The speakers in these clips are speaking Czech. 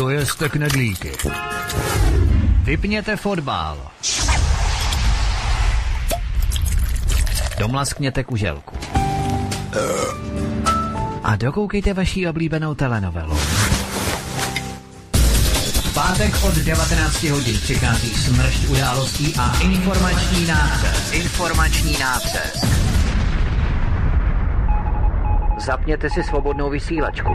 Dojezte knedlíky. Vypněte fotbal. Domlaskněte kuželku. A dokoukejte vaší oblíbenou telenovelu. V pátek od 19 hodin přichází smršť událostí a informační nácest. Informační nácest. Zapněte si svobodnou vysílačku.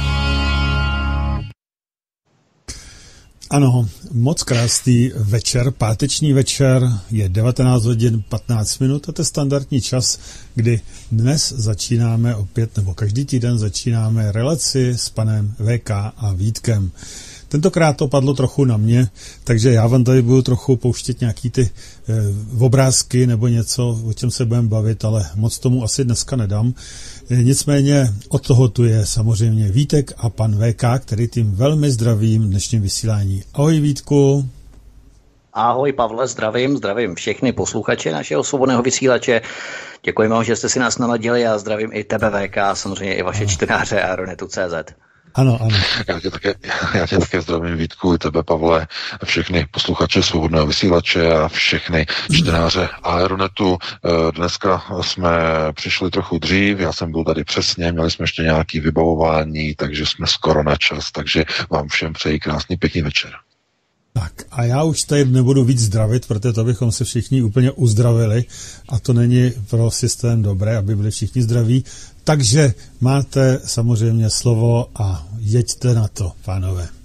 Ano, moc krásný večer, páteční večer, je 19 hodin 15 minut a to je standardní čas, kdy dnes začínáme opět, nebo každý týden začínáme relaci s panem VK a Vítkem. Tentokrát to padlo trochu na mě, takže já vám tady budu trochu pouštět nějaký ty e, obrázky nebo něco, o čem se budeme bavit, ale moc tomu asi dneska nedám. E, nicméně od toho tu je samozřejmě Vítek a pan VK, který tím velmi zdravím dnešním vysílání. Ahoj Vítku. Ahoj Pavle, zdravím, zdravím všechny posluchače našeho svobodného vysílače. Děkujeme vám, že jste si nás naladili a zdravím i tebe VK, samozřejmě i vaše čtenáře Aeronetu.cz. Ano, ano. Já tě také, já tě také zdravím Vítku, i tebe Pavle, všechny posluchače svobodného vysílače a všechny čtenáře Aeronetu. Eh, dneska jsme přišli trochu dřív, já jsem byl tady přesně, měli jsme ještě nějaké vybavování, takže jsme skoro na čas, takže vám všem přeji krásný pěkný večer. Tak a já už tady nebudu víc zdravit, protože to bychom se všichni úplně uzdravili a to není pro systém dobré, aby byli všichni zdraví. Takže máte samozřejmě slovo a jeďte na to, pánové.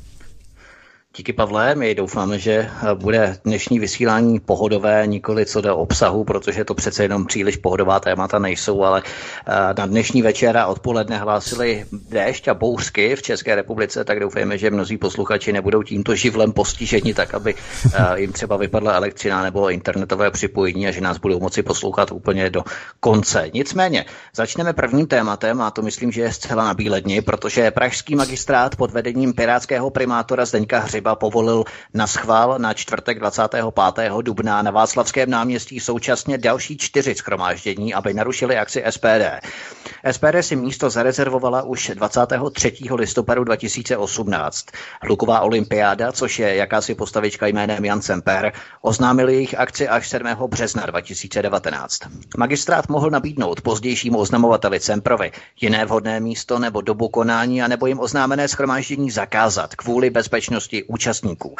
Díky Pavle, my doufáme, že bude dnešní vysílání pohodové, nikoli co do obsahu, protože to přece jenom příliš pohodová témata nejsou, ale eh, na dnešní večer a odpoledne hlásili déšť a bouřky v České republice, tak doufáme, že mnozí posluchači nebudou tímto živlem postiženi, tak aby eh, jim třeba vypadla elektřina nebo internetové připojení a že nás budou moci poslouchat úplně do konce. Nicméně, začneme prvním tématem a to myslím, že je zcela na bílé dni, protože pražský magistrát pod vedením pirátského primátora Zdeňka Hřiba třeba povolil na schvál na čtvrtek 25. dubna na Václavském náměstí současně další čtyři schromáždění, aby narušili akci SPD. SPD si místo zarezervovala už 23. listopadu 2018. Hluková olympiáda, což je jakási postavička jménem Jan Semper, oznámili jejich akci až 7. března 2019. Magistrát mohl nabídnout pozdějšímu oznamovateli Semprovi jiné vhodné místo nebo dobu konání, anebo jim oznámené schromáždění zakázat kvůli bezpečnosti účastníků.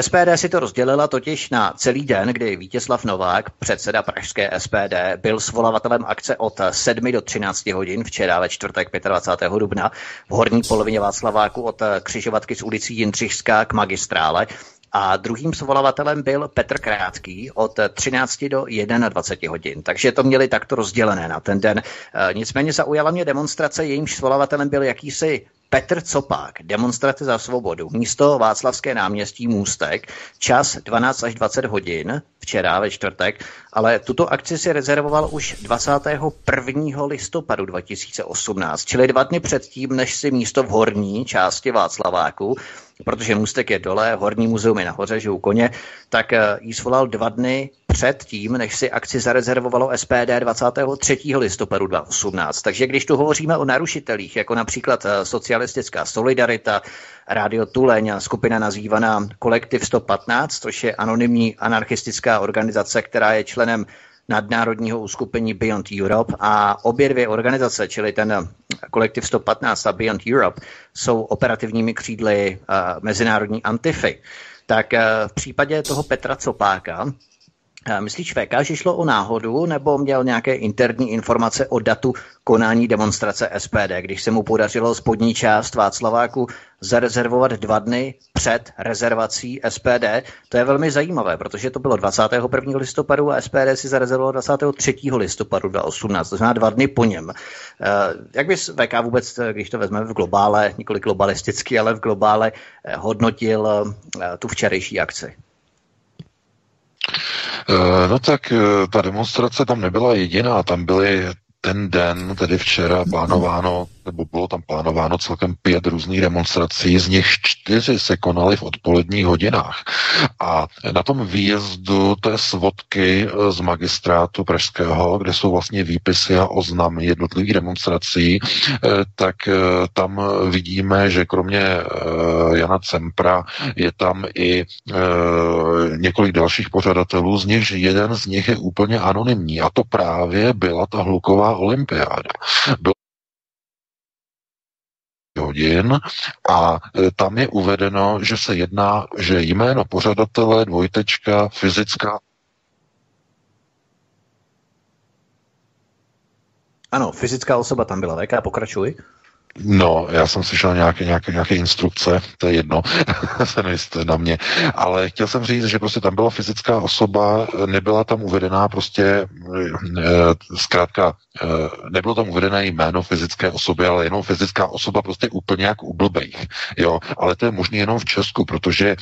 SPD si to rozdělila totiž na celý den, kdy Vítězslav Novák, předseda pražské SPD, byl svolavatelem akce od 7 do 13 hodin, včera ve čtvrtek 25. dubna, v horní polovině Václaváku od křižovatky z ulicí Jindřišská k magistrále a druhým svolavatelem byl Petr Krátký od 13 do 21 hodin. Takže to měli takto rozdělené na ten den. E, nicméně zaujala mě demonstrace, jejímž svolavatelem byl jakýsi Petr Copák, demonstrace za svobodu, místo Václavské náměstí Můstek, čas 12 až 20 hodin, včera ve čtvrtek, ale tuto akci si rezervoval už 21. listopadu 2018, čili dva dny předtím, než si místo v horní části Václaváku protože můstek je dole, horní muzeum je nahoře, že u koně, tak eh, jí svolal dva dny před tím, než si akci zarezervovalo SPD 23. listopadu 2018. Takže když tu hovoříme o narušitelích, jako například eh, socialistická solidarita, Radio Tuleň a skupina nazývaná Kolektiv 115, což je anonymní anarchistická organizace, která je členem nadnárodního uskupení Beyond Europe a obě dvě organizace, čili ten kolektiv 115 a Beyond Europe, jsou operativními křídly uh, mezinárodní antify. Tak uh, v případě toho Petra Copáka, Myslíš VK, že šlo o náhodu, nebo měl nějaké interní informace o datu konání demonstrace SPD, když se mu podařilo spodní část Václaváku zarezervovat dva dny před rezervací SPD? To je velmi zajímavé, protože to bylo 21. listopadu a SPD si zarezervoval 23. listopadu 2018, to znamená dva dny po něm. Eh, jak bys VK vůbec, když to vezmeme v globále, nikoli globalisticky, ale v globále, eh, hodnotil eh, tu včerejší akci? Eh, no tak eh, ta demonstrace tam nebyla jediná, tam byly ten den, tedy včera, plánováno, nebo bylo tam plánováno celkem pět různých demonstrací, z nich čtyři se konaly v odpoledních hodinách. A na tom výjezdu té svodky z magistrátu pražského, kde jsou vlastně výpisy a oznamy jednotlivých demonstrací, eh, tak eh, tam vidíme, že kromě eh, Jana Cempra je tam i několik dalších pořadatelů, z nichž jeden z nich je úplně anonymní. A to právě byla ta hluková olympiáda. Bylo hodin a e, tam je uvedeno, že se jedná, že jméno pořadatele dvojtečka fyzická Ano, fyzická osoba tam byla. VK, pokračuj. No, já jsem slyšel nějaké, nějaké, nějaké instrukce, to je jedno, se nejste na mě, ale chtěl jsem říct, že prostě tam byla fyzická osoba, nebyla tam uvedená prostě, e, zkrátka, e, nebylo tam uvedené jméno fyzické osoby, ale jenom fyzická osoba prostě úplně jak u blbejch, jo, ale to je možné jenom v Česku, protože,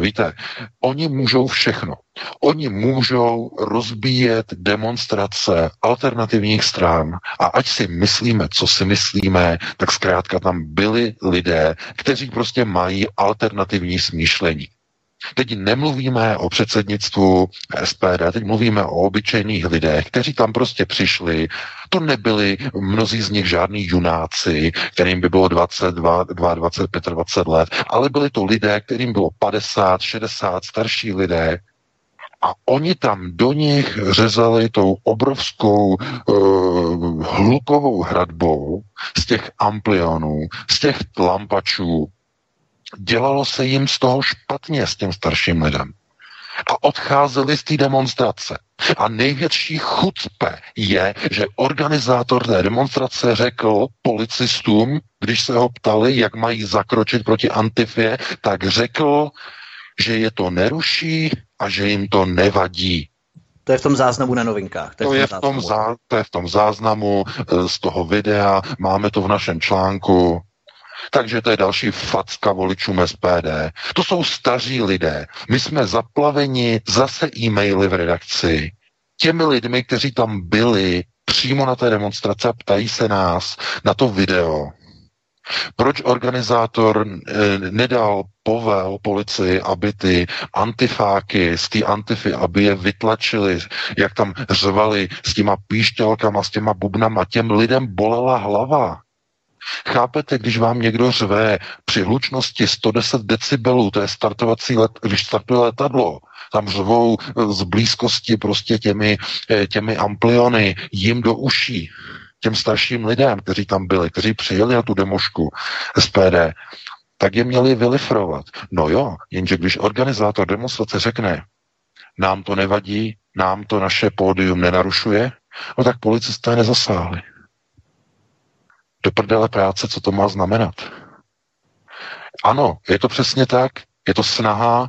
víte, oni můžou všechno, Oni můžou rozbíjet demonstrace alternativních stran a ať si myslíme, co si myslíme, tak zkrátka tam byli lidé, kteří prostě mají alternativní smýšlení. Teď nemluvíme o předsednictvu SPD, teď mluvíme o obyčejných lidech, kteří tam prostě přišli. To nebyli mnozí z nich žádní junáci, kterým by bylo 22, 22 25, 20 let, ale byli to lidé, kterým bylo 50, 60, starší lidé, a oni tam do nich řezali tou obrovskou uh, hlukovou hradbou z těch amplionů, z těch tlampačů. Dělalo se jim z toho špatně s těm starším lidem. A odcházeli z té demonstrace. A největší chucpe je, že organizátor té demonstrace řekl policistům, když se ho ptali, jak mají zakročit proti Antifě, tak řekl, že je to neruší a že jim to nevadí. To je v tom záznamu na novinkách. To je, to je, v, tom zá, to je v tom záznamu eh, z toho videa, máme to v našem článku. Takže to je další facka voličům SPD. To jsou staří lidé. My jsme zaplaveni zase e-maily v redakci těmi lidmi, kteří tam byli přímo na té demonstraci a ptají se nás na to video. Proč organizátor eh, nedal povel policii, aby ty antifáky z té antify, aby je vytlačili, jak tam řvali s těma píšťalkama, s těma bubnama, těm lidem bolela hlava. Chápete, když vám někdo řve při hlučnosti 110 decibelů, to je startovací let, když startuje letadlo, tam řvou z blízkosti prostě těmi, eh, těmi ampliony jim do uší těm starším lidem, kteří tam byli, kteří přijeli na tu demošku SPD, tak je měli vylifrovat. No jo, jenže když organizátor demonstrace řekne, nám to nevadí, nám to naše pódium nenarušuje, no tak policisté nezasáhli. Do prdele práce, co to má znamenat? Ano, je to přesně tak. Je to snaha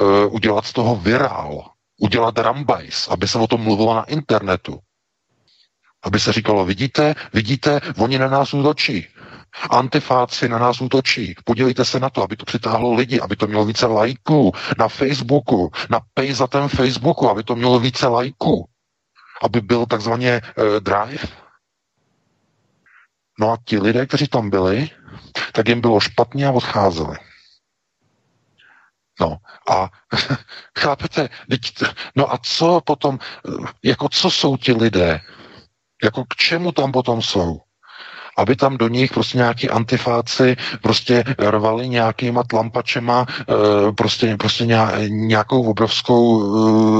uh, udělat z toho virál, udělat rambajs, aby se o tom mluvilo na internetu. Aby se říkalo, vidíte, vidíte, oni na nás útočí. Antifáci na nás útočí. Podívejte se na to, aby to přitáhlo lidi, aby to mělo více lajků na Facebooku, na pejzatém Facebooku, aby to mělo více lajků. Aby byl takzvaně uh, drive. No a ti lidé, kteří tam byli, tak jim bylo špatně a odcházeli. No a chápete, no a co potom, jako co jsou ti lidé? Jako k čemu tam potom jsou? aby tam do nich prostě nějaký antifáci prostě rvali nějakýma tlampačema eh, prostě, prostě nějakou obrovskou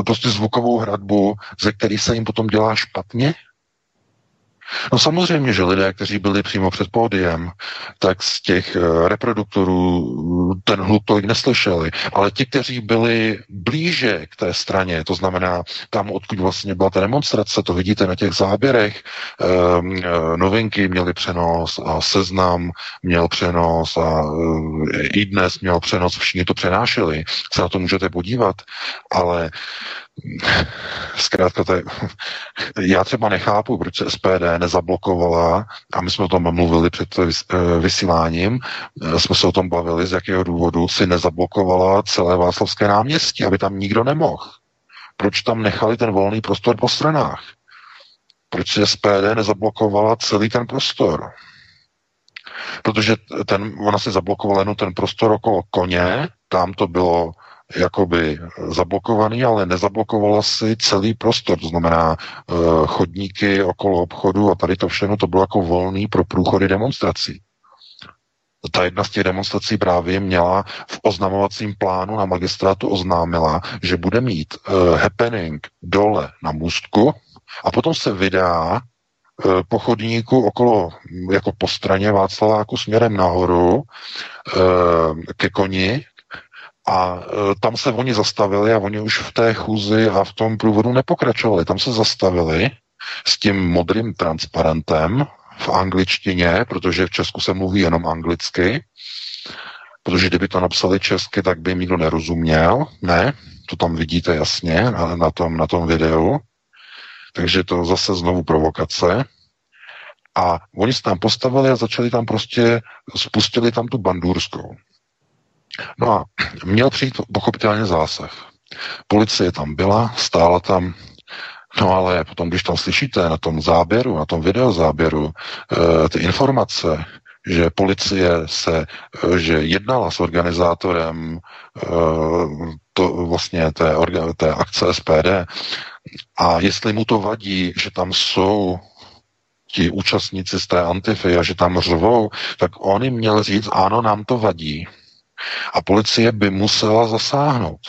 eh, prostě zvukovou hradbu, ze který se jim potom dělá špatně? No samozřejmě, že lidé, kteří byli přímo před pódiem, tak z těch eh, reproduktorů ten hluk tolik neslyšeli, ale ti, kteří byli blíže k té straně, to znamená tam, odkud vlastně byla ta demonstrace, to vidíte na těch záběrech, ehm, eh, novinky měli přenos a seznam měl přenos a eh, i dnes měl přenos, všichni to přenášeli, se na to můžete podívat, ale Zkrátka, je, já třeba nechápu, proč se SPD nezablokovala, a my jsme o tom mluvili před eh, vysíláním, eh, jsme se o tom bavili, z jakého důvodu si nezablokovala celé Václavské náměstí, aby tam nikdo nemohl. Proč tam nechali ten volný prostor po stranách? Proč si SPD nezablokovala celý ten prostor? Protože ten, ona si zablokovala jenom ten prostor okolo koně, tam to bylo jakoby zablokovaný, ale nezablokovala si celý prostor, to znamená uh, chodníky okolo obchodu a tady to všechno to bylo jako volný pro průchody demonstrací. Ta jedna z těch demonstrací právě měla v oznamovacím plánu na magistrátu oznámila, že bude mít uh, happening dole na můstku a potom se vydá uh, po chodníku okolo, jako po straně Václaváku směrem nahoru ke koni, a e, tam se oni zastavili a oni už v té chůzi a v tom průvodu nepokračovali. Tam se zastavili s tím modrým transparentem v angličtině, protože v Česku se mluví jenom anglicky, protože kdyby to napsali česky, tak by nikdo nerozuměl. Ne, to tam vidíte jasně na, na, tom, na tom videu. Takže to zase znovu provokace. A oni se tam postavili a začali tam prostě, spustili tam tu bandurskou. No a měl přijít pochopitelně zásah. Policie tam byla, stála tam, no ale potom, když tam slyšíte na tom záběru, na tom videozáběru, e, ty informace, že policie se, e, že jednala s organizátorem e, to vlastně té, té akce SPD a jestli mu to vadí, že tam jsou ti účastníci z té antify a že tam řvou, tak on jim měl říct, ano, nám to vadí, a policie by musela zasáhnout.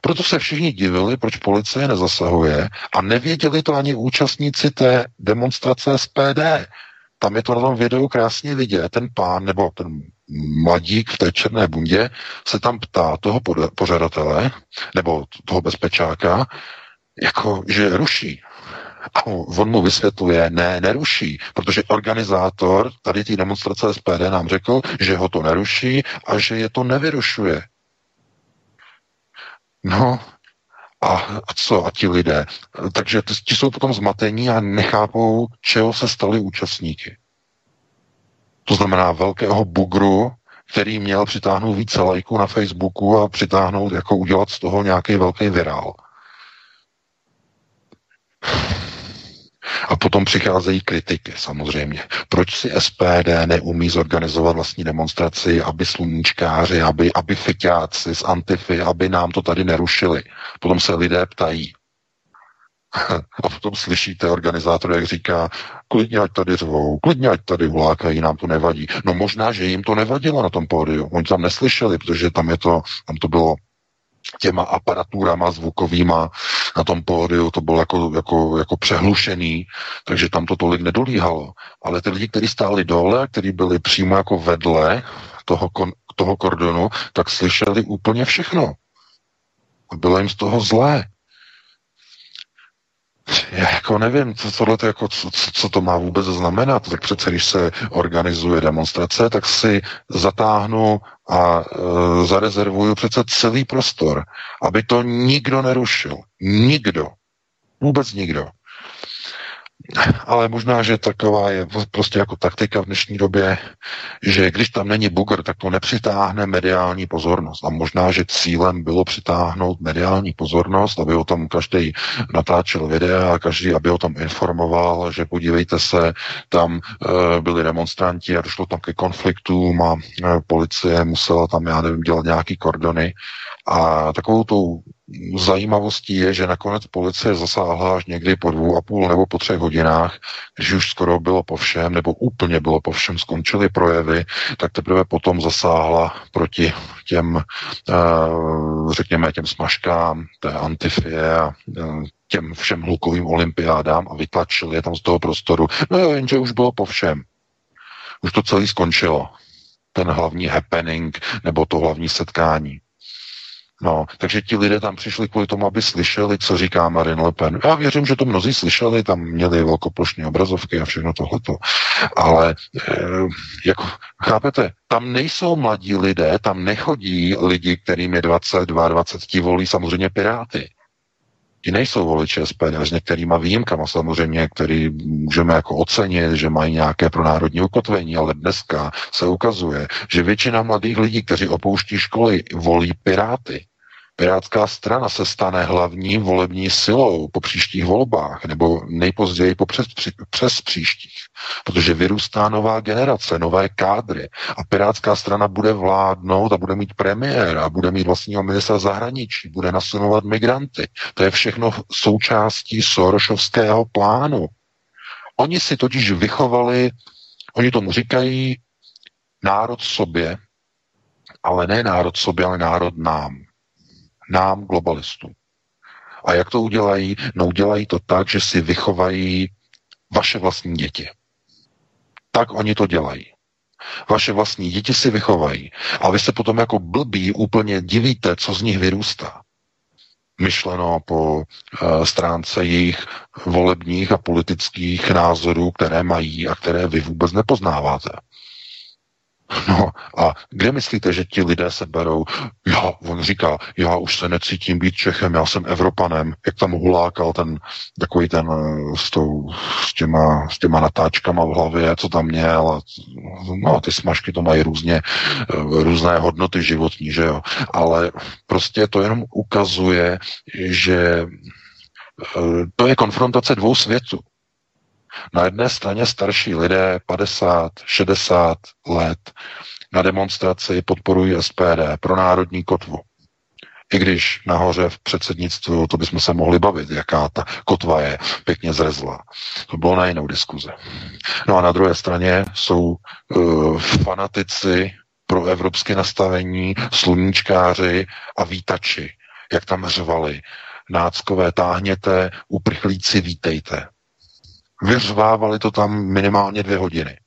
Proto se všichni divili, proč policie nezasahuje a nevěděli to ani účastníci té demonstrace SPD. Tam je to na tom videu krásně vidět. Ten pán nebo ten mladík v té černé bundě se tam ptá toho pořadatele nebo toho bezpečáka, jako, že ruší. A on mu vysvětluje, ne, neruší, protože organizátor tady té demonstrace SPD nám řekl, že ho to neruší a že je to nevyrušuje. No, a, a co? A ti lidé? Takže ti jsou potom zmatení a nechápou, čeho se stali účastníky. To znamená velkého bugru, který měl přitáhnout více lajků na Facebooku a přitáhnout, jako udělat z toho nějaký velký virál. A potom přicházejí kritiky samozřejmě. Proč si SPD neumí zorganizovat vlastní demonstraci, aby sluníčkáři, aby, aby fiťáci z Antify, aby nám to tady nerušili. Potom se lidé ptají, a potom slyšíte organizátor, jak říká, klidně ať tady řvou, klidně ať tady vlákají, nám to nevadí. No možná, že jim to nevadilo na tom pódiu. Oni tam neslyšeli, protože tam je to, tam to bylo těma aparaturama zvukovýma na tom pódiu, to bylo jako, jako, jako přehlušený, takže tam to tolik nedolíhalo. Ale ty lidi, kteří stáli dole, kteří byli přímo jako vedle toho, kon, toho kordonu, tak slyšeli úplně všechno. A bylo jim z toho zlé. Já jako nevím, co, tohle to jako, co, co to má vůbec znamenat. Tak přece, když se organizuje demonstrace, tak si zatáhnu a e, zarezervuju přece celý prostor, aby to nikdo nerušil. Nikdo. Vůbec nikdo. Ale možná, že taková je prostě jako taktika v dnešní době, že když tam není bugr, tak to nepřitáhne mediální pozornost. A možná, že cílem bylo přitáhnout mediální pozornost, aby o tom každý natáčel videa a každý, aby o tom informoval, že podívejte se, tam e, byli demonstranti a došlo tam ke konfliktům a e, policie musela tam, já nevím, dělat nějaký kordony. A takovou tou zajímavostí je, že nakonec policie zasáhla až někdy po dvou a půl nebo po třech hodinách, když už skoro bylo po všem, nebo úplně bylo po všem, skončily projevy, tak teprve potom zasáhla proti těm, eh, řekněme, těm smažkám, té antifie a eh, těm všem hlukovým olympiádám a vytlačili je tam z toho prostoru. No jo, jenže už bylo po všem. Už to celé skončilo. Ten hlavní happening nebo to hlavní setkání. No, takže ti lidé tam přišli kvůli tomu, aby slyšeli, co říká Marine Le Pen. Já věřím, že to mnozí slyšeli, tam měli velkoplošné obrazovky a všechno tohleto. Ale, e, jako, chápete, tam nejsou mladí lidé, tam nechodí lidi, kterým je 22, 20, ti volí samozřejmě Piráty. Ti nejsou voliči SPD, s některýma výjimkama samozřejmě, který můžeme jako ocenit, že mají nějaké pro národní ukotvení, ale dneska se ukazuje, že většina mladých lidí, kteří opouští školy, volí Piráty. Pirátská strana se stane hlavní volební silou po příštích volbách, nebo nejpozději po přes, přes příštích, protože vyrůstá nová generace, nové kádry a Pirátská strana bude vládnout a bude mít premiér a bude mít vlastního ministra zahraničí, bude nasunovat migranty. To je všechno součástí Sorošovského plánu. Oni si totiž vychovali, oni tomu říkají národ sobě, ale ne národ sobě, ale národ nám nám, globalistům. A jak to udělají? No udělají to tak, že si vychovají vaše vlastní děti. Tak oni to dělají. Vaše vlastní děti si vychovají. A vy se potom jako blbí úplně divíte, co z nich vyrůstá. Myšleno po uh, stránce jejich volebních a politických názorů, které mají a které vy vůbec nepoznáváte. No a kde myslíte, že ti lidé se berou? Já, on říká, já už se necítím být Čechem, já jsem Evropanem, jak tam hulákal ten takový ten eh, s, tou, s, těma, s těma natáčkama v hlavě, co tam měl. A, no ty smažky to mají různě, eh, různé hodnoty životní, že jo. Ale prostě to jenom ukazuje, že eh, to je konfrontace dvou světů. Na jedné straně starší lidé, 50, 60 let, na demonstraci podporují SPD pro národní kotvu. I když nahoře v předsednictvu, to bychom se mohli bavit, jaká ta kotva je pěkně zrezlá. To bylo na jinou diskuze. No a na druhé straně jsou uh, fanatici pro evropské nastavení, sluníčkáři a vítači, jak tam řvali. Náckové táhněte, uprchlíci vítejte. Vyřvávali to tam minimálně dvě hodiny.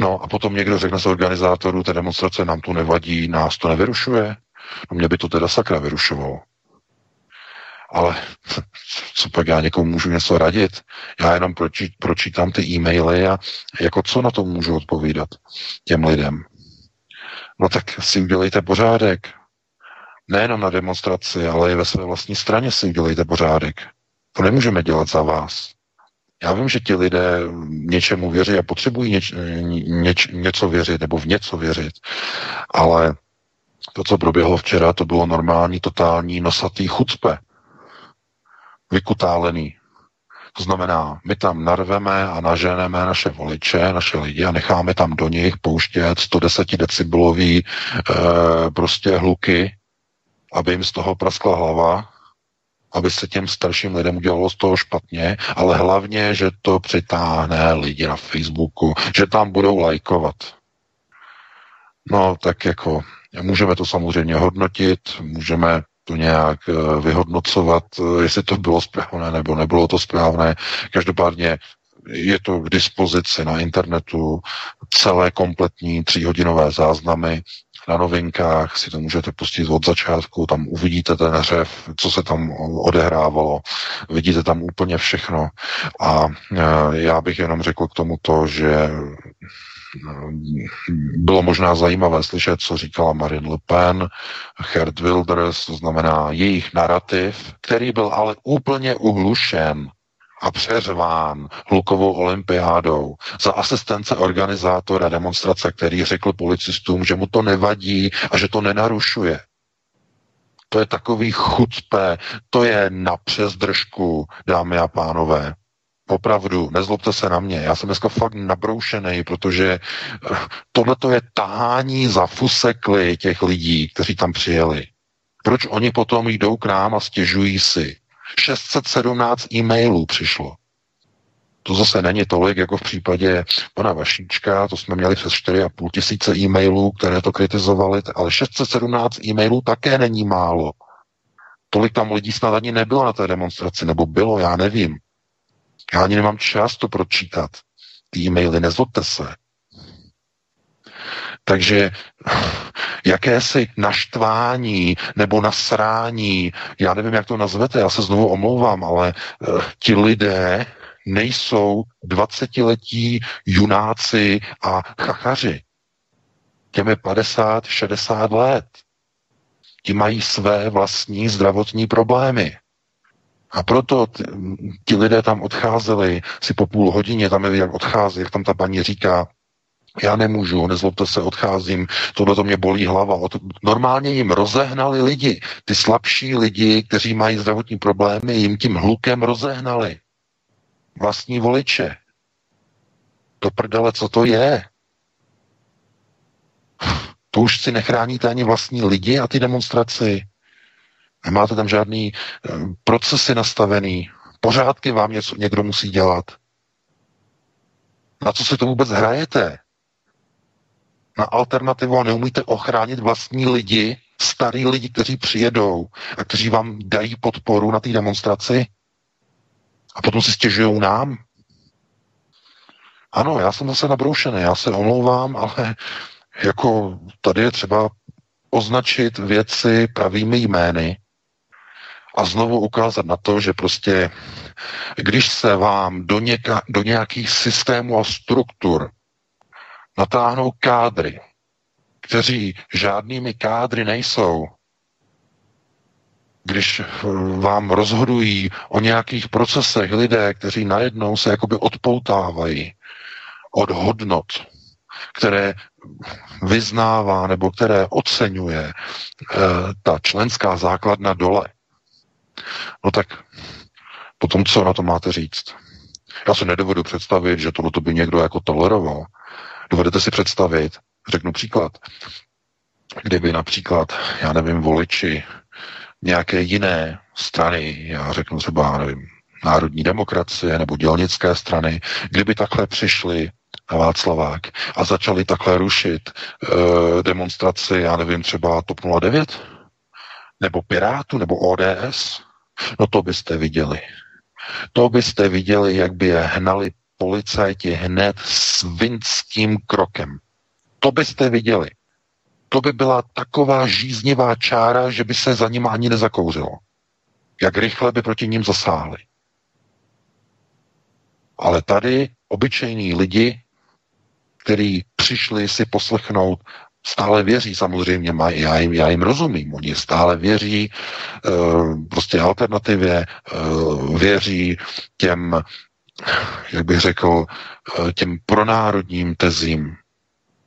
No a potom někdo řekne z organizátorů, té demonstrace nám to nevadí, nás to nevyrušuje. No mě by to teda sakra vyrušovalo. Ale co pak já někomu můžu něco radit? Já jenom pročí, pročítám ty e-maily a jako co na to můžu odpovídat těm lidem? No tak si udělejte pořádek. Nejenom na demonstraci, ale i ve své vlastní straně si udělejte pořádek. To nemůžeme dělat za vás. Já vím, že ti lidé něčemu věří a potřebují něč, něč, něco věřit nebo v něco věřit, ale to, co proběhlo včera, to bylo normální, totální, nosatý chucpe. Vykutálený. To znamená, my tam narveme a naženeme naše voliče, naše lidi a necháme tam do nich pouštět 110 decibelový e, prostě hluky, aby jim z toho praskla hlava aby se těm starším lidem udělalo z toho špatně, ale hlavně, že to přitáhne lidi na Facebooku, že tam budou lajkovat. No, tak jako můžeme to samozřejmě hodnotit, můžeme to nějak eh, vyhodnocovat, eh, jestli to bylo správné nebo nebylo to správné. Každopádně je to k dispozici na internetu, celé kompletní tříhodinové záznamy na novinkách, si to můžete pustit od začátku, tam uvidíte ten hřev, co se tam odehrávalo, vidíte tam úplně všechno. A e, já bych jenom řekl k tomu to, že e, bylo možná zajímavé slyšet, co říkala Marine Le Pen, Gerd Wilders, to znamená jejich narrativ, který byl ale úplně uhlušen a přeřván hlukovou olympiádou za asistence organizátora demonstrace, který řekl policistům, že mu to nevadí a že to nenarušuje. To je takový chucpe, to je na přezdržku, dámy a pánové. Opravdu, nezlobte se na mě, já jsem dneska fakt nabroušený, protože eh, tohle je tahání za fusekly těch lidí, kteří tam přijeli. Proč oni potom jdou k nám a stěžují si? 617 e-mailů přišlo. To zase není tolik, jako v případě pana Vašíčka, to jsme měli přes 4,5 tisíce e-mailů, které to kritizovali, ale 617 e-mailů také není málo. Tolik tam lidí snad ani nebylo na té demonstraci, nebo bylo, já nevím. Já ani nemám čas to pročítat. Ty e-maily, nezlobte se. Takže jakési naštvání nebo nasrání, já nevím, jak to nazvete, já se znovu omlouvám, ale uh, ti lidé nejsou dvacetiletí junáci a chachaři. Těm je 50, 60 let. Ti mají své vlastní zdravotní problémy. A proto ti lidé tam odcházeli si po půl hodině, tam je jak odchází, jak tam ta paní říká, já nemůžu, nezlobte se, odcházím, tohle to mě bolí hlava. Normálně jim rozehnali lidi, ty slabší lidi, kteří mají zdravotní problémy, jim tím hlukem rozehnali vlastní voliče. To prdele, co to je? To už si nechráníte ani vlastní lidi a ty demonstraci. Nemáte tam žádný eh, procesy nastavený. Pořádky vám něco někdo musí dělat. Na co si to vůbec hrajete? Na alternativu a neumíte ochránit vlastní lidi, starý lidi, kteří přijedou a kteří vám dají podporu na té demonstraci a potom si stěžují nám. Ano, já jsem zase nabroušený, já se omlouvám, ale jako tady je třeba označit věci pravými jmény a znovu ukázat na to, že prostě když se vám do, něka, do nějakých systémů a struktur natáhnou kádry, kteří žádnými kádry nejsou, když eh, vám rozhodují o nějakých procesech lidé, kteří najednou se jakoby odpoutávají od hodnot, které vyznává nebo které oceňuje e, ta členská základna dole, no tak potom co na to máte říct? Já se nedovedu představit, že tohle by někdo jako toleroval. Dovedete si představit, řeknu příklad, kdyby například, já nevím, voliči nějaké jiné strany, já řeknu třeba, nevím, národní demokracie nebo dělnické strany, kdyby takhle přišli na Václavák a začali takhle rušit e, demonstraci, já nevím, třeba TOP 09 nebo Pirátu nebo ODS, no to byste viděli. To byste viděli, jak by je hnali policajti hned svinským krokem. To byste viděli to by byla taková žíznivá čára, že by se za ním ani nezakouřilo. Jak rychle by proti ním zasáhli. Ale tady obyčejní lidi, kteří přišli si poslechnout, stále věří samozřejmě, já, jim, já jim rozumím, oni stále věří uh, prostě alternativě, uh, věří těm, jak bych řekl, uh, těm pronárodním tezím,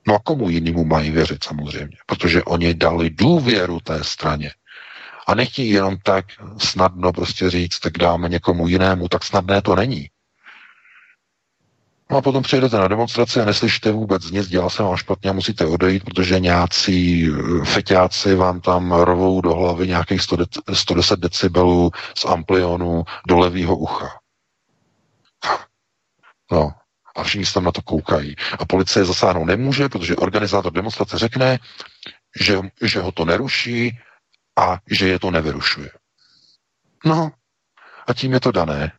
No a komu jinému mají věřit samozřejmě, protože oni dali důvěru té straně. A nechtějí jenom tak snadno prostě říct, tak dáme někomu jinému, tak snadné to není. No a potom přijdete na demonstraci a neslyšíte vůbec nic, dělá se vám špatně a musíte odejít, protože nějací eh, feťáci vám tam rovou do hlavy nějakých 110 decibelů z amplionu do levého ucha. No, a všichni se tam na to koukají. A policie zasáhnout nemůže, protože organizátor demonstrace řekne, že, že ho to neruší a že je to nevyrušuje. No, a tím je to dané.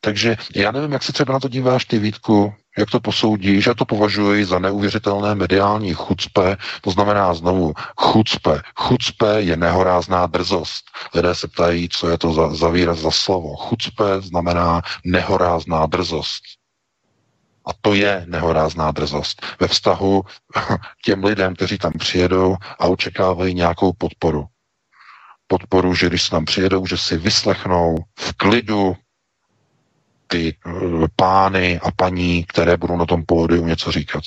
Takže já nevím, jak se třeba na to díváš ty Vítku, jak to posoudíš, já to považuji za neuvěřitelné mediální chucpe, to znamená znovu chucpe. Chucpe je nehorázná drzost. Lidé se ptají, co je to za, za výraz, za slovo. Chucpe znamená nehorázná drzost. A to je nehorázná drzost ve vztahu k těm lidem, kteří tam přijedou a očekávají nějakou podporu. Podporu, že když tam přijedou, že si vyslechnou v klidu ty eh, pány a paní, které budou na tom pódiu něco říkat.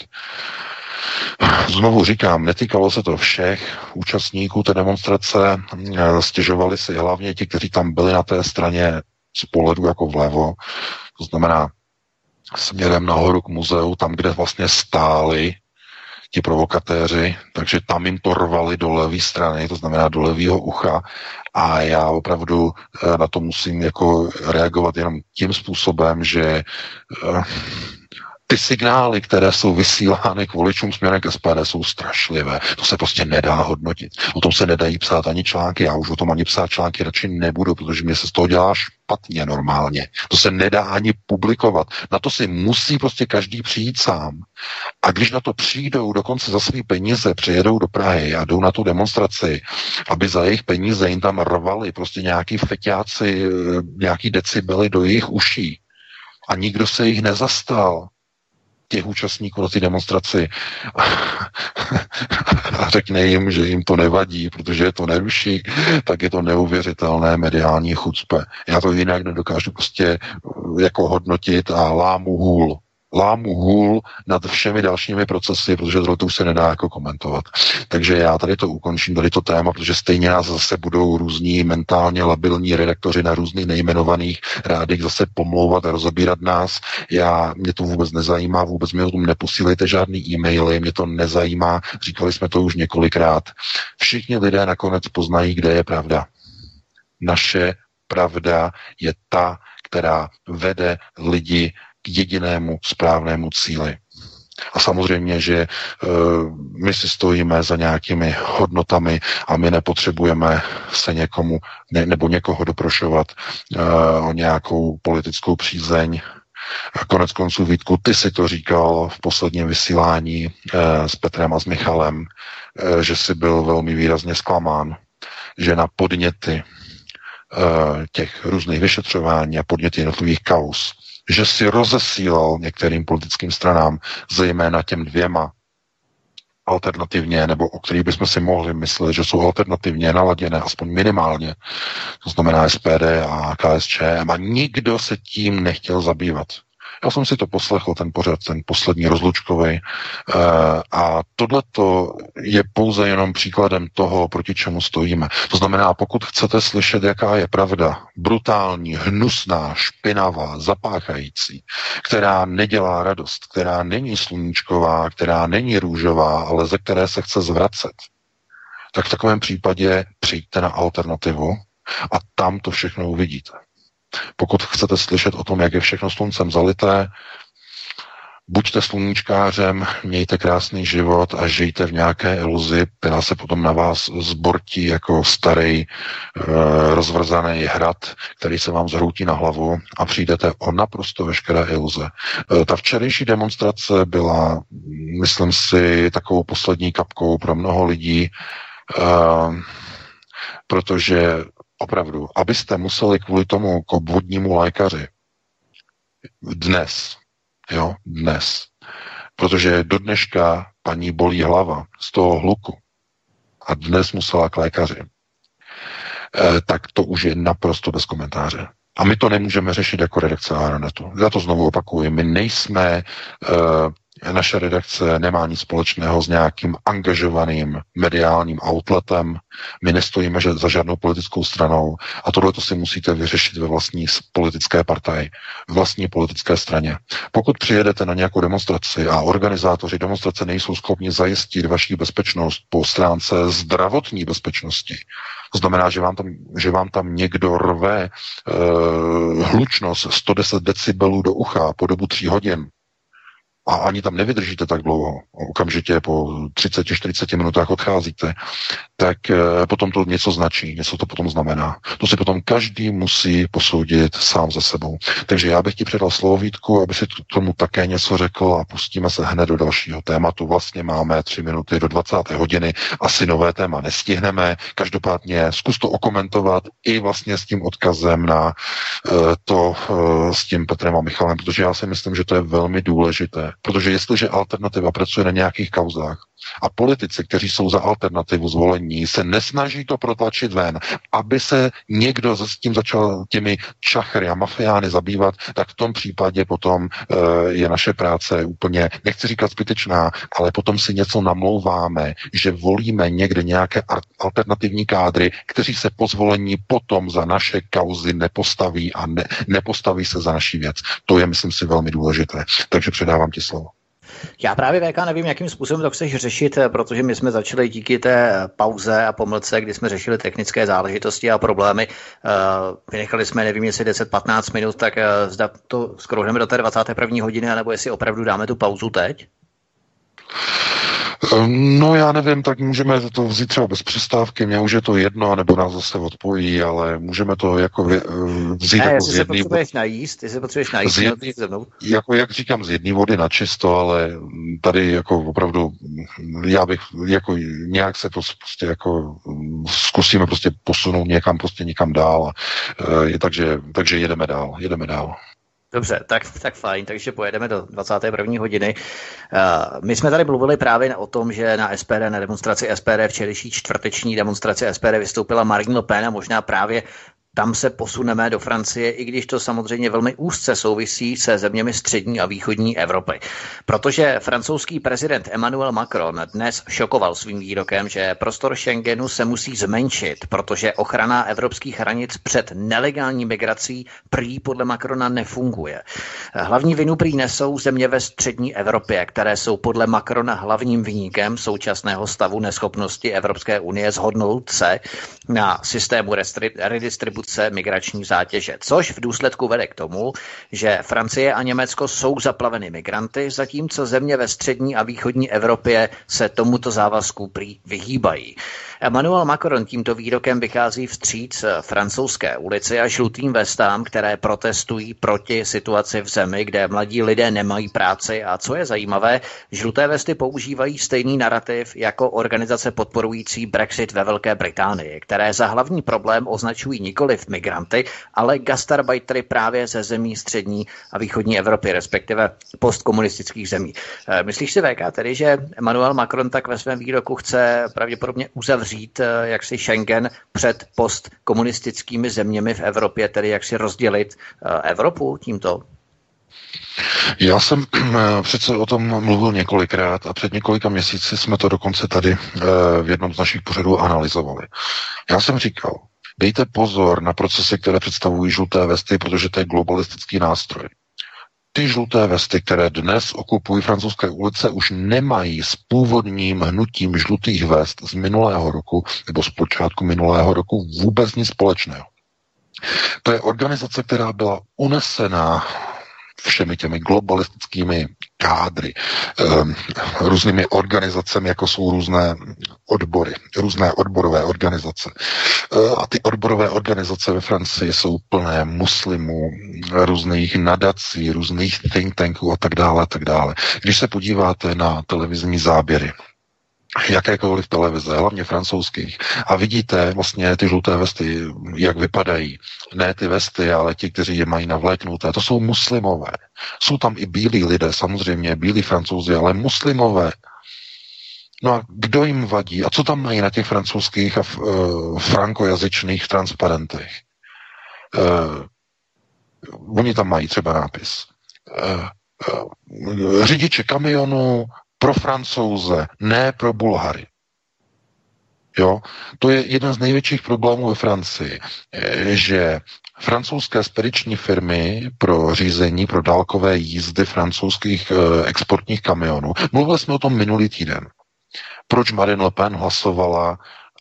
Znovu říkám, netýkalo se to všech účastníků té demonstrace, eh, stěžovali si hlavně ti, kteří tam byli na té straně z pohledu jako vlevo, to znamená směrem nahoru k muzeu, tam, kde vlastně stáli ti provokatéři, takže tam jim to rvali do levé strany, to znamená do levého ucha a já opravdu eh, na to musím jako reagovat jenom tím způsobem, že eh, ty signály, které jsou vysílány k voličům směrem k SPD, jsou strašlivé. To se prostě nedá hodnotit. O tom se nedají psát ani články. Já už o tom ani psát články radši nebudu, protože mě se z toho dělá špatně normálně. To se nedá ani publikovat. Na to si musí prostě každý přijít sám. A když na to přijdou dokonce za své peníze, přijedou do Prahy a jdou na tu demonstraci, aby za jejich peníze jim tam rvali prostě nějaký feťáci, eh, nějaký decibely do jejich uší. A nikdo se jich nezastal těch účastníků na té demonstraci a řekne jim, že jim to nevadí, protože je to neruší, tak je to neuvěřitelné mediální chucpe. Já to jinak nedokážu prostě jako hodnotit a lámu hůl lámu hůl nad všemi dalšími procesy, protože tohle to už se nedá jako komentovat. Takže já tady to ukončím, tady to téma, protože stejně nás zase budou různí mentálně labilní redaktoři na různých nejmenovaných rádích zase pomlouvat a rozebírat nás. Já, mě to vůbec nezajímá, vůbec mi o tom neposílejte žádný e-maily, mě to nezajímá, říkali jsme to už několikrát. Všichni lidé nakonec poznají, kde je pravda. Naše pravda je ta, která vede lidi jedinému správnému cíli. A samozřejmě, že uh, my si stojíme za nějakými hodnotami a my nepotřebujeme se někomu ne, nebo někoho doprošovat uh, o nějakou politickou přízeň. Konec konců, Vítku, ty si to říkal v posledním vysílání uh, s Petrem a s Michalem, že si byl velmi výrazně zklamán, že na podněty těch různých vyšetřování a podněty jednotlivých kaus že si rozesílal některým politickým stranám, zejména těm dvěma alternativně, nebo o kterých bychom si mohli myslet, že jsou alternativně naladěné, aspoň minimálně, to znamená SPD a KSČM, a nikdo se tím nechtěl zabývat. Já jsem si to poslechl, ten pořad, ten poslední rozlučkový. Eh, a tohle je pouze jenom příkladem toho, proti čemu stojíme. To znamená, pokud chcete slyšet, jaká je pravda, brutální, hnusná, špinavá, zapáchající, která nedělá radost, která není sluníčková, která není růžová, ale ze které se chce zvracet, tak v takovém případě přijďte na alternativu a tam to všechno uvidíte. Pokud chcete slyšet o tom, jak je všechno sluncem zalité, buďte sluníčkářem, mějte krásný život a žijte v nějaké iluzi, která se potom na vás zbortí jako starý e, rozvrzaný hrad, který se vám zhroutí na hlavu a přijdete o naprosto veškeré iluze. E, ta včerejší demonstrace byla, myslím si, takovou poslední kapkou pro mnoho lidí, e, protože opravdu, abyste museli kvůli tomu k obvodnímu lékaři. Dnes, jo, dnes, protože do dneška paní bolí hlava z toho hluku. A dnes musela k lékaři, eh, tak to už je naprosto bez komentáře. A my to nemůžeme řešit jako redakce Aeronetu. Já to znovu opakuju. My nejsme uh, naše redakce nemá nic společného s nějakým angažovaným mediálním outletem. My nestojíme za žádnou politickou stranou a tohle to si musíte vyřešit ve vlastní politické partaji, v vlastní politické straně. Pokud přijedete na nějakou demonstraci a organizátoři demonstrace nejsou schopni zajistit vaši bezpečnost po stránce zdravotní bezpečnosti, to znamená, že vám tam, že vám tam někdo rve uh, hlučnost 110 decibelů do ucha po dobu tří hodin, a ani tam nevydržíte tak dlouho, okamžitě po 30-40 minutách odcházíte, tak eh, potom to něco značí, něco to potom znamená. To si potom každý musí posoudit sám za sebou. Takže já bych ti předal slovo Vítku, aby si tomu také něco řekl a pustíme se hned do dalšího tématu. Vlastně máme tři minuty do 20. hodiny, asi nové téma nestihneme. Každopádně zkus to okomentovat i vlastně s tím odkazem na eh, to s tím Petrem a Michalem, protože já si myslím, že to je velmi důležité. Protože jestliže alternativa pracuje na nějakých kauzách a politici, kteří jsou za alternativu zvolení, se nesnaží to protlačit ven, aby se někdo s tím začal těmi čachry a mafiány zabývat, tak v tom případě potom e, je naše práce úplně, nechci říkat zbytečná, ale potom si něco namlouváme, že volíme někde nějaké alternativní kádry, kteří se po zvolení potom za naše kauzy nepostaví a ne, nepostaví se za naší věc. To je, myslím si, velmi důležité. Takže předávám ti slovo. Já právě VK nevím, jakým způsobem to chceš řešit, eh, protože my jsme začali díky té pauze a pomlce, kdy jsme řešili technické záležitosti a problémy. Eh, vynechali jsme, nevím, jestli 10-15 minut, tak eh, zda to skrouhneme do té 21. hodiny, nebo jestli opravdu dáme tu pauzu teď? No já nevím, tak můžeme to vzít třeba bez přestávky, mě už je to jedno, nebo nás zase odpojí, ale můžeme to jako eh, vzít ne, jako z jedný... potřebuješ najíst, jestli potřebuješ najíst, z jedný, se mnou. Jako jak říkám, z jedné vody na čisto, ale tady jako opravdu, já bych jako nějak se to prostě jako zkusíme prostě posunout někam prostě někam dál, e, takže, takže jedeme dál, jedeme dál. Dobře, tak, tak fajn, takže pojedeme do 21. hodiny. Uh, my jsme tady mluvili právě o tom, že na SPD, na demonstraci SPD, včerejší čtvrteční demonstraci SPD vystoupila Marine Le Pen a možná právě tam se posuneme do Francie, i když to samozřejmě velmi úzce souvisí se zeměmi střední a východní Evropy. Protože francouzský prezident Emmanuel Macron dnes šokoval svým výrokem, že prostor Schengenu se musí zmenšit, protože ochrana evropských hranic před nelegální migrací prý podle Macrona nefunguje. Hlavní vinu prý nesou země ve střední Evropě, které jsou podle Macrona hlavním vyníkem současného stavu neschopnosti Evropské unie zhodnout se na systému redistribuce redukce migrační zátěže, což v důsledku vede k tomu, že Francie a Německo jsou zaplaveny migranty, zatímco země ve střední a východní Evropě se tomuto závazku prý vyhýbají. Emmanuel Macron tímto výrokem vychází vstříc francouzské ulici a žlutým vestám, které protestují proti situaci v zemi, kde mladí lidé nemají práci a co je zajímavé, žluté vesty používají stejný narrativ jako organizace podporující Brexit ve Velké Británii, které za hlavní problém označují nikoli migranty, ale gastarbajtery právě ze zemí střední a východní Evropy, respektive postkomunistických zemí. Eh, myslíš si, VK, tedy, že Emmanuel Macron tak ve svém výroku chce pravděpodobně uzavřít eh, jaksi Schengen před postkomunistickými zeměmi v Evropě, tedy jak si rozdělit eh, Evropu tímto? Já jsem přece o tom mluvil několikrát a před několika měsíci jsme to dokonce tady v jednom z našich pořadů analyzovali. Já jsem říkal, dejte pozor na procesy, které představují žluté vesty, protože to je globalistický nástroj ty žluté vesty, které dnes okupují francouzské ulice, už nemají s původním hnutím žlutých vest z minulého roku nebo z počátku minulého roku vůbec nic společného. To je organizace, která byla unesená všemi těmi globalistickými kádry, um, různými organizacemi, jako jsou různé odbory, různé odborové organizace. Uh, a ty odborové organizace ve Francii jsou plné muslimů, různých nadací, různých think tanků a tak dále, a tak dále. Když se podíváte na televizní záběry, jakékoliv televize, hlavně francouzských. A vidíte vlastně ty žluté vesty, jak vypadají. Ne ty vesty, ale ti, kteří je mají navléknuté. To jsou muslimové. Jsou tam i bílí lidé, samozřejmě, bílí francouzi, ale muslimové. No a kdo jim vadí? A co tam mají na těch francouzských a uh, frankojazyčných transparentech? Uh, oni tam mají třeba nápis. Uh, uh, řidiče kamionu pro francouze, ne pro Bulhary. Jo? To je jeden z největších problémů ve Francii, eh, že francouzské spediční firmy pro řízení, pro dálkové jízdy francouzských eh, exportních kamionů, mluvili jsme o tom minulý týden. Proč Marine Le Pen hlasovala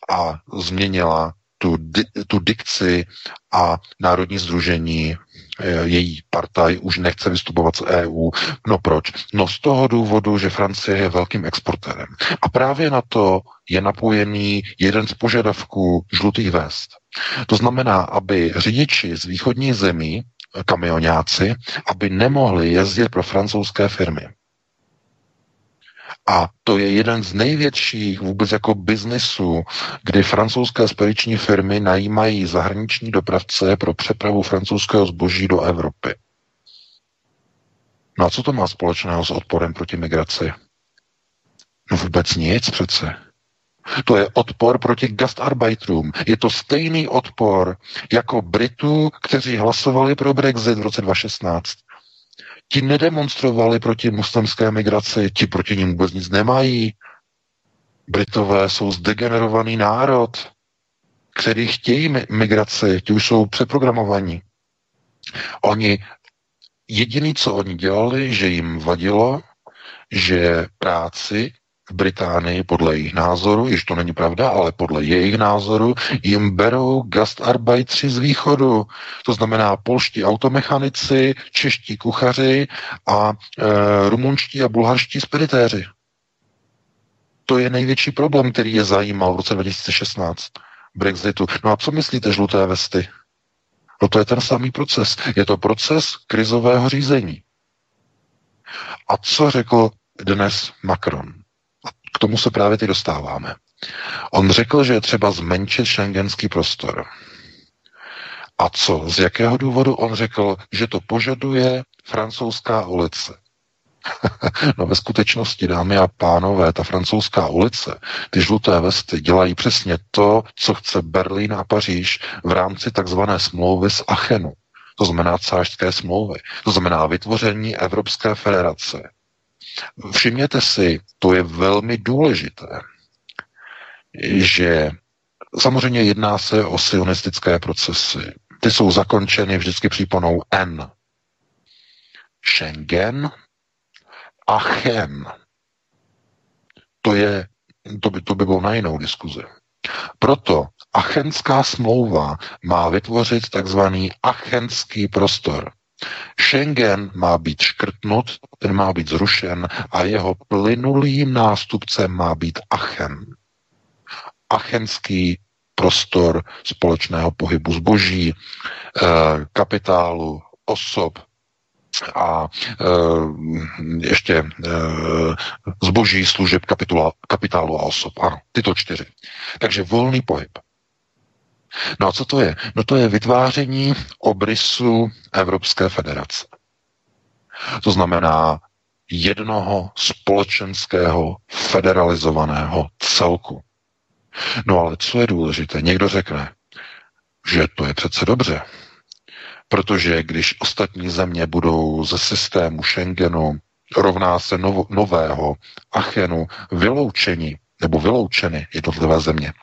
a změnila tu, di, tu dikci a Národní združení její partaj už nechce vystupovat z EU. No proč? No z toho důvodu, že Francie je velkým exportérem. A právě na to je napojený jeden z požadavků žlutých vest. To znamená, aby řidiči z východní zemí, kamionáci, aby nemohli jezdit pro francouzské firmy. A to je jeden z největších vůbec jako biznesů, kdy francouzské spediční firmy najímají zahraniční dopravce pro přepravu francouzského zboží do Evropy. No a co to má společného s odporem proti migraci? No vůbec nic přece. To je odpor proti gastarbeiterům. Je to stejný odpor jako Britů, kteří hlasovali pro Brexit v roce 2016. Ti nedemonstrovali proti muslimské migraci, ti proti ním vůbec nic nemají. Britové jsou zdegenerovaný národ, který chtějí migraci, ti už jsou přeprogramovaní. Oni, jediný, co oni dělali, že jim vadilo, že práci v Británii podle jejich názoru, již to není pravda, ale podle jejich názoru, jim berou gastarbeitři z východu. To znamená polští automechanici, čeští kuchaři a e, rumunští a bulharští speditéři. To je největší problém, který je zajímal v roce 2016 Brexitu. No a co myslíte, žluté vesty? No to je ten samý proces. Je to proces krizového řízení. A co řekl dnes Macron? K tomu se právě teď dostáváme. On řekl, že je třeba zmenšit šengenský prostor. A co? Z jakého důvodu on řekl, že to požaduje francouzská ulice? no ve skutečnosti, dámy a pánové, ta francouzská ulice, ty žluté vesty dělají přesně to, co chce Berlín a Paříž v rámci takzvané smlouvy z Achenu. To znamená cářské smlouvy. To znamená vytvoření Evropské federace. Všimněte si, to je velmi důležité, že samozřejmě jedná se o sionistické procesy. Ty jsou zakončeny vždycky příponou N. Schengen, Aachen. To, je, to, by, to by bylo na jinou diskuzi. Proto Achenská smlouva má vytvořit takzvaný achenský prostor. Schengen má být škrtnut, ten má být zrušen a jeho plynulým nástupcem má být Achen. Achenský prostor společného pohybu zboží, eh, kapitálu, osob a e, ještě e, zboží, služeb, kapitálu a osob. Ano, tyto čtyři. Takže volný pohyb. No a co to je? No to je vytváření obrysu Evropské federace. To znamená jednoho společenského federalizovaného celku. No ale co je důležité? Někdo řekne, že to je přece dobře, protože když ostatní země budou ze systému Schengenu rovná se novo, nového Achenu vyloučení nebo vyloučeny jednotlivé země,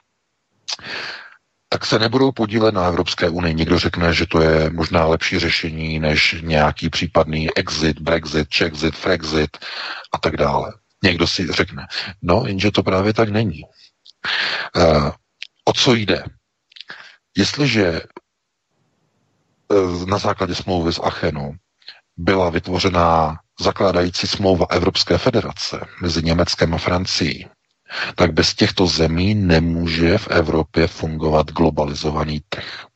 tak se nebudou podílet na Evropské unii. Někdo řekne, že to je možná lepší řešení než nějaký případný exit, Brexit, Czexit, Frexit a tak dále. Někdo si řekne, no, jenže to právě tak není. Uh, o co jde? Jestliže uh, na základě smlouvy z Achenu byla vytvořená zakládající smlouva Evropské federace mezi Německem a Francií, tak bez těchto zemí nemůže v Evropě fungovat globalizovaný trh.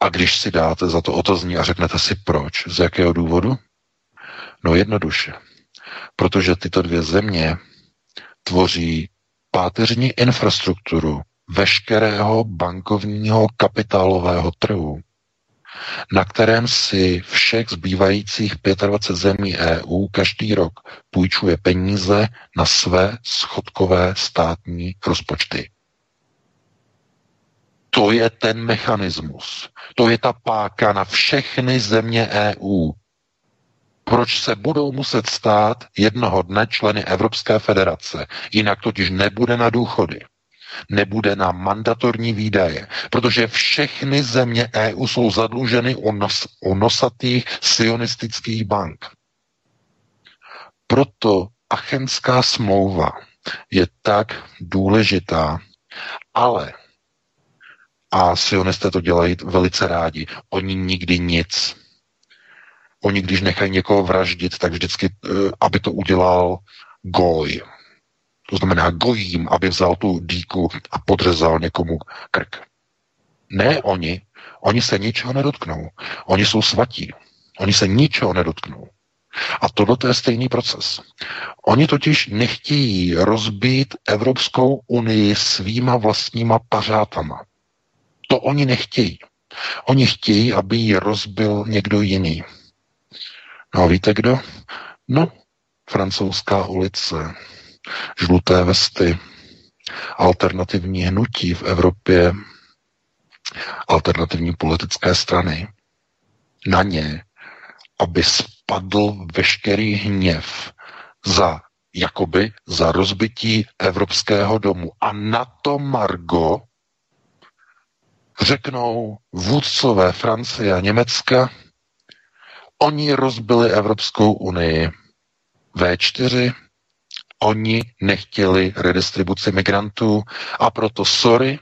A když si dáte za to otazní a řeknete si proč, z jakého důvodu? No jednoduše. Protože tyto dvě země tvoří páteřní infrastrukturu veškerého bankovního kapitálového trhu na kterém si všech zbývajících 25 zemí EU každý rok půjčuje peníze na své schodkové státní rozpočty. To je ten mechanismus. To je ta páka na všechny země EU. Proč se budou muset stát jednoho dne členy Evropské federace? Jinak totiž nebude na důchody nebude na mandatorní výdaje, protože všechny země EU jsou zadluženy u, nos, u nosatých sionistických bank. Proto Achenská smlouva je tak důležitá, ale A sionisté to dělají velice rádi. Oni nikdy nic. Oni, když nechají někoho vraždit, tak vždycky, eh, aby to udělal goj. To znamená gojím, aby vzal tu díku a podřezal někomu krk. Ne oni. Oni se ničeho nedotknou. Oni jsou svatí. Oni se ničeho nedotknou. A tohle je stejný proces. Oni totiž nechtějí rozbít Evropskou unii svýma vlastníma pařátama. To oni nechtějí. Oni chtějí, aby ji rozbil někdo jiný. No a víte kdo? No, francouzská ulice, žluté vesty, alternativní hnutí v Evropě, alternativní politické strany. Na ně, aby spadl veškerý hněv za jakoby za rozbití Evropského domu. A na to Margo řeknou vůdcové Francie a Německa, oni rozbili Evropskou unii. V4, oni nechtěli redistribuci migrantů a proto sorry,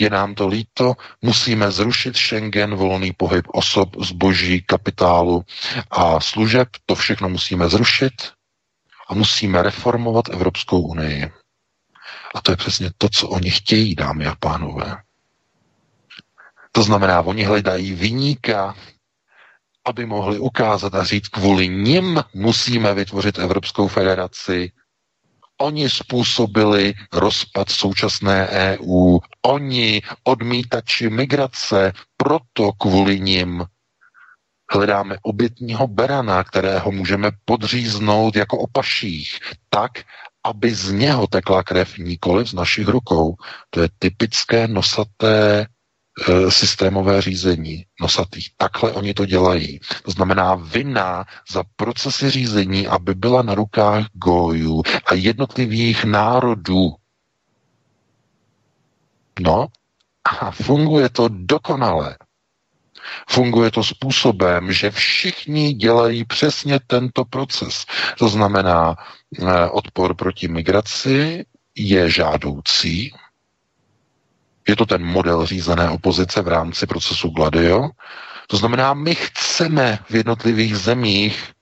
je nám to líto, musíme zrušit Schengen, volný pohyb osob, zboží, kapitálu a služeb, to všechno musíme zrušit a musíme reformovat Evropskou unii. A to je přesně to, co oni chtějí, dámy a pánové. To znamená, oni hledají vyníka, aby mohli ukázat a říct, kvůli nim musíme vytvořit Evropskou federaci, Oni způsobili rozpad současné EU. Oni odmítači migrace, proto kvůli nim hledáme obětního berana, kterého můžeme podříznout jako opaších, tak, aby z něho tekla krev nikoli z našich rukou. To je typické nosaté systémové řízení nosatých. Takhle oni to dělají. To znamená vina za procesy řízení, aby byla na rukách gojů a jednotlivých národů. No a funguje to dokonale. Funguje to způsobem, že všichni dělají přesně tento proces. To znamená, e, odpor proti migraci je žádoucí, je to ten model řízené opozice v rámci procesu Gladio. To znamená, my chceme v jednotlivých zemích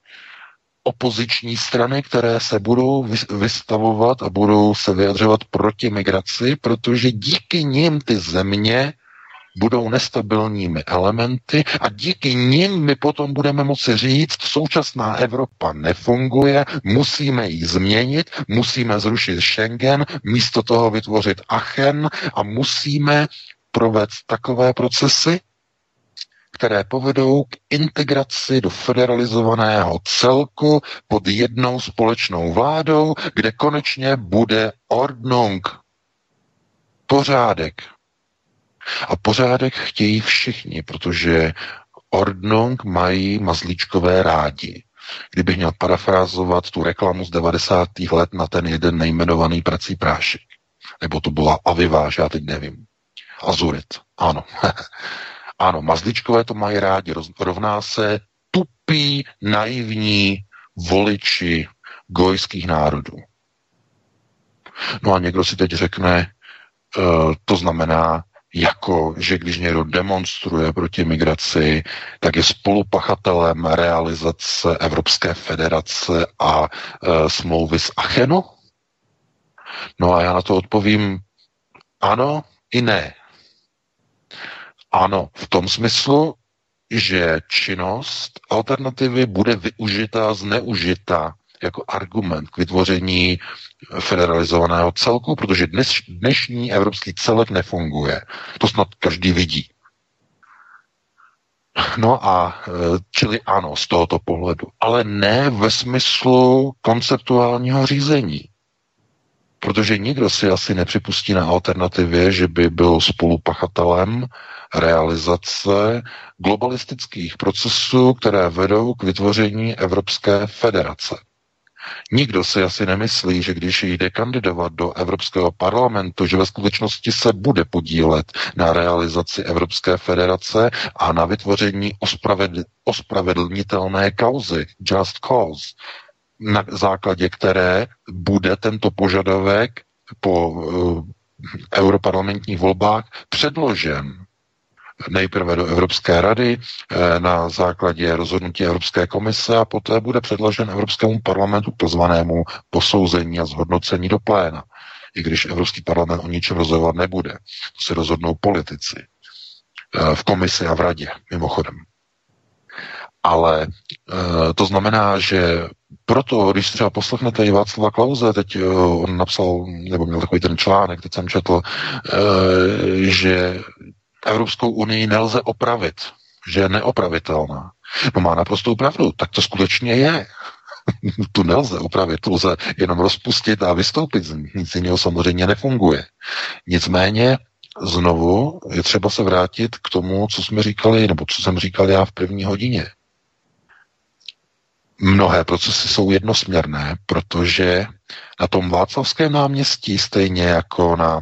opoziční strany, které se budou vystavovat a budou se vyjadřovat proti migraci, protože díky nim ty země budou nestabilními elementy a díky nim my potom budeme moci říct, současná Evropa nefunguje, musíme ji změnit, musíme zrušit Schengen, místo toho vytvořit Achen a musíme provést takové procesy, které povedou k integraci do federalizovaného celku pod jednou společnou vládou, kde konečně bude Ordnung, pořádek, a pořádek chtějí všichni, protože Ordnung mají mazlíčkové rádi. Kdybych měl parafrázovat tu reklamu z 90. let na ten jeden nejmenovaný prací prášek. Nebo to byla Aviváž, já teď nevím. Azurit, ano. ano, mazlíčkové to mají rádi. Rovná se tupí, naivní voliči gojských národů. No a někdo si teď řekne, uh, to znamená, jako, že když někdo demonstruje proti migraci, tak je spolupachatelem realizace Evropské federace a e, smlouvy z Achenu? No a já na to odpovím ano i ne. Ano, v tom smyslu, že činnost alternativy bude využita, zneužita jako argument k vytvoření federalizovaného celku, protože dnes, dnešní evropský celek nefunguje. To snad každý vidí. No a e, čili ano, z tohoto pohledu, ale ne ve smyslu konceptuálního řízení. Protože nikdo si asi nepřipustí na alternativě, že by byl spolupachatelem realizace globalistických procesů, které vedou k vytvoření Evropské federace. Nikdo si asi nemyslí, že když jde kandidovat do Evropského parlamentu, že ve skutečnosti se bude podílet na realizaci Evropské federace a na vytvoření ospravedl- ospravedlnitelné kauzy, just cause, na základě které bude tento požadavek po uh, europarlamentních volbách předložen nejprve do Evropské rady eh, na základě rozhodnutí Evropské komise a poté bude předložen Evropskému parlamentu pozvanému posouzení a zhodnocení do pléna. I když Evropský parlament o ničem rozhodovat nebude. To si rozhodnou politici eh, v komisi a v radě, mimochodem. Ale e, to znamená, že proto, když třeba poslechnete i Václava Klauze, teď on napsal, nebo měl takový ten článek, teď jsem četl, že Evropskou unii nelze opravit, že je neopravitelná. No má naprostou pravdu, tak to skutečně je. tu nelze opravit, tu lze jenom rozpustit a vystoupit z ní. Nic jiného samozřejmě nefunguje. Nicméně znovu je třeba se vrátit k tomu, co jsme říkali, nebo co jsem říkal já v první hodině. Mnohé procesy jsou jednosměrné, protože na tom Václavském náměstí, stejně jako na uh,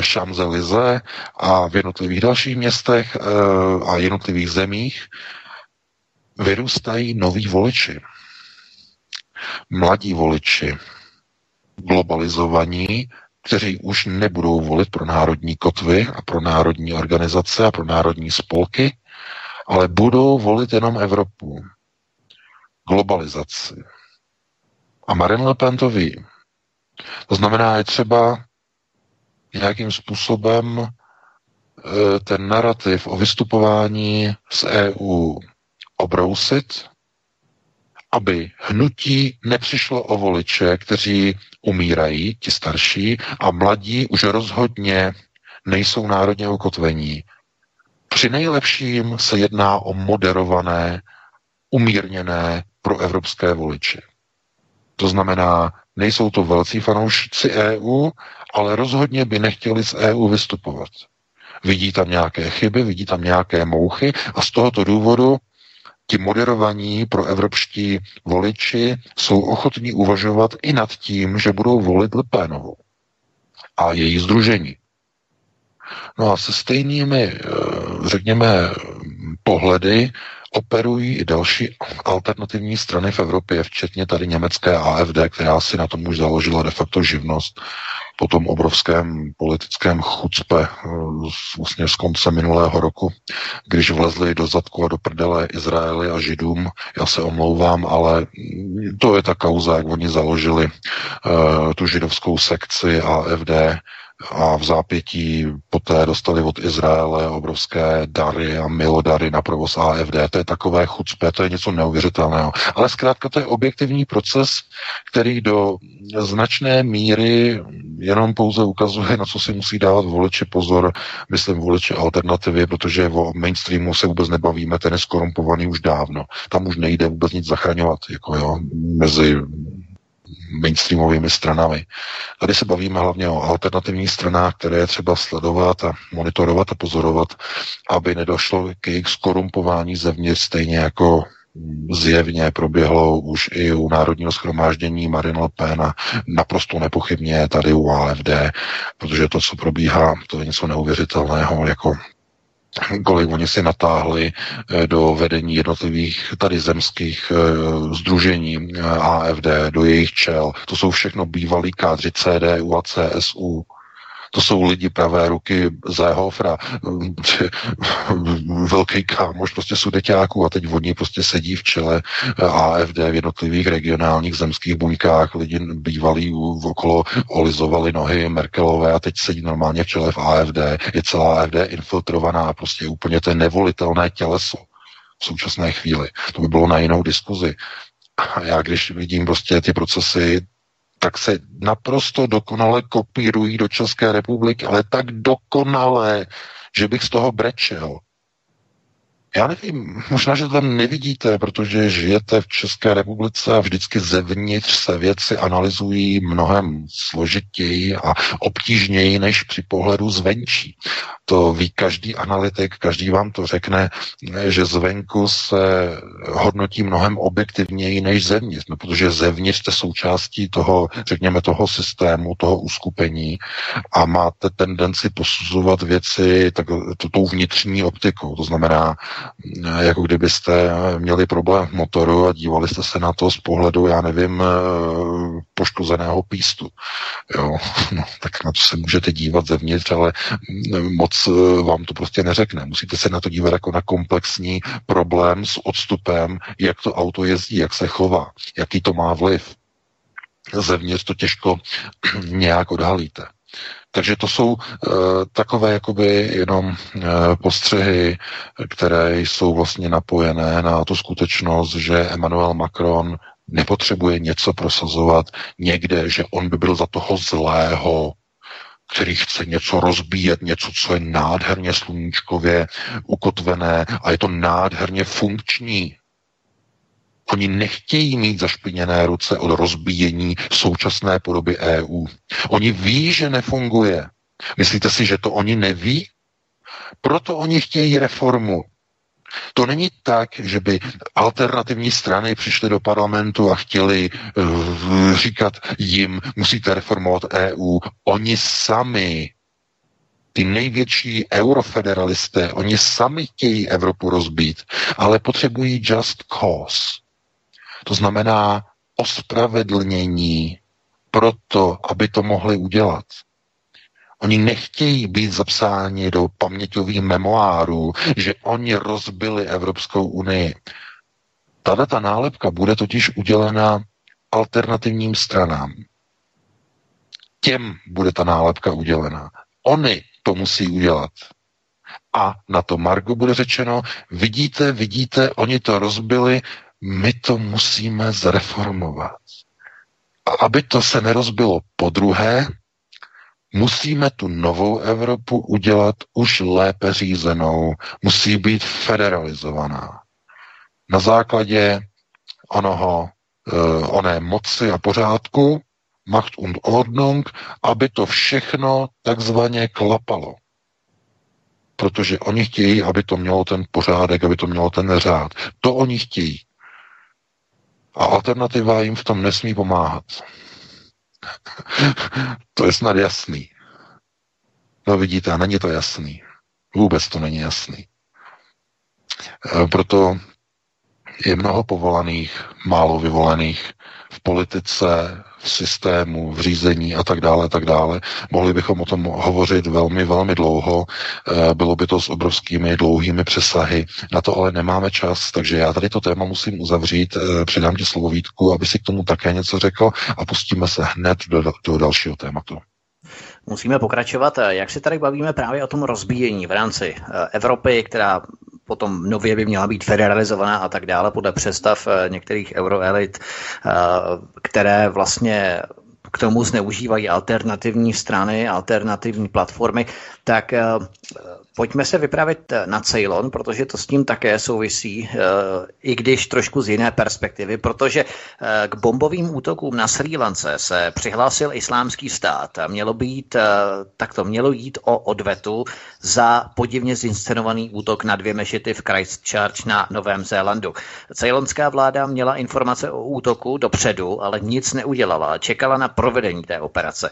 Champs-Élysées a v jednotlivých dalších městech uh, a jednotlivých zemích, vyrůstají noví voliči. Mladí voliči, globalizovaní, kteří už nebudou volit pro národní kotvy a pro národní organizace a pro národní spolky, ale budou volit jenom Evropu globalizaci. A Marine Le Pen to ví. To znamená, je třeba nějakým způsobem eh, ten narrativ o vystupování z EU obrousit, aby hnutí nepřišlo o voliče, kteří umírají, ti starší, a mladí už rozhodně nejsou národně ukotvení. Při nejlepším se jedná o moderované, umírněné pro evropské voliče. To znamená, nejsou to velcí fanoušci EU, ale rozhodně by nechtěli z EU vystupovat. Vidí tam nějaké chyby, vidí tam nějaké mouchy a z tohoto důvodu ti moderovaní pro evropští voliči jsou ochotní uvažovat i nad tím, že budou volit Lepénovou a její združení. No a se stejnými, eh, řekněme, pohledy operují i další alternativní strany v Evropě, včetně tady německé AFD, která si na tom už založila de facto živnost po tom obrovském politickém chucpe eh, vlastně z konce minulého roku, když vlezli do zadku a do prdele Izraeli a Židům. Já se omlouvám, ale to je ta kauza, jak oni založili uh, tu židovskou sekci AFD, a v zápětí poté dostali od Izraele obrovské dary a milodary na provoz AFD. To je takové chucpe, to je něco neuvěřitelného. Ale zkrátka to je objektivní proces, který do značné míry jenom pouze ukazuje, na co si musí dávat voliči pozor, myslím voliči alternativy, protože o mainstreamu se vůbec nebavíme, ten je skorumpovaný už dávno. Tam už nejde vůbec nic zachraňovat, jako jo, mezi mainstreamovými stranami. Tady se bavíme hlavně o alternativních stranách, které je třeba sledovat a monitorovat a pozorovat, aby nedošlo k jejich skorumpování zevnitř, stejně jako zjevně proběhlo už i u Národního schromáždění Marine Le Pen a naprosto nepochybně tady u AFD, protože to, co probíhá, to je něco neuvěřitelného, jako kolik oni si natáhli eh, do vedení jednotlivých tady zemských združení eh, AFD, do jejich čel. To jsou všechno bývalí kádři CDU a CSU. To jsou lidi pravé ruky Zéhofra, velký kámoš prostě sudeťáků a teď oni prostě sedí v čele AFD v jednotlivých regionálních zemských buňkách, lidi bývalí okolo olizovali nohy Merkelové a teď sedí normálně v čele v AFD. Je celá AFD infiltrovaná, prostě úplně to je nevolitelné těleso v současné chvíli. To by bylo na jinou diskuzi. A já když vidím prostě ty procesy, tak se naprosto dokonale kopírují do České republiky, ale tak dokonale, že bych z toho brečel. Já nevím, možná, že to tam nevidíte, protože žijete v České republice a vždycky zevnitř se věci analyzují mnohem složitěji a obtížněji než při pohledu zvenčí. To ví každý analytik, každý vám to řekne, že zvenku se hodnotí mnohem objektivněji než zevnitř, no, protože zevnitř jste součástí toho, řekněme, toho systému, toho uskupení a máte tendenci posuzovat věci tak, tou vnitřní optikou. To znamená, jako kdybyste měli problém motoru a dívali jste se na to z pohledu, já nevím, poškozeného pístu. Jo, no, tak na to se můžete dívat zevnitř, ale moc vám to prostě neřekne. Musíte se na to dívat jako na komplexní problém s odstupem, jak to auto jezdí, jak se chová, jaký to má vliv. Zevnitř to těžko nějak odhalíte. Takže to jsou uh, takové jakoby jenom uh, postřehy, které jsou vlastně napojené na tu skutečnost, že Emmanuel Macron nepotřebuje něco prosazovat někde, že on by byl za toho zlého, který chce něco rozbíjet, něco, co je nádherně sluníčkově ukotvené a je to nádherně funkční. Oni nechtějí mít zašpiněné ruce od rozbíjení současné podoby EU. Oni ví, že nefunguje. Myslíte si, že to oni neví? Proto oni chtějí reformu. To není tak, že by alternativní strany přišly do parlamentu a chtěli uh, říkat jim, musíte reformovat EU. Oni sami, ty největší eurofederalisté, oni sami chtějí Evropu rozbít, ale potřebují just cause. To znamená ospravedlnění pro to, aby to mohli udělat. Oni nechtějí být zapsáni do paměťových memoárů, že oni rozbili Evropskou unii. Tada ta nálepka bude totiž udělena alternativním stranám. Těm bude ta nálepka udělena. Oni to musí udělat. A na to Margo bude řečeno, vidíte, vidíte, oni to rozbili, my to musíme zreformovat. A aby to se nerozbilo po druhé, musíme tu novou Evropu udělat už lépe řízenou, musí být federalizovaná. Na základě onoho, uh, oné moci a pořádku, Macht und Ordnung, aby to všechno takzvaně klapalo. Protože oni chtějí, aby to mělo ten pořádek, aby to mělo ten řád. To oni chtějí. A alternativa jim v tom nesmí pomáhat. to je snad jasný. No vidíte, není to jasný. Vůbec to není jasný. E, proto je mnoho povolaných, málo vyvolených v politice, v systému, v řízení a tak dále, tak dále. Mohli bychom o tom hovořit velmi, velmi dlouho. Eh, bylo by to s obrovskými dlouhými přesahy. Na to ale nemáme čas, takže já tady to téma musím uzavřít. Eh, předám ti slovo Vítku, aby si k tomu také něco řekl a pustíme se hned do, do dalšího tématu. Musíme pokračovat. Jak se tady bavíme právě o tom rozbíjení v rámci eh, Evropy, která potom nově by měla být federalizovaná a tak dále podle představ eh, některých euroelit, eh, které vlastně k tomu zneužívají alternativní strany, alternativní platformy, tak Pojďme se vypravit eh, na Ceylon, protože to s tím také souvisí, eh, i když trošku z jiné perspektivy, protože eh, k bombovým útokům na Sri Lance se přihlásil islámský stát. Mělo být, tak to mělo jít o odvetu za podivně zinscenovaný útok na dvě mešity v Christchurch na Novém Zélandu. Ceylonská vláda měla informace o útoku dopředu, ale nic neudělala. Čekala na provedení té operace.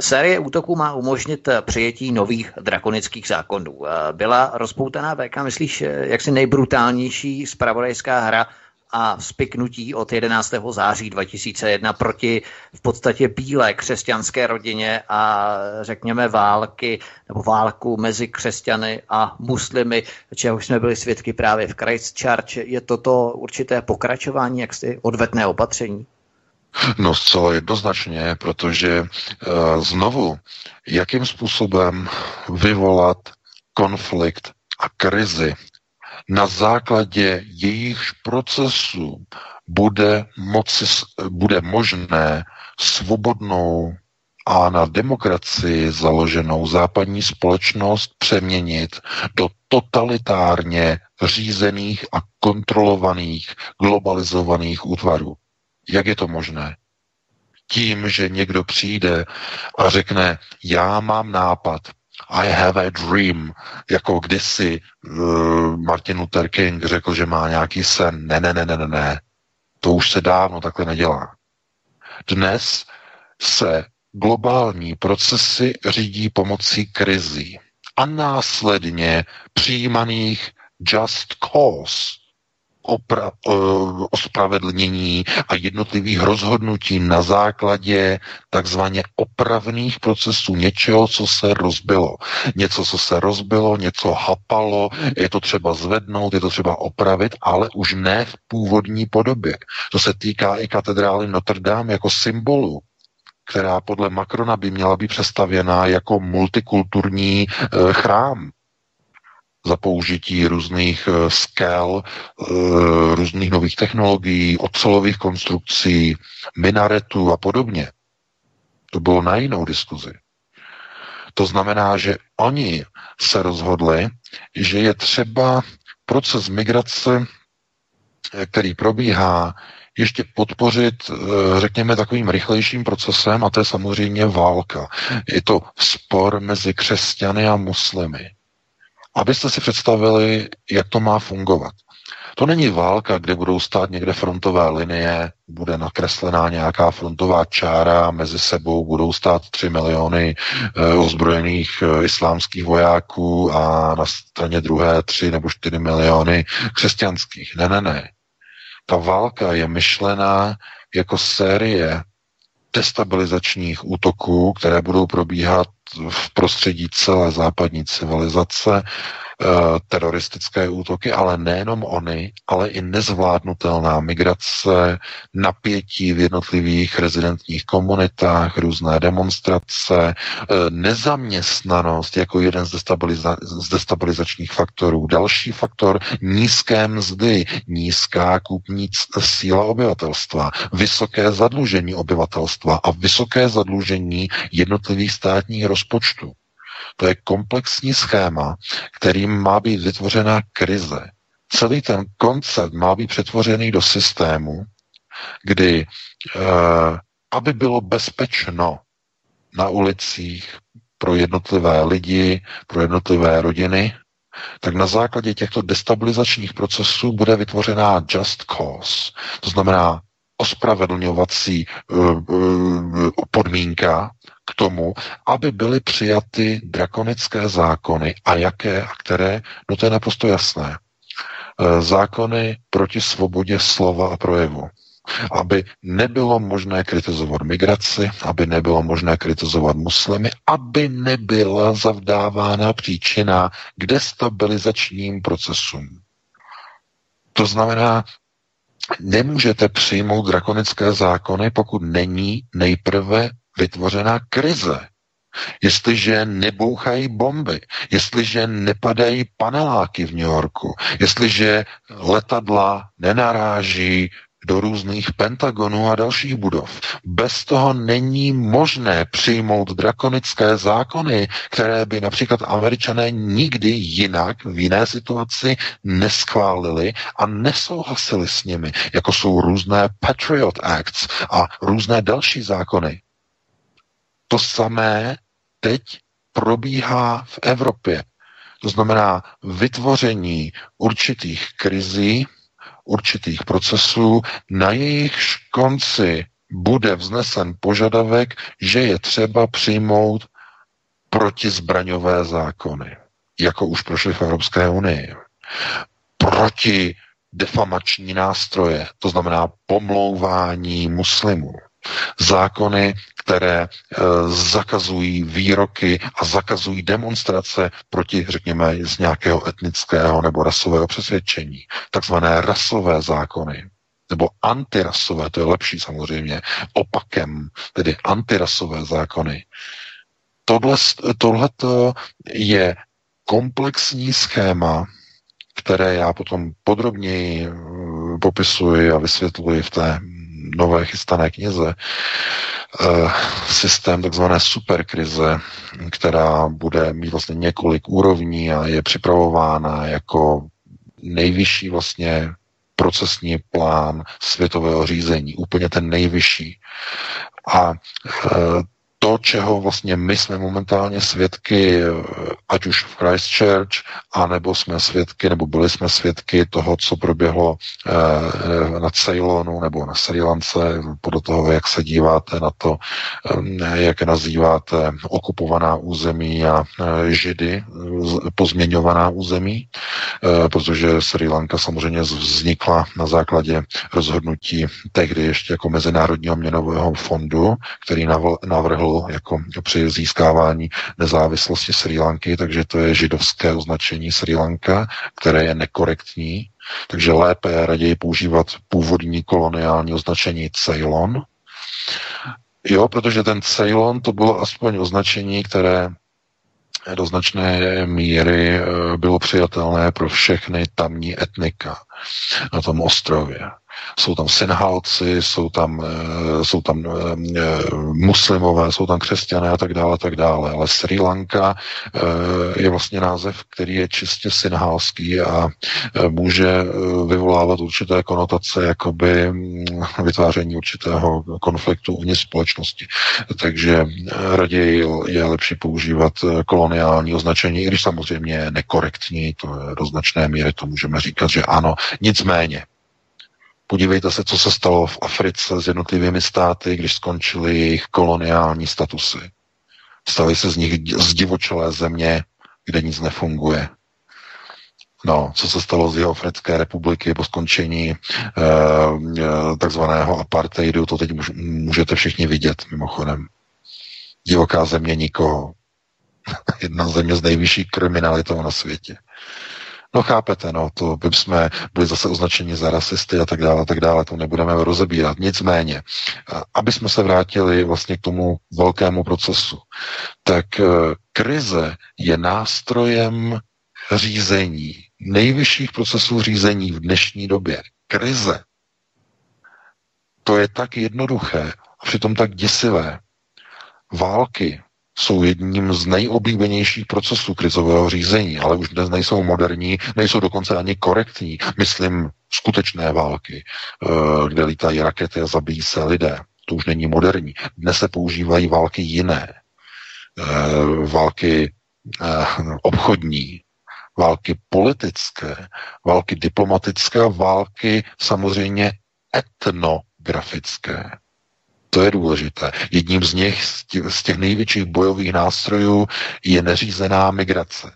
Série útoků má umožnit přijetí nových drakonických zákonů. Eh, byla rozpoutaná VK, myslíš, eh, jaksi nejbrutálnější spravodajská hra a spiknutí od 11. září 2001 proti v podstatě bílé křesťanské rodině a řekněme války nebo válku mezi křesťany a muslimy, čeho jsme byli svědky právě v Christchurch. Je toto určité pokračování, jak si odvetné opatření? No zcela jednoznačně, protože znovu, jakým způsobem vyvolat konflikt a krizi na základě jejich procesů bude, moci, bude možné svobodnou a na demokracii založenou západní společnost přeměnit do totalitárně řízených a kontrolovaných globalizovaných útvarů. Jak je to možné? Tím, že někdo přijde a řekne, já mám nápad, i have a dream, jako kdysi uh, Martin Luther King řekl, že má nějaký sen. Ne, ne, ne, ne, ne, ne. To už se dávno takhle nedělá. Dnes se globální procesy řídí pomocí krizí a následně přijímaných just cause opra- ospravedlnění a jednotlivých rozhodnutí na základě takzvaně opravných procesů něčeho, co se rozbilo. Něco, co se rozbilo, něco hapalo, je to třeba zvednout, je to třeba opravit, ale už ne v původní podobě. To se týká i katedrály Notre Dame jako symbolu která podle Macrona by měla být přestavěná jako multikulturní e, chrám za použití různých eh, skel, eh, různých nových technologií, ocelových konstrukcí, minaretů a podobně. To bylo na jinou diskuzi. To znamená, že oni se rozhodli, že je třeba proces migrace, eh, který probíhá, ještě podpořit, řekněme, takovým rychlejším procesem, a to je samozřejmě válka. Je to spor mezi křesťany a muslimy. Abyste si představili, jak to má fungovat. To není válka, kde budou stát někde frontové linie, bude nakreslená nějaká frontová čára, mezi sebou budou stát 3 miliony e, ozbrojených e, islámských vojáků a na straně druhé 3 nebo 4 miliony křesťanských. Ne, ne, ne. Ta válka je myšlená jako série destabilizačních útoků, které budou probíhat v prostředí celé západní civilizace teroristické útoky, ale nejenom oni, ale i nezvládnutelná migrace, napětí v jednotlivých rezidentních komunitách, různé demonstrace, eh, nezaměstnanost jako jeden z, destabiliza- z destabilizačních faktorů. Další faktor nízké mzdy, nízká kupní síla obyvatelstva, vysoké zadlužení obyvatelstva a vysoké zadlužení jednotlivých státních rozpočtů. To je komplexní schéma, kterým má být vytvořena krize. Celý ten koncept má být přetvořený do systému, kdy, eh, aby bylo bezpečno na ulicích pro jednotlivé lidi, pro jednotlivé rodiny, tak na základě těchto destabilizačních procesů bude vytvořená just cause. To znamená ospravedlňovací uh, uh, podmínka, k tomu, aby byly přijaty drakonické zákony. A jaké a které? No to je naprosto jasné. E, zákony proti svobodě slova a projevu. Aby nebylo možné kritizovat migraci, aby nebylo možné kritizovat muslimy, aby nebyla zavdávána příčina k destabilizačním procesům. To znamená, nemůžete přijmout drakonické zákony, pokud není nejprve vytvořená krize. Jestliže nebouchají bomby, jestliže nepadají paneláky v New Yorku, jestliže letadla nenaráží do různých pentagonů a dalších budov. Bez toho není možné přijmout drakonické zákony, které by například američané nikdy jinak v jiné situaci neschválili a nesouhlasili s nimi, jako jsou různé Patriot Acts a různé další zákony. To samé teď probíhá v Evropě. To znamená vytvoření určitých krizí, určitých procesů, na jejich konci bude vznesen požadavek, že je třeba přijmout protizbraňové zákony, jako už prošly v Evropské unii. Proti defamační nástroje, to znamená pomlouvání muslimů. Zákony, které e, zakazují výroky a zakazují demonstrace proti, řekněme, z nějakého etnického nebo rasového přesvědčení. Takzvané rasové zákony nebo antirasové, to je lepší samozřejmě, opakem, tedy antirasové zákony. Tohle, je komplexní schéma, které já potom podrobněji e, popisuji a vysvětluji v té nové chystané knize, eh, systém takzvané superkrize, která bude mít vlastně několik úrovní a je připravována jako nejvyšší vlastně procesní plán světového řízení, úplně ten nejvyšší. A e, to, čeho vlastně my jsme momentálně svědky, ať už v Christchurch, anebo jsme svědky, nebo byli jsme svědky toho, co proběhlo eh, na Ceylonu nebo na Sri Lance, podle toho, jak se díváte na to, eh, jak nazýváte okupovaná území a eh, židy, pozměňovaná území, protože Sri Lanka samozřejmě vznikla na základě rozhodnutí tehdy ještě jako Mezinárodního měnového fondu, který navrhl jako při získávání nezávislosti Sri Lanky, takže to je židovské označení Sri Lanka, které je nekorektní, takže lépe raději používat původní koloniální označení Ceylon. Jo, protože ten Ceylon to bylo aspoň označení, které do značné míry eh, bylo přijatelné pro všechny tamní etnika na tom ostrově. Jsou tam synhalci, jsou tam, eh, jsou tam eh, muslimové, jsou tam křesťané a tak dále, tak dále. Ale Sri Lanka je vlastně název, který je čistě synhalský a může vyvolávat určité konotace, jakoby mm, vytváření určitého konfliktu uvnitř společnosti. Takže raději je lepší používat koloniální označení, i když samozřejmě je nekorektní, to je do značné míry, to můžeme říkat, že ano. Nicméně, podívejte se, co se stalo v Africe s jednotlivými státy, když skončily jejich koloniální statusy. Staly se z nich zdivočelé země, kde nic nefunguje. No, co se stalo z Jihoafrické republiky po skončení e, takzvaného apartheidu, to teď můžete všichni vidět, mimochodem. Divoká země nikoho. Jedna země s nejvyšší kriminalitou na světě. No chápete, no, to by jsme byli zase označeni za rasisty a tak dále, a tak dále, to nebudeme rozebírat. Nicméně, aby jsme se vrátili vlastně k tomu velkému procesu, tak e, krize je nástrojem řízení, nejvyšších procesů řízení v dnešní době. Krize. To je tak jednoduché a přitom tak děsivé. Války, jsou jedním z nejoblíbenějších procesů krizového řízení, ale už dnes nejsou moderní, nejsou dokonce ani korektní. Myslím skutečné války, eh, kde lítají rakety a zabíjí se lidé. To už není moderní. Dnes se používají války jiné. Eh, války eh, obchodní, války politické, války diplomatické, války samozřejmě etnografické. To je důležité. Jedním z nich, z těch největších bojových nástrojů, je neřízená migrace.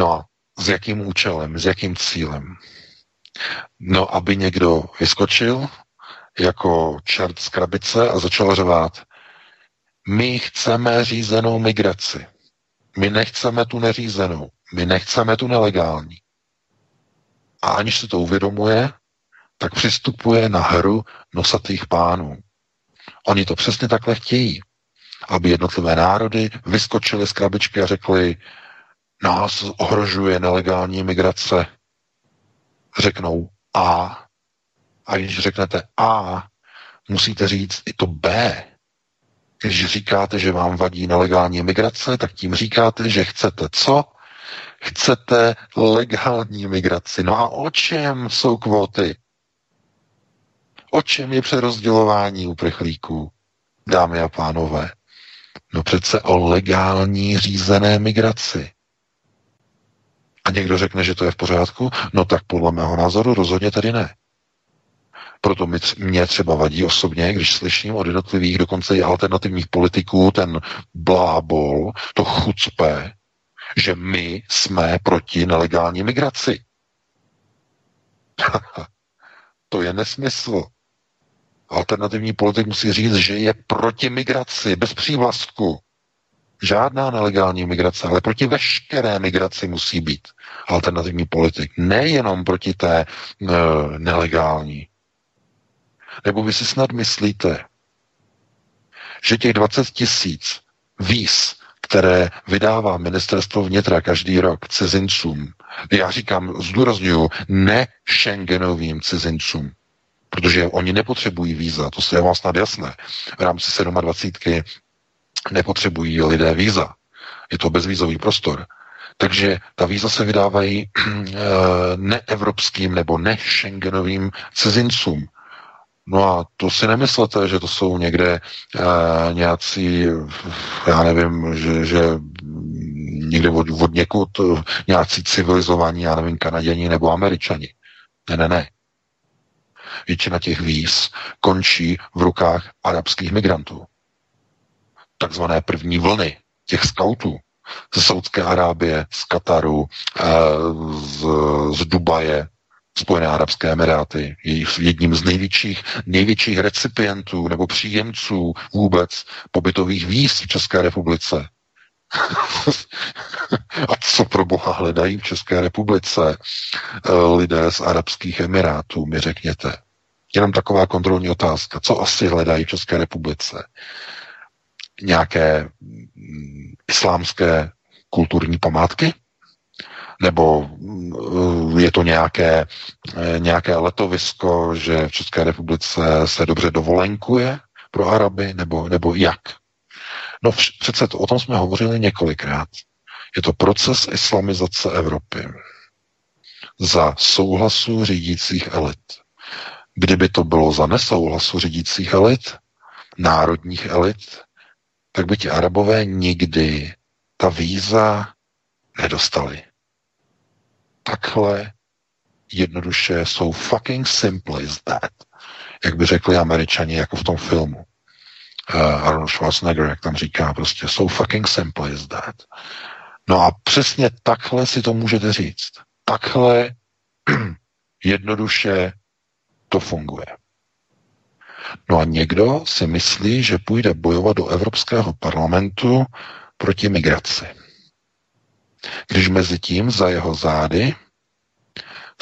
No a s jakým účelem, s jakým cílem? No, aby někdo vyskočil jako čert z krabice a začal řvát. My chceme řízenou migraci. My nechceme tu neřízenou. My nechceme tu nelegální. A aniž se to uvědomuje, tak přistupuje na hru nosatých pánů. Oni to přesně takhle chtějí, aby jednotlivé národy vyskočily z krabičky a řekli, nás ohrožuje nelegální migrace. Řeknou A. A když řeknete A, musíte říct i to B. Když říkáte, že vám vadí nelegální migrace, tak tím říkáte, že chcete co? Chcete legální migraci. No a o čem jsou kvóty? O čem je přerozdělování uprchlíků, dámy a pánové? No přece o legální řízené migraci. A někdo řekne, že to je v pořádku? No tak podle mého názoru rozhodně tady ne. Proto mě třeba vadí osobně, když slyším od jednotlivých, dokonce i alternativních politiků, ten blábol, to chucpe, že my jsme proti nelegální migraci. to je nesmysl. Alternativní politik musí říct, že je proti migraci, bez přívlastku. Žádná nelegální migrace, ale proti veškeré migraci musí být alternativní politik. Nejenom proti té e, nelegální. Nebo vy si snad myslíte, že těch 20 tisíc víz, které vydává ministerstvo vnitra každý rok cizincům, já říkám, zdůraznuju, ne Schengenovým cizincům, protože oni nepotřebují víza, to je vám snad jasné. V rámci 27 nepotřebují lidé víza. Je to bezvízový prostor. Takže ta víza se vydávají eh, neevropským nebo ne cizincům. No a to si nemyslete, že to jsou někde e, nějací, já nevím, že, že někde od, od někud nějací civilizovaní, já nevím, Kanaděni nebo Američani. Ne, ne, ne. Většina těch víz končí v rukách arabských migrantů. Takzvané první vlny těch skautů ze Saudské Arábie, z Kataru, eh, z, z Dubaje, Spojené arabské emiráty, jedním z největších, největších recipientů nebo příjemců vůbec pobytových víz v České republice. A co pro boha hledají v České republice eh, lidé z arabských emirátů, mi řekněte. Jenom taková kontrolní otázka. Co asi hledají v České republice? Nějaké mm, islámské kulturní památky? Nebo mm, je to nějaké, eh, nějaké letovisko, že v České republice se dobře dovolenkuje pro Araby, nebo, nebo jak? No přece to, o tom jsme hovořili několikrát. Je to proces islamizace Evropy za souhlasu řídících elit. Kdyby to bylo za nesouhlasu řídících elit, národních elit, tak by ti arabové nikdy ta víza nedostali. Takhle jednoduše jsou fucking simple is that. Jak by řekli američani, jako v tom filmu. Uh, Arnold Schwarzenegger, jak tam říká, prostě so fucking simple is that. No a přesně takhle si to můžete říct. Takhle jednoduše to funguje. No a někdo si myslí, že půjde bojovat do Evropského parlamentu proti migraci. Když mezi tím za jeho zády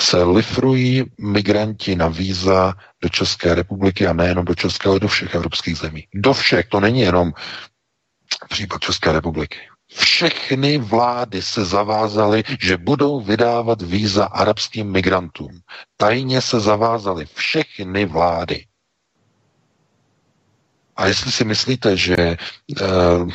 se lifrují migranti na víza do České republiky a nejenom do České, ale do všech evropských zemí. Do všech, to není jenom případ České republiky. Všechny vlády se zavázaly, že budou vydávat víza arabským migrantům. Tajně se zavázaly všechny vlády. A jestli si myslíte, že uh,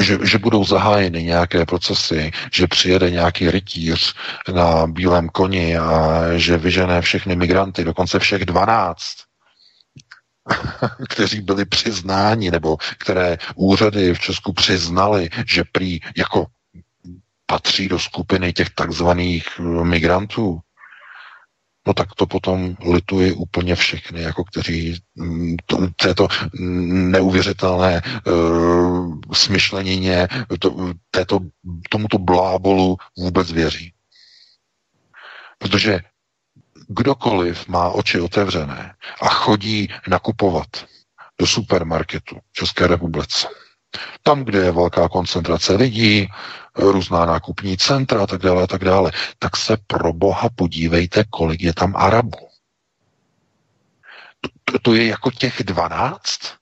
že, že budou zahájeny nějaké procesy, že přijede nějaký rytíř na bílém koni a že vyžené všechny migranty, dokonce všech 12, kteří byli přiznáni, nebo které úřady v Česku přiznali, že prý jako patří do skupiny těch takzvaných eh, migrantů, no tak to potom lituji úplně všechny, jako kteří mm, to, této neuvěřitelné uh, smyšlenině, to, této, tomuto blábolu vůbec věří. Protože kdokoliv má oči otevřené a chodí nakupovat do supermarketu v České republice, tam, kde je velká koncentrace lidí, různá nákupní centra a tak dále, a tak dále, tak se pro boha podívejte, kolik je tam Arabů. To, to, je jako těch dvanáct?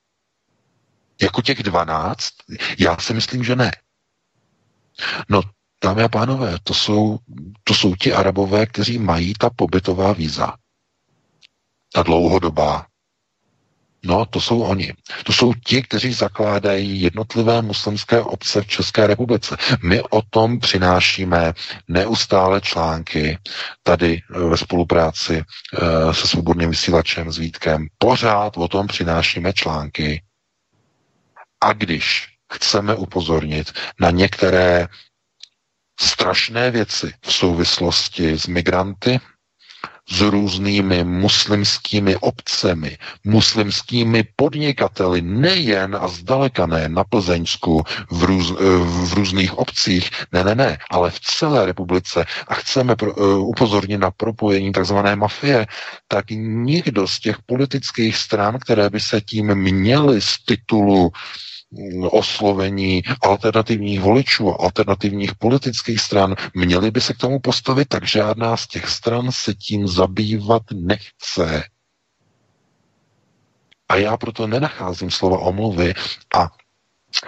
Jako těch dvanáct? Já si myslím, že ne. No, dámy a pánové, to jsou, to jsou ti arabové, kteří mají ta pobytová víza. Ta dlouhodobá, No, to jsou oni. To jsou ti, kteří zakládají jednotlivé muslimské obce v České republice. My o tom přinášíme neustále články tady eh, ve spolupráci e, se svobodným vysílačem s Vítkem. Pořád o tom přinášíme články. A když chceme upozornit na některé strašné věci v souvislosti s migranty, s různými muslimskými obcemi, muslimskými podnikateli, nejen a zdaleka ne na Plzeňsku, v, růz, v různých obcích, ne, ne, ne, ale v celé republice a chceme pro, uh, upozornit na propojení tzv. mafie, tak nikdo z těch politických stran, které by se tím měly z titulu oslovení alternativních voličů, alternativních politických stran, měli by se k tomu postavit, tak žádná z těch stran se tím zabývat nechce. A já proto nenacházím slova omluvy a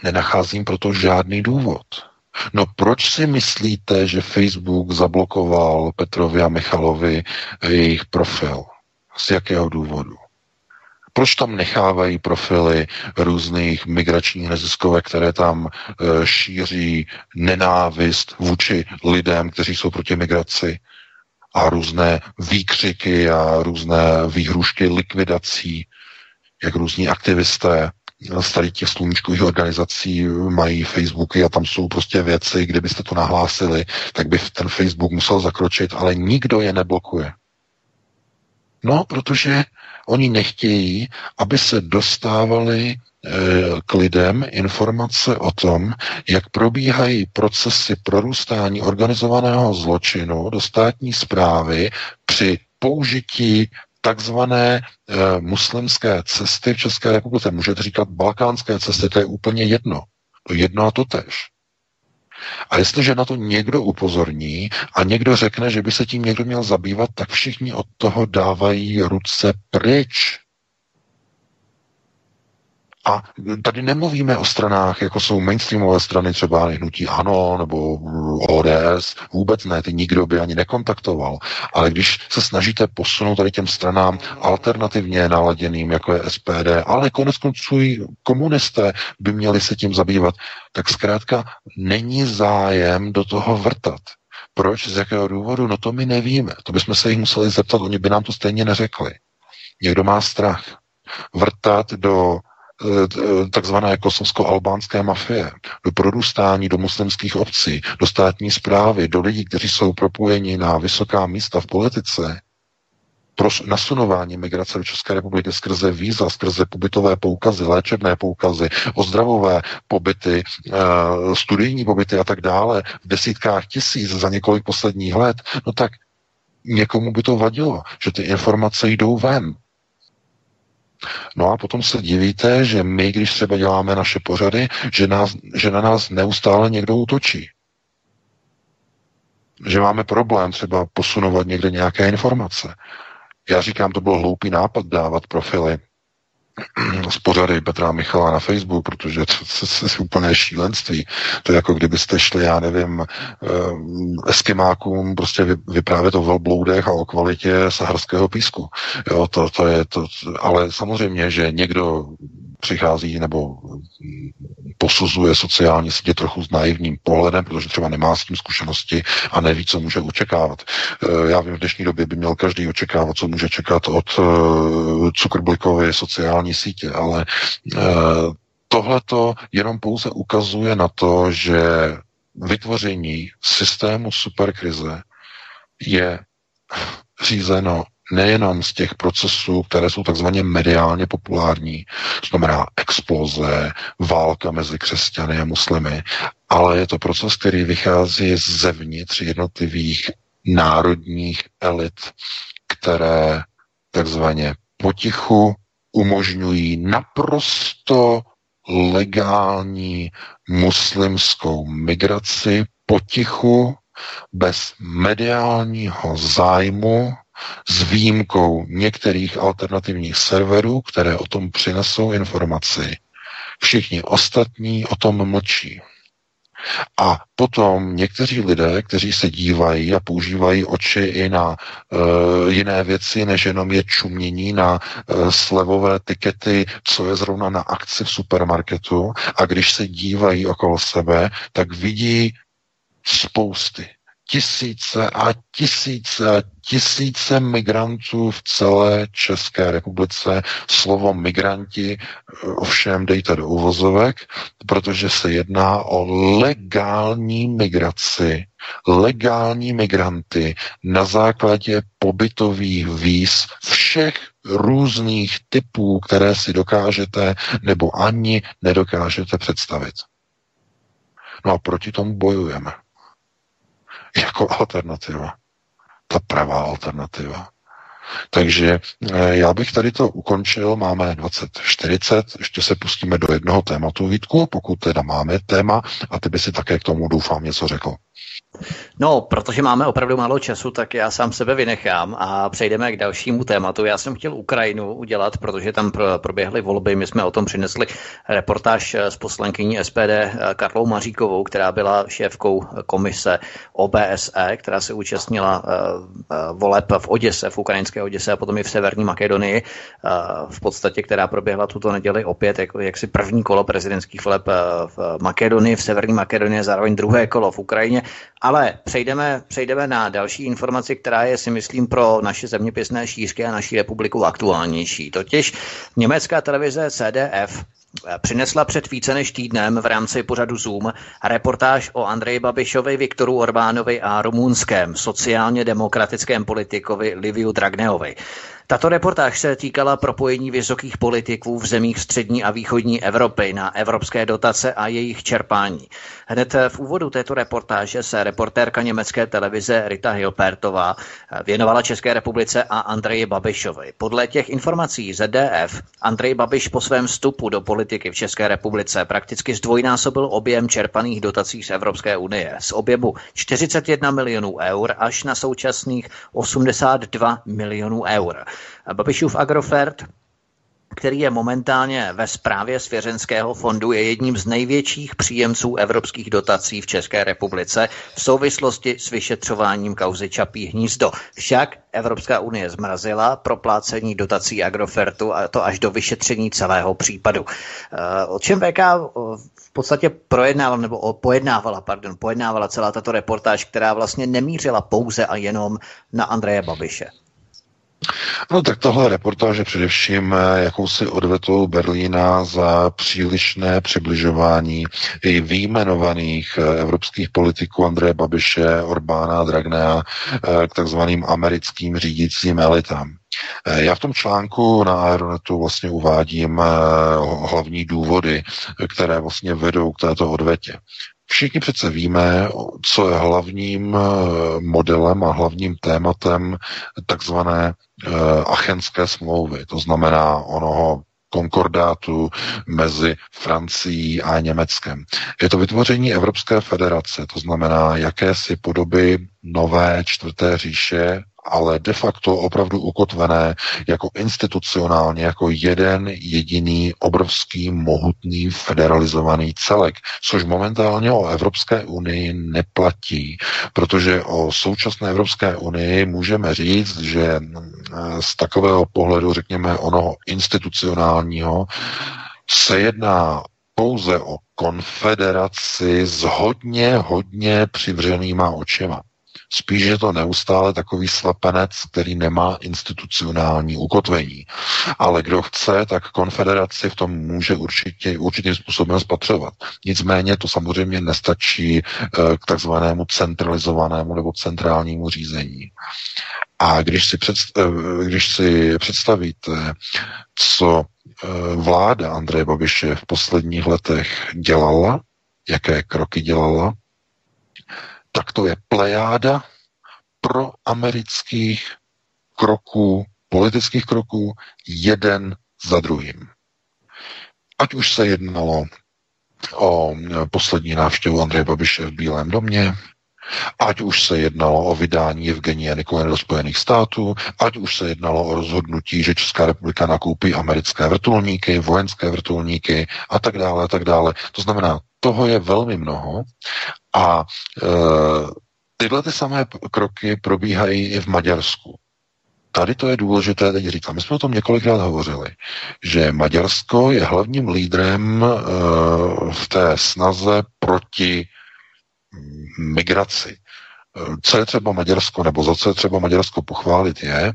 nenacházím proto žádný důvod. No proč si myslíte, že Facebook zablokoval Petrovi a Michalovi jejich profil? Z jakého důvodu? Proč tam nechávají profily různých migračních neziskovek, které tam e, šíří nenávist vůči lidem, kteří jsou proti migraci? a různé výkřiky a různé výhrušky likvidací, jak různí aktivisté z tady těch sluníčkových organizací mají Facebooky a tam jsou prostě věci, kdybyste to nahlásili, tak by ten Facebook musel zakročit, ale nikdo je neblokuje. No, protože oni nechtějí, aby se dostávali eh, k lidem informace o tom, jak probíhají procesy prorůstání organizovaného zločinu do státní zprávy při použití takzvané e, muslimské cesty v České republice. Můžete říkat balkánské cesty, to je úplně jedno. To jedno a to tež. A jestliže na to někdo upozorní a někdo řekne, že by se tím někdo měl zabývat, tak všichni od toho dávají ruce pryč. A tady nemluvíme o stranách, jako jsou mainstreamové strany, třeba hnutí ANO nebo ODS, vůbec ne, ty nikdo by ani nekontaktoval. Ale když se snažíte posunout tady těm stranám alternativně naladěným, jako je SPD, ale konec konců i komunisté by měli se tím zabývat, tak zkrátka není zájem do toho vrtat. Proč, z jakého důvodu, no to my nevíme. To bychom se jich museli zeptat, oni by nám to stejně neřekli. Někdo má strach vrtat do takzvané kosovsko-albánské mafie, do prorůstání do muslimských obcí, do státní zprávy, do lidí, kteří jsou propojeni na vysoká místa v politice, pro nasunování migrace do České republiky skrze víza, skrze pobytové poukazy, léčebné poukazy, ozdravové pobyty, eh, studijní pobyty a tak dále v desítkách tisíc za několik posledních let, no tak někomu by to vadilo, že ty informace jdou ven. No a potom se divíte, že my, když třeba děláme naše pořady, že, nás, že na nás neustále někdo útočí. Že máme problém třeba posunovat někde nějaké informace. Já říkám, to byl hloupý nápad dávat profily z pořady Petra Michala na Facebook, protože to, je úplně šílenství. To je jako kdybyste šli, já nevím, eh, eskimákům prostě vyprávět o velbloudech a o kvalitě saharského písku. Jo, to, to je to, ale samozřejmě, že někdo přichází nebo posuzuje sociální sítě trochu s naivním pohledem, protože třeba nemá s tím zkušenosti a neví, co může očekávat. Eh, já vím, v dnešní době by měl každý očekávat, co může čekat od Zuckerbergovy sociální sítě, ale eh, tohle to jenom pouze ukazuje na to, že vytvoření systému superkrize je řízeno nejenom z těch procesů, které jsou takzvaně mediálně populární, to znamená exploze, válka mezi křesťany a muslimy, ale je to proces, který vychází zevnitř jednotlivých národních elit, které takzvaně potichu umožňují naprosto legální muslimskou migraci potichu, bez mediálního zájmu s výjimkou některých alternativních serverů, které o tom přinesou informaci. Všichni ostatní o tom mlčí. A potom někteří lidé, kteří se dívají a používají oči i na uh, jiné věci, než jenom je čumění na uh, slevové tikety, co je zrovna na akci v supermarketu, a když se dívají okolo sebe, tak vidí spousty tisíce a tisíce a tisíce migrantů v celé České republice. Slovo migranti eh, ovšem dejte do uvozovek, protože se jedná o legální migraci, legální migranty na základě pobytových víz všech různých typů, které si dokážete nebo ani nedokážete představit. No a proti tomu bojujeme jako alternativa. Ta pravá alternativa. Takže eh, já bych tady to ukončil, máme 2040, ještě se pustíme do jednoho tématu, Vítku, pokud teda máme téma, a ty by si také k tomu doufám něco řekl. No, protože máme opravdu málo času, tak já sám sebe vynechám a přejdeme k dalšímu tématu. Já jsem chtěl Ukrajinu udělat, protože tam proběhly volby. My jsme o tom přinesli reportáž s poslankyní SPD Karlou Maříkovou, která byla šéfkou komise OBSE, která se účastnila eh, eh, voleb v Oděse v ukrajinské Severské Oděse a potom i v Severní Makedonii, v podstatě, která proběhla tuto neděli opět jako jaksi první kolo prezidentských voleb v Makedonii, v Severní Makedonii, zároveň druhé kolo v Ukrajině. Ale přejdeme, přejdeme na další informaci, která je si myslím pro naše zeměpisné šířky a naší republiku aktuálnější. Totiž německá televize CDF přinesla před více než týdnem v rámci pořadu Zoom reportáž o Andreji Babišovi, Viktoru Orbánovi a rumunském sociálně demokratickém politikovi Liviu Dragneovi. Tato reportáž se týkala propojení vysokých politiků v zemích střední a východní Evropy na evropské dotace a jejich čerpání. Hned v úvodu této reportáže se reportérka německé televize Rita Hilpertová věnovala České republice a Andreji Babišovi. Podle těch informací ZDF Andrej Babiš po svém vstupu do politiky v České republice prakticky zdvojnásobil objem čerpaných dotací z Evropské unie z objemu 41 milionů eur až na současných 82 milionů eur. Babišův Agrofert který je momentálně ve správě svěřenského fondu, je jedním z největších příjemců evropských dotací v České republice v souvislosti s vyšetřováním kauzy Čapí hnízdo. Však Evropská unie zmrazila proplácení dotací Agrofertu a to až do vyšetření celého případu. Eh, o čem VK v podstatě projednávala, nebo pojednávala, pardon, pojednávala celá tato reportáž, která vlastně nemířila pouze a jenom na Andreje Babiše. No tak tohle reportáž především eh, jakousi odvetou Berlína za přílišné přibližování i výjmenovaných eh, evropských politiků Andreje Babiše, Orbána, Dragnea eh, k takzvaným americkým řídícím elitám. Já v tom článku na Aeronetu vlastně uvádím hlavní důvody, které vlastně vedou k této odvetě. Všichni přece víme, co je hlavním modelem a hlavním tématem takzvané Eh, achenské smlouvy, to znamená onoho konkordátu mezi Francií a Německem. Je to vytvoření Evropské federace, to znamená jakési podoby nové čtvrté říše ale de facto opravdu ukotvené jako institucionálně, jako jeden jediný obrovský, mohutný, federalizovaný celek, což momentálně o Evropské unii neplatí, protože o současné Evropské unii můžeme říct, že z takového pohledu, řekněme, onoho institucionálního, se jedná pouze o konfederaci s hodně, hodně přivřenýma očima. Spíš je to neustále takový slepenec, který nemá institucionální ukotvení. Ale kdo chce, tak konfederaci v tom může určitě určitým způsobem spatřovat. Nicméně to samozřejmě nestačí eh, k takzvanému centralizovanému nebo centrálnímu řízení. A když si, předst- eh, když si představíte, co eh, vláda Andreje Babiše v posledních letech dělala, jaké kroky dělala, tak to je plejáda pro amerických kroků, politických kroků, jeden za druhým. Ať už se jednalo o poslední návštěvu Andreje Babiše v Bílém domě, ať už se jednalo o vydání Evgenie Nikoliny do Spojených států, ať už se jednalo o rozhodnutí, že Česká republika nakoupí americké vrtulníky, vojenské vrtulníky a tak dále, a tak dále. To znamená, toho je velmi mnoho a e, tyhle ty samé kroky probíhají i v Maďarsku. Tady to je důležité teď říkat. My jsme o tom několikrát hovořili, že Maďarsko je hlavním lídrem e, v té snaze proti migraci. Co je třeba Maďarsko, nebo za co je třeba Maďarsko pochválit, je,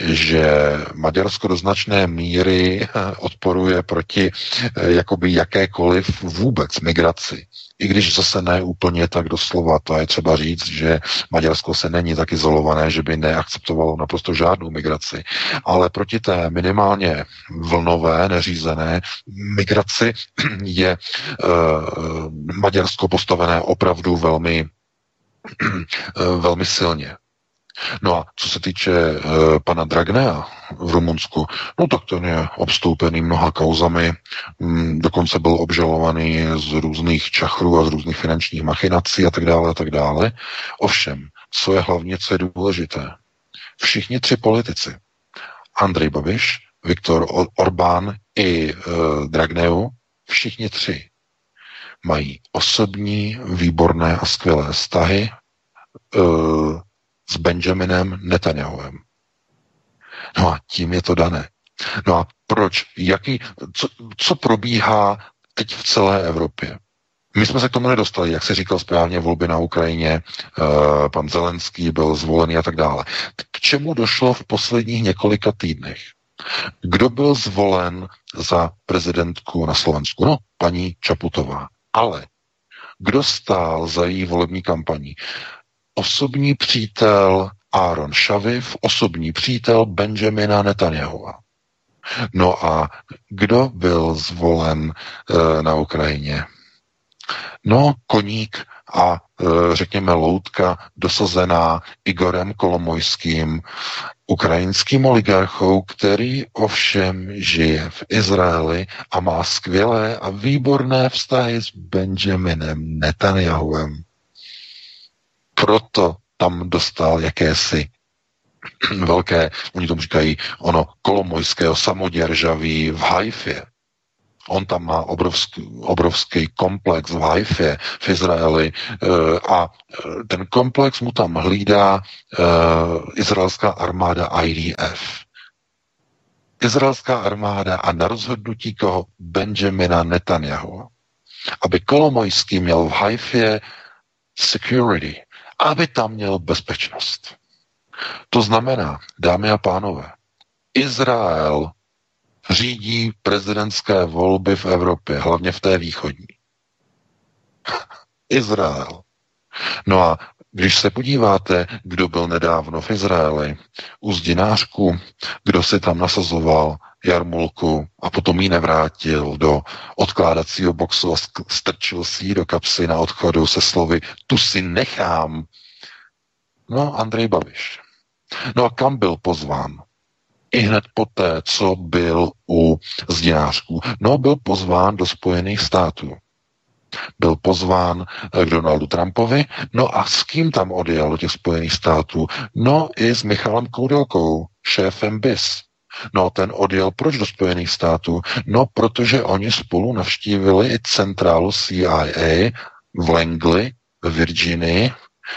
že Maďarsko do značné míry odporuje proti eh, jakoby jakékoliv vůbec migraci. I když zase ne úplně tak doslova, to je třeba říct, že Maďarsko se není tak izolované, že by neakceptovalo naprosto žádnou migraci, ale proti té minimálně vlnové, neřízené migraci je uh, Maďarsko postavené opravdu velmi velmi silně. No a co se týče uh, pana Dragnea v Rumunsku, no tak ten je obstoupený mnoha kauzami, mm, dokonce byl obžalovaný z různých čachrů a z různých finančních machinací a tak dále a tak dále. Ovšem, co je hlavně, co je důležité, všichni tři politici, Andrej Babiš, Viktor Orbán i uh, Dragneu, všichni tři mají osobní, výborné a skvělé vztahy. Uh, s Benjaminem Netanyahuem. No a tím je to dané. No a proč? Jaký, co, co probíhá teď v celé Evropě? My jsme se k tomu nedostali, jak se říkal správně, volby na Ukrajině, uh, pan Zelenský byl zvolený a tak dále. K čemu došlo v posledních několika týdnech? Kdo byl zvolen za prezidentku na Slovensku? No, paní Čaputová. Ale kdo stál za její volební kampaní? Osobní přítel Aaron Šaviv, osobní přítel Benjamina Netanyahua. No a kdo byl zvolen e, na Ukrajině? No, koník a e, řekněme loutka dosazená Igorem Kolomojským, ukrajinským oligarchou, který ovšem žije v Izraeli a má skvělé a výborné vztahy s Benjaminem Netanyahuem. Proto tam dostal jakési velké, oni tomu říkají, ono kolomojského samoděržaví v Haifě. On tam má obrovský, obrovský komplex v Haifě, v Izraeli eh, a eh, ten komplex mu tam hlídá eh, izraelská armáda IDF. Izraelská armáda a na rozhodnutí koho Benjamina Netanyahu, aby Kolomojský měl v Haifě security, aby tam měl bezpečnost. To znamená, dámy a pánové, Izrael řídí prezidentské volby v Evropě, hlavně v té východní. Izrael. No a když se podíváte, kdo byl nedávno v Izraeli, u zdinářku, kdo si tam nasazoval jarmulku a potom ji nevrátil do odkládacího boxu a strčil si ji do kapsy na odchodu se slovy tu si nechám. No, Andrej Babiš. No a kam byl pozván? I hned poté, co byl u zdinářků. No, byl pozván do Spojených států. Byl pozván k Donaldu Trumpovi. No a s kým tam odjel do těch Spojených států? No i s Michalem Koudelkou, šéfem BIS. No, ten odjel proč do Spojených států? No, protože oni spolu navštívili i centrálu CIA v Langley, v Virginii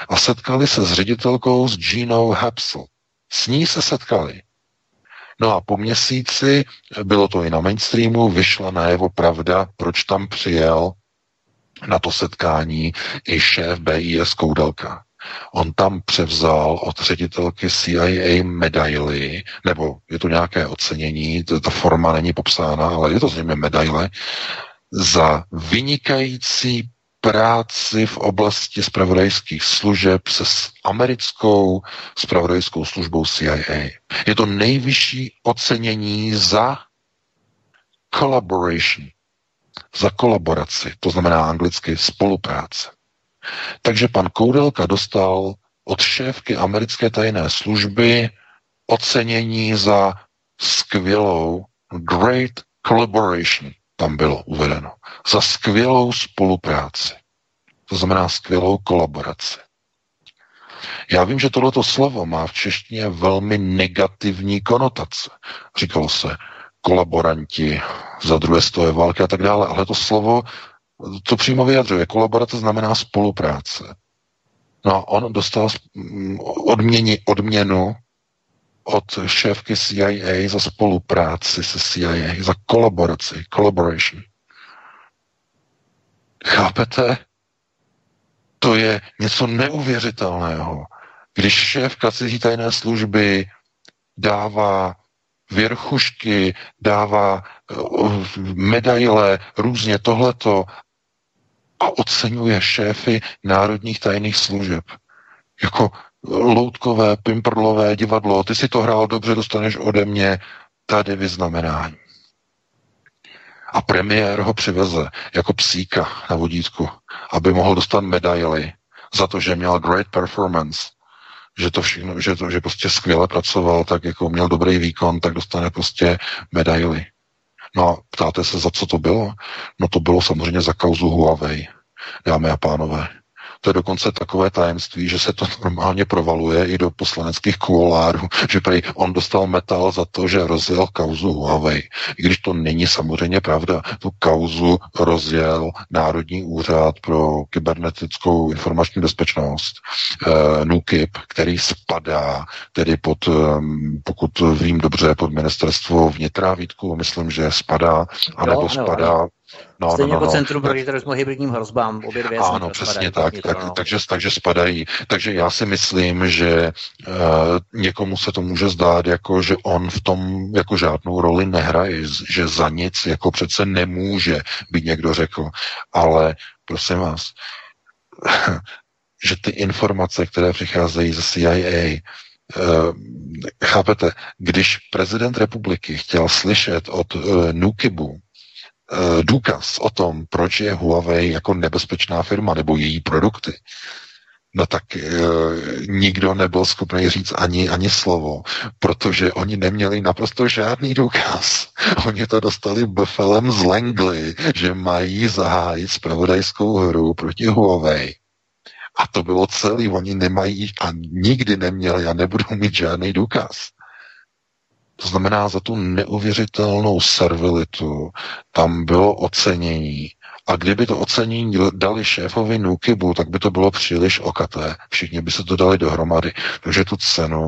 a setkali se s ředitelkou s Ginou Hapsel. S ní se setkali. No a po měsíci, bylo to i na mainstreamu, vyšla najevo pravda, proč tam přijel na to setkání i šéf BIS Koudelka. On tam převzal od ředitelky CIA medaily, nebo je to nějaké ocenění, ta forma není popsána, ale je to zřejmě medaile, za vynikající práci v oblasti spravodajských služeb se s americkou spravodajskou službou CIA. Je to nejvyšší ocenění za collaboration, za kolaboraci, to znamená anglicky spolupráce. Takže pan Koudelka dostal od šéfky americké tajné služby ocenění za skvělou great collaboration tam bylo uvedeno. Za skvělou spolupráci. To znamená skvělou kolaboraci. Já vím, že tohleto slovo má v češtině velmi negativní konotace. Říkalo se kolaboranti za druhé stoje války a tak dále, ale to slovo to přímo vyjadřuje. Kolaborace znamená spolupráce. No a on dostal odměni, odměnu od šéfky CIA za spolupráci se CIA, za kolaboraci, collaboration. Chápete? To je něco neuvěřitelného. Když šéfka cizí tajné služby dává věrchušky, dává uh, medaile, různě tohleto a oceňuje šéfy národních tajných služeb. Jako loutkové, pimprlové divadlo, ty si to hrál dobře, dostaneš ode mě tady vyznamenání. A premiér ho přiveze jako psíka na vodítku, aby mohl dostat medaily za to, že měl great performance, že to všechno, že, to, že prostě skvěle pracoval, tak jako měl dobrý výkon, tak dostane prostě medaily. No a ptáte se, za co to bylo? No to bylo samozřejmě za kauzu Huawei, dámy a pánové. To je dokonce takové tajemství, že se to normálně provaluje i do poslaneckých kuolárů, že prý on dostal metal za to, že rozjel kauzu Huawei. I když to není samozřejmě pravda. Tu kauzu rozjel Národní úřad pro kybernetickou informační bezpečnost, eh, NUKIP, který spadá tedy pod, eh, pokud vím dobře, pod ministerstvo vnitra, Vítku, myslím, že spadá, anebo spadá No, Stejně no, no, jako no. Centrum proti terorismu hybridním hrozbám, obě dvě Ano, přesně tak, tak no. takže, takže spadají. Takže já si myslím, že uh, někomu se to může zdát, jako že on v tom jako žádnou roli nehraje, že za nic jako přece nemůže, by někdo řekl. Ale prosím vás, že ty informace, které přicházejí ze CIA, Uh, eh, chápete, když prezident republiky chtěl slyšet od uh, Nukibu, důkaz o tom, proč je Huawei jako nebezpečná firma nebo její produkty, no tak e, nikdo nebyl schopný říct ani, ani slovo, protože oni neměli naprosto žádný důkaz. Oni to dostali befelem z Langley, že mají zahájit spravodajskou hru proti Huawei. A to bylo celý, oni nemají a nikdy neměli a nebudou mít žádný důkaz. To znamená, za tu neuvěřitelnou servilitu tam bylo ocenění. A kdyby to ocenění dali šéfovi Nukibu, tak by to bylo příliš okaté. Všichni by se to dali dohromady. Takže tu cenu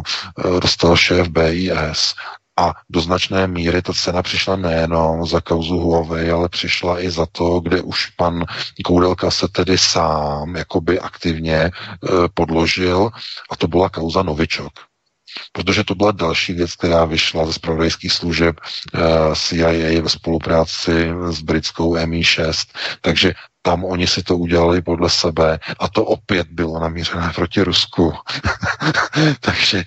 uh, dostal šéf BIS a do značné míry ta cena přišla nejenom za kauzu Huawei, ale přišla i za to, kde už pan Koudelka se tedy sám jakoby aktivně e, podložil a to byla kauza Novičok protože to byla další věc, která vyšla ze spravodajských služeb eh, CIA ve spolupráci s britskou MI6, takže tam oni si to udělali podle sebe a to opět bylo namířené proti Rusku. takže,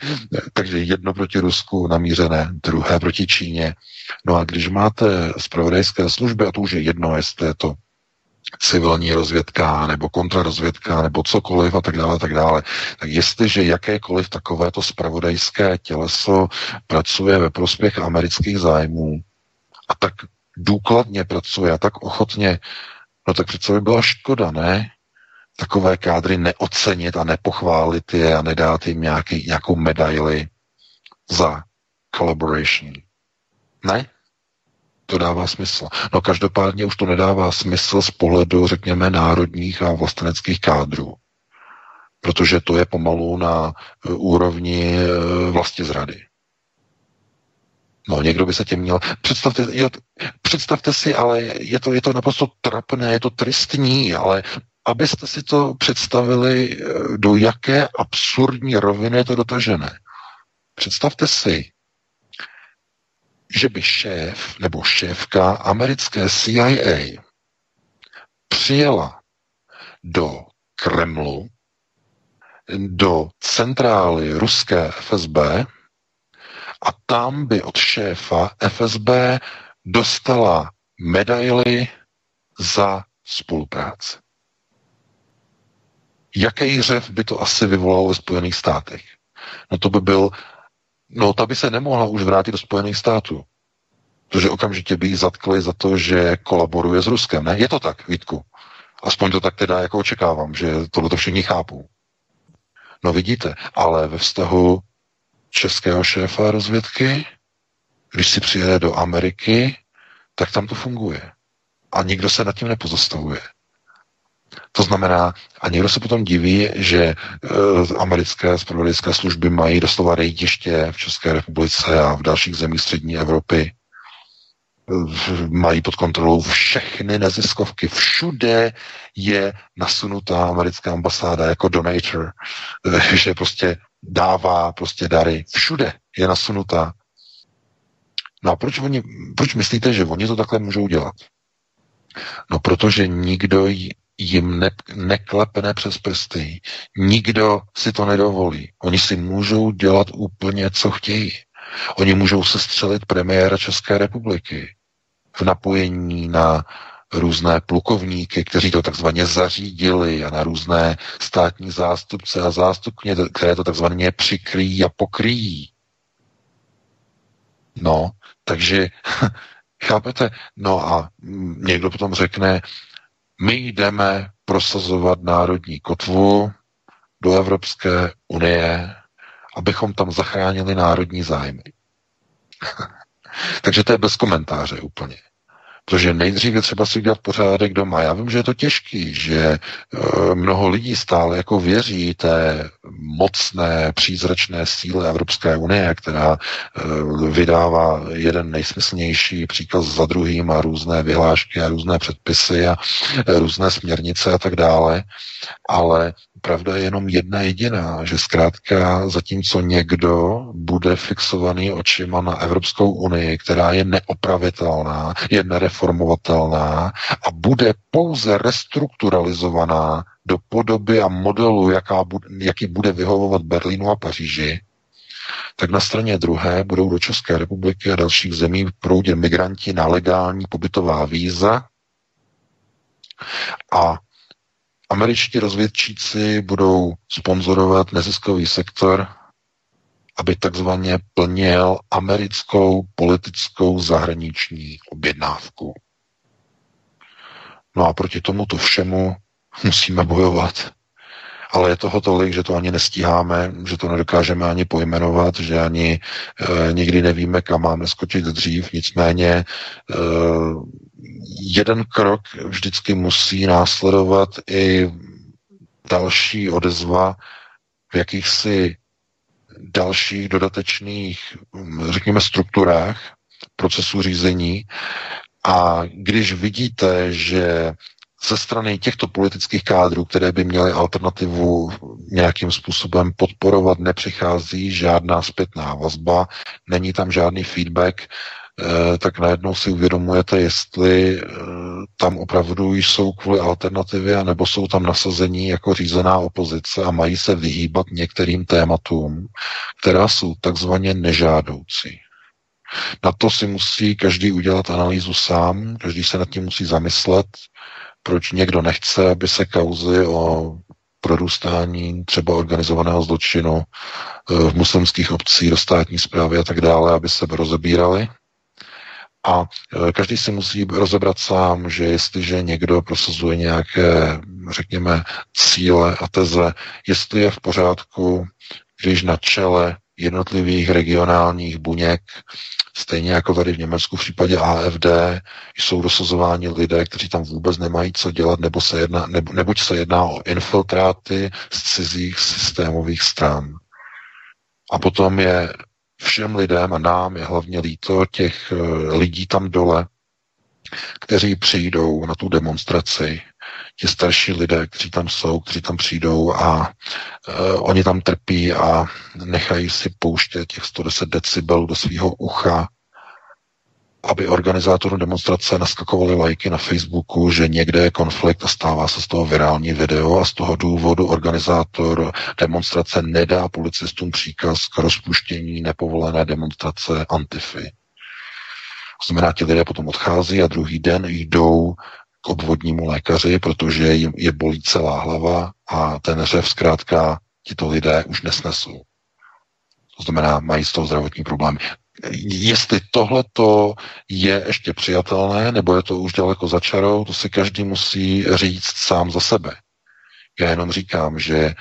takže jedno proti Rusku namířené, druhé proti Číně. No a když máte spravodajské služby, a to už je jedno, jestli je to civilní rozvědka nebo kontrarozvědka nebo cokoliv a tak dále, tak dále. Tak jestliže jakékoliv takovéto spravodajské těleso pracuje ve prospěch amerických zájmů a tak důkladně pracuje a tak ochotně, no tak přece by byla škoda, ne? Takové kádry neocenit a nepochválit je a nedát jim nějaký, nějakou medaili za collaboration. Ne? To dává smysl. No každopádně už to nedává smysl z pohledu, řekněme, národních a vlasteneckých kádrů. Protože to je pomalu na e, úrovni vlastně zrady. No, někdo by se tím měl... Představte, jo, představte si, ale je to, je to naprosto trapné, je to tristní, ale abyste si to představili, e, do jaké absurdní roviny je to dotažené. Představte si, že by šéf nebo šéfka americké CIA přijela do Kremlu, do centrály ruské FSB a tam by od šéfa FSB dostala medaily za spolupráci. Jaký řev by to asi vyvolalo ve Spojených státech? No to by byl No, ta by se nemohla už vrátit do Spojených států. Protože okamžitě by ji zatkli za to, že kolaboruje s Ruskem. Ne? Je to tak, Vítku. Aspoň to tak teda jako očekávám, že tohle to všichni chápou. No vidíte, ale ve vztahu českého šéfa rozvědky, když si přijede do Ameriky, tak tam to funguje. A nikdo se nad tím nepozastavuje. To znamená, a někdo se potom diví, že uh, americké spravodajské služby mají doslova rejdiště v České republice a v dalších zemích střední Evropy. Uh, mají pod kontrolou všechny neziskovky. Všude je nasunutá americká ambasáda jako donator, uh, že prostě dává prostě dary. Všude je nasunutá. No a proč, oni, proč myslíte, že oni to takhle můžou dělat? No protože nikdo jim ne, neklepne přes prsty. Nikdo si to nedovolí. Oni si můžou dělat úplně, co chtějí. Oni můžou se střelit premiéra České republiky v napojení na různé plukovníky, kteří to takzvaně zařídili a na různé státní zástupce a zástupně, které to takzvaně přikryjí a pokryjí. No, takže chápete? No a někdo potom řekne, my jdeme prosazovat národní kotvu do Evropské unie, abychom tam zachránili národní zájmy. Takže to je bez komentáře úplně. Protože nejdřív je třeba si udělat pořádek doma. Já vím, že je to těžký, že e, mnoho lidí stále jako věří té mocné, přízračné síle Evropské unie, která e, vydává jeden nejsmyslnější příkaz za druhým a různé vyhlášky a různé předpisy a e, různé směrnice a tak dále. Ale pravda je jenom jedna jediná, že zkrátka zatímco někdo bude fixovaný očima na Evropskou unii, která je neopravitelná, je nereformovatelná a bude pouze restrukturalizovaná do podoby a modelu, jaká bude, jaký bude vyhovovat Berlínu a Paříži, tak na straně druhé budou do České republiky a dalších zemí proudit migranti na legální pobytová víza a američtí rozvědčíci budou sponzorovat neziskový sektor, aby takzvaně plnil americkou politickou zahraniční objednávku. No a proti tomuto všemu musíme bojovat. Ale je toho tolik, že to ani nestíháme, že to nedokážeme ani pojmenovat, že ani e, nikdy nevíme, kam máme skočit dřív. Nicméně e, jeden krok vždycky musí následovat i další odezva v jakýchsi dalších dodatečných, řekněme, strukturách procesu řízení. A když vidíte, že ze strany těchto politických kádrů, které by měly alternativu nějakým způsobem podporovat, nepřichází žádná zpětná vazba, není tam žádný feedback, tak najednou si uvědomujete, jestli eh, tam opravdu jsou kvůli alternativě, nebo jsou tam nasazení jako řízená opozice a mají se vyhýbat některým tématům, která jsou takzvaně nežádoucí. Na to si musí každý udělat analýzu sám, každý se nad tím musí zamyslet, proč někdo nechce, aby se kauzy o prorůstání třeba organizovaného zločinu eh, v muslimských obcích do státní zprávy a tak dále, aby se rozebírali. A eh, každý si musí rozebrat sám, že jestliže někdo prosazuje nějaké, řekněme, cíle a teze, jestli je v pořádku, když na čele jednotlivých regionálních buněk Stejně jako tady v Německu v případě AFD jsou dosazováni lidé, kteří tam vůbec nemají co dělat, nebo se jedná, nebo, nebuď se jedná o infiltráty z cizích systémových stran. A potom je všem lidem a nám je hlavně líto těch eh, lidí tam dole, kteří přijdou na tu demonstraci, ti starší lidé, kteří tam jsou, kteří tam přijdou a uh, oni tam trpí a nechají si pouštět těch 110 decibelů do svého ucha, aby organizátorům demonstrace naskakovali lajky na Facebooku, že někde je konflikt a stává se z toho virální video a z toho důvodu organizátor demonstrace nedá policistům příkaz k rozpuštění nepovolené demonstrace Antify. To znamená, ti lidé potom odchází a druhý den jdou k obvodnímu lékaři, protože jim je bolí celá hlava a ten řev zkrátka tito lidé už nesnesou. To znamená, mají z toho zdravotní problémy. Jestli tohleto je ještě přijatelné, nebo je to už daleko za čarou, to si každý musí říct sám za sebe. Já jenom říkám, že eh,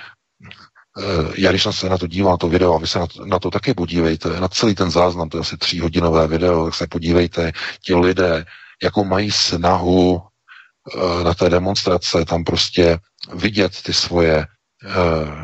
já když jsem se na to díval, to video, a vy se na to, na to taky podívejte, na celý ten záznam, to je asi tříhodinové video, tak se podívejte, ti lidé, jakou mají snahu Eh, na té demonstrace, tam prostě vidět ty svoje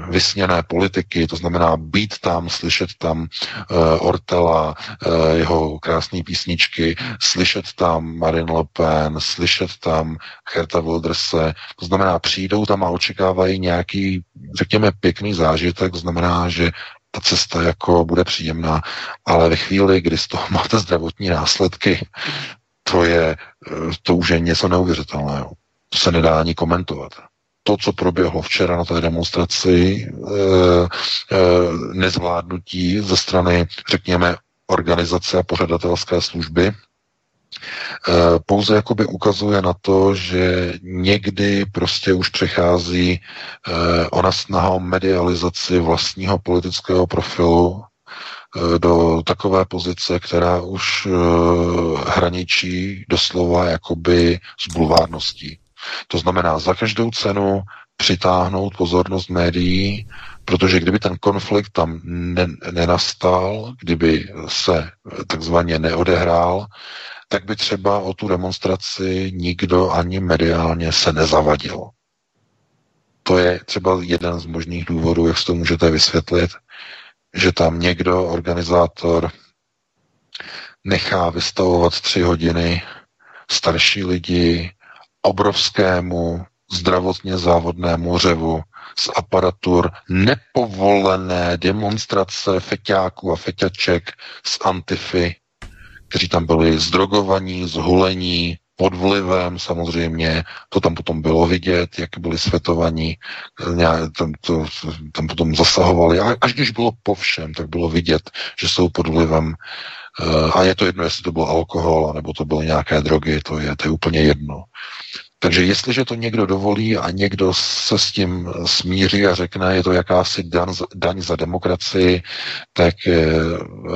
vysněné politiky, to znamená být tam, slyšet tam uh, Ortela, uh, jeho krásné písničky, slyšet tam Marine Le Pen, slyšet tam Herta Wilderse, to znamená přijdou tam a očekávají nějaký, řekněme, pěkný zážitek, to znamená, že ta cesta jako bude příjemná, ale ve chvíli, kdy z toho máte zdravotní následky, to je, eh, to už je něco neuvěřitelného. To se nedá ani komentovat. To, co proběhlo včera na té demonstraci, e, e, nezvládnutí ze strany, řekněme, organizace a pořadatelské služby, pouze jakoby ukazuje na to, že někdy prostě už přechází ona snaha o medializaci vlastního politického profilu Eh, do takové pozice, která už eh, hraničí doslova jakoby s bulvárností. To znamená za každou cenu přitáhnout pozornost médií, protože kdyby ten konflikt tam ne, nenastal, kdyby se takzvaně neodehrál, tak by třeba o tu demonstraci nikdo ani mediálně se nezavadil. To je třeba jeden z možných důvodů, jak si to můžete vysvětlit, že tam někdo, organizátor, nechá vystavovat tři hodiny starší lidi obrovskému zdravotně závodnému řevu z aparatur nepovolené demonstrace feťáků a feťaček z Antify, kteří tam byli zdrogovaní, zhulení, pod vlivem. Samozřejmě, to tam potom bylo vidět, jak byli světovaní, tam, to, tam potom zasahovali, a až když bylo po všem, tak bylo vidět, že jsou pod vlivem a je to jedno, jestli to byl alkohol, nebo to byly nějaké drogy, to je, to je úplně jedno. Takže jestliže to někdo dovolí a někdo se s tím smíří a řekne, je to jakási daň, daň za demokracii, tak eh,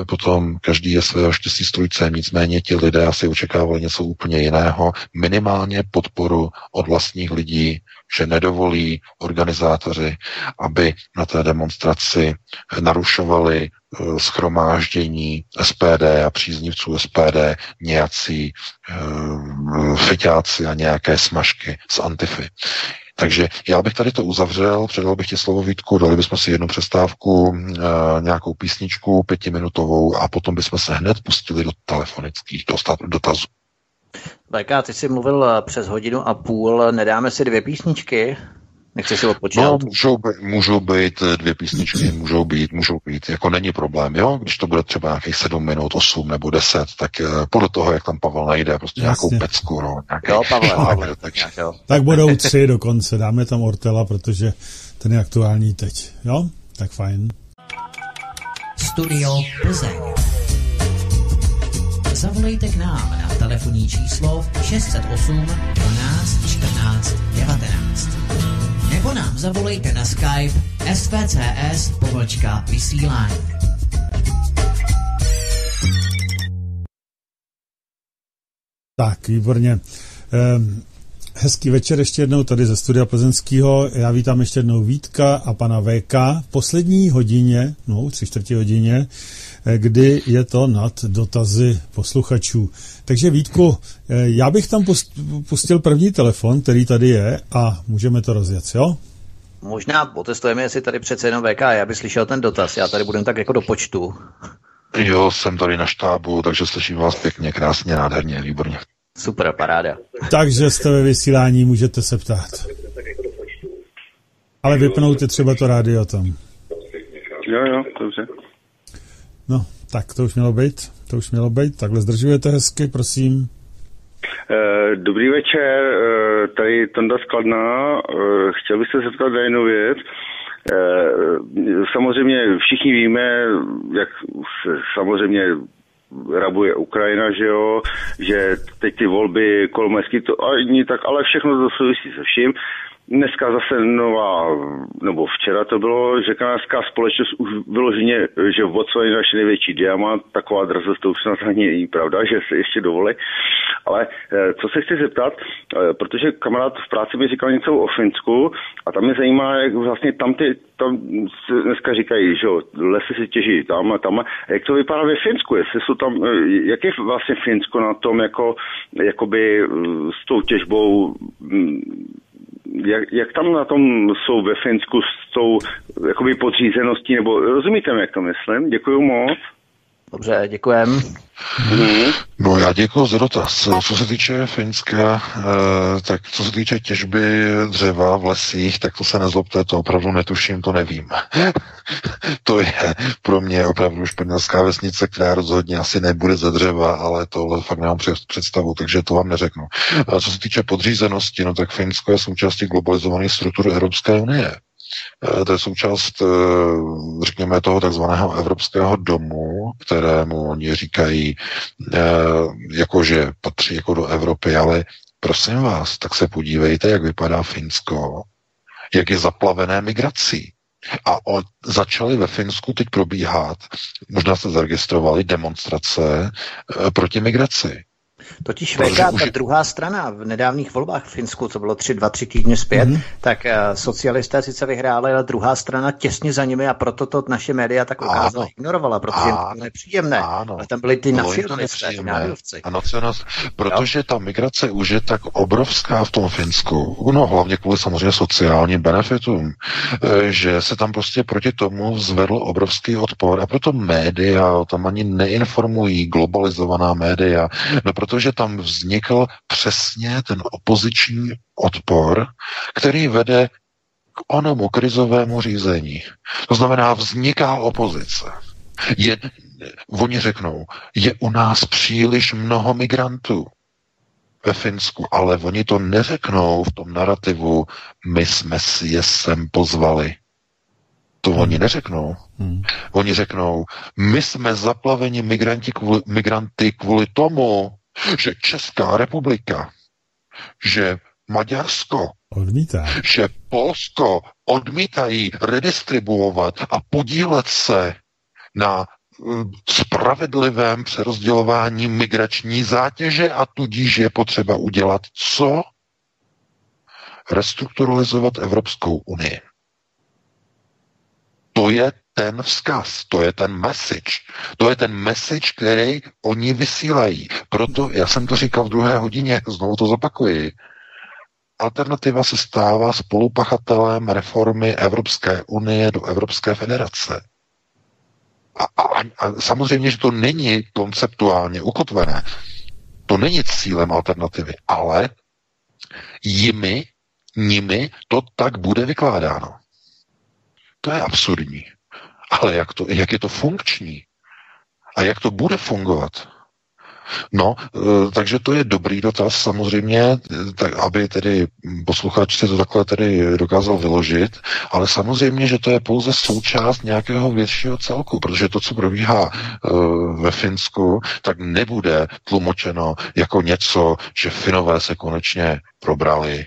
potom každý je svého štěstí strujce. Nicméně ti lidé asi očekávali něco úplně jiného, minimálně podporu od vlastních lidí, že nedovolí organizátoři, aby na té demonstraci narušovali Eh, schromáždění SPD a příznivců SPD nějací uh, feťáci a nějaké smažky z Antify. Takže já bych tady to uzavřel, předal bych ti slovo Vítku, dali bychom si jednu přestávku, uh, nějakou písničku pětiminutovou a potom bychom se hned pustili do telefonických dotazů. VK, ty jsi mluvil přes hodinu a půl, nedáme si dvě písničky? Nechceš si odpočinout? No, můžou, být, můžou být eh, dvě písničky, můžou být, můžou být, jako není problém, jo? Když to bude třeba nějakých sedm minut, osm nebo deset, tak uh, podle toho, jak tam Pavel najde, prostě Jasně. nějakou pecku, no, nějaký, jo, Pavel, Pavel, tak, jo. tak budou tři dokonce, dáme tam Ortela, protože ten je aktuální teď, jo? Tak fajn. Studio Plzeň. Zavolejte k nám na telefonní číslo 608 12 14 19 nebo nám zavolejte na Skype svcs pobočka vysílání. Tak, výborně. Ehm, hezký večer ještě jednou tady ze studia Plzeňského. Já vítám ještě jednou Vítka a pana VK v poslední hodině, no tři čtvrtě hodině, eh, kdy je to nad dotazy posluchačů. Takže Vítku, eh, já bych tam pustil první telefon, který tady je a můžeme to rozjet, jo? Možná otestujeme, jestli tady přece jenom VK, já bych slyšel ten dotaz, já tady budem tak jako do počtu. Jo, jsem tady na štábu, takže slyším vás pěkně, krásně, nádherně, výborně. Super, paráda. Takže jste ve vysílání, můžete se ptát. Ale vypnout je třeba to rádio tam. Jo, jo, dobře. No, tak to už mělo být, to už mělo být. Takhle zdržujete hezky, prosím. Eh, dobrý večer, eh, tady Tonda Skladná. Eh, chtěl bych se zeptat na jednu věc. Samozřejmě všichni víme, jak samozřejmě rabuje Ukrajina, že jo, že teď ty volby kolomajský to ani tak, ale všechno to souvisí se vším. Dneska zase nová, nebo včera to bylo, že kanadská společnost už vyloženě, že v Botswana je naše největší diamant, taková drzost, to už snad ani není pravda, že se ještě dovolí. Ale eh, co se chci zeptat, eh, protože kamarád v práci mi říkal něco o Finsku a tam mě zajímá, jak vlastně tam ty, tam dneska říkají, že lesy si těží tam a tam. Jak to vypadá ve Finsku? Jestli jsou tam, eh, jak je vlastně Finsko na tom, jako, jakoby s tou těžbou hm, jak, jak tam na tom jsou ve Finsku s tou jakoby podřízeností, nebo rozumíte jak to myslím? Děkuji moc. Dobře, děkujem. Mhm. No já děkuji za dotaz. Co se týče Finska, eh, tak co se týče těžby dřeva v lesích, tak to se nezlobte, to opravdu netuším, to nevím. to je pro mě opravdu španělská vesnice, která rozhodně asi nebude ze dřeva, ale tohle fakt nemám představu, takže to vám neřeknu. A co se týče podřízenosti, no tak Finsko je součástí globalizovaných struktur Evropské unie. Eh, to je součást, eh, řekněme, toho takzvaného evropského domu, kterému oni říkají, eh, jakože patří jako do Evropy, ale prosím vás, tak se podívejte, jak vypadá Finsko, jak je zaplavené migrací. A o, začaly ve Finsku teď probíhat, možná jste zaregistrovali, demonstrace e, proti migraci. Totiž VK, ta už... druhá strana v nedávných volbách v Finsku, co bylo tři, dva, tři týdny zpět, mm-hmm. tak uh, socialisté sice vyhráli, ale druhá strana těsně za nimi a proto to naše média tak ukázala ignorovala, protože ano. to nepříjemné. Ano. Ale tam byly ty nacionalisté, ty národovci. Ano, protože jo? ta migrace už je tak obrovská v tom Finsku, no hlavně kvůli samozřejmě sociálním benefitům, eh, že se tam prostě proti tomu zvedl obrovský odpor a proto média tam ani neinformují globalizovaná média, no protože tam vznikl přesně ten opoziční odpor, který vede k onomu krizovému řízení. To znamená, vzniká opozice. Je, oni řeknou, je u nás příliš mnoho migrantů ve Finsku, ale oni to neřeknou v tom narrativu, my jsme si je sem pozvali. To hmm. oni neřeknou. Hmm. Oni řeknou, my jsme zaplaveni migranti kvůli, migranty kvůli tomu, že Česká republika, že Maďarsko, Odmítá. že Polsko odmítají redistribuovat a podílet se na spravedlivém přerozdělování migrační zátěže a tudíž je potřeba udělat co? Restrukturalizovat Evropskou unii. To je ten vzkaz, to je ten message. To je ten message, který oni vysílají. Proto, já jsem to říkal v druhé hodině, znovu to zopakuji, alternativa se stává spolupachatelem reformy Evropské unie do Evropské federace. A, a, a samozřejmě, že to není konceptuálně ukotvené. To není cílem alternativy, ale jimi, nimi to tak bude vykládáno. To je absurdní. Ale jak, to, jak je to funkční? A jak to bude fungovat? No, e, takže to je dobrý dotaz samozřejmě, tak aby tedy posluchač si to takhle tedy dokázal vyložit, ale samozřejmě, že to je pouze součást nějakého většího celku, protože to, co probíhá uh, ve Finsku, tak nebude tlumočeno jako něco, že Finové se konečně probrali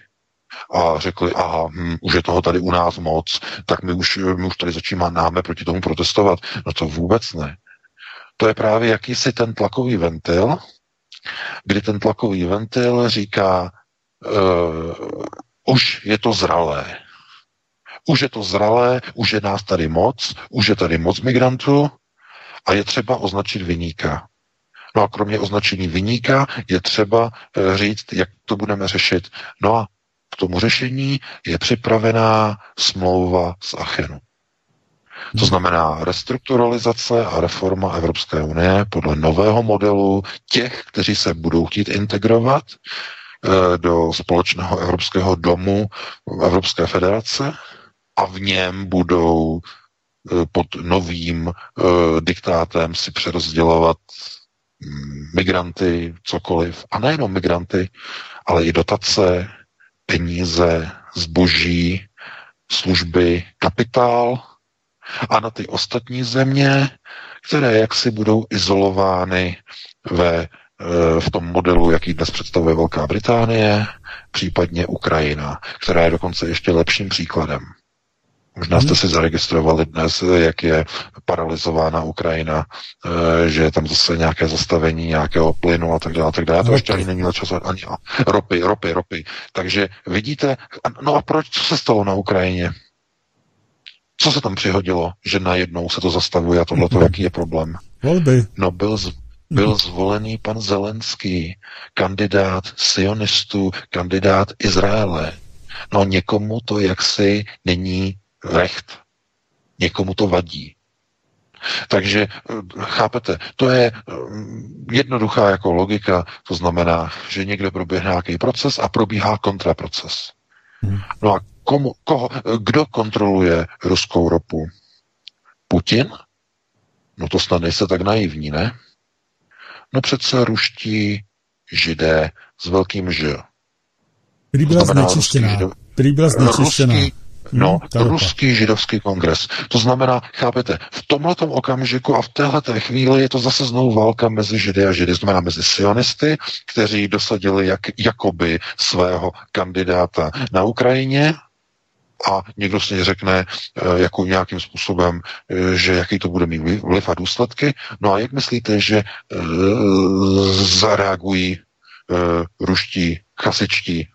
a řekli, aha, hm, už je toho tady u nás moc, tak my už, my už tady začínáme proti tomu protestovat. No to vůbec ne. To je právě jakýsi ten tlakový ventil, kdy ten tlakový ventil říká, uh, už je to zralé. Už je to zralé, už je nás tady moc, už je tady moc migrantů a je třeba označit vyníka. No a kromě označení vyníka je třeba uh, říct, jak to budeme řešit. No a tomu řešení je připravená smlouva z Achenu. To znamená restrukturalizace a reforma Evropské unie podle nového modelu těch, kteří se budou chtít integrovat eh, do společného evropského domu Evropské federace a v něm budou eh, pod novým eh, diktátem si přerozdělovat mm, migranty, cokoliv. A nejenom migranty, ale i dotace, peníze, zboží, služby, kapitál a na ty ostatní země, které jaksi budou izolovány ve, e, v tom modelu, jaký dnes představuje Velká Británie, případně Ukrajina, která je dokonce ještě lepším příkladem. Možná jste mhm. si zaregistrovali dnes, jak je paralizována Ukrajina, e, že je tam zase nějaké zastavení nějakého plynu a tak dále, tak dále. To ještě ani není čas ani ropy, ropy, ropy. Takže vidíte, no a proč, co se stalo na Ukrajině? Co se tam přihodilo, že najednou se to zastavuje a tohle, mm-hmm. jaký je problém? Volby. No byl, z, byl mm-hmm. zvolený pan Zelenský, kandidát sionistů, kandidát Izraele. No někomu to jaksi není recht. Někomu to vadí. Takže eh, chápete, to je eh, jednoduchá jako logika, to znamená, že někde proběhne nějaký proces a probíhá kontraproces. Hmm. No a komu, koho, kdo kontroluje ruskou ropu? Putin? No to snad nejste tak naivní, ne? No přece ruští židé s velkým Ž. Prý byla znečištěná. Prý byla znečištěná. Ruský, No, hmm, ruský židovský kongres. To znamená, chápete, v tomto okamžiku a v téhle chvíli je to zase znovu válka mezi židy a židy, znamená mezi sionisty, kteří dosadili jak, jakoby svého kandidáta na Ukrajině, a někdo si řekne eh, jako nějakým způsobem, eh, že jaký to bude mít vliv a důsledky. No a jak myslíte, že e, zareagují ruští chasičtí,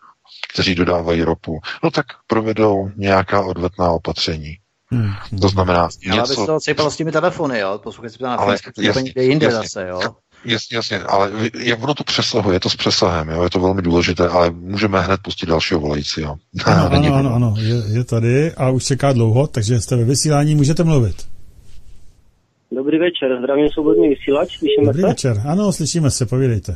kteří dodávají ropu, no tak provedou nějaká odvetná opatření. Hmm. To znamená něco... Ale bys to sypal s těmi telefony, jo? Poslouchej si to na ale jasně, někde jinde jasně, zase, jo? Jasně, jasně, ale jak ono to přesahuje, je to s přesahem, jo? je to velmi důležité, ale můžeme hned pustit dalšího volající. Jo? Ano, ano, ano, ano, je, je tady a už čeká dlouho, takže jste ve vysílání, můžete mluvit. Dobrý večer, zdravím svobodný vysílač, slyšíme Dobrý se? večer, ano, slyšíme se, povídejte.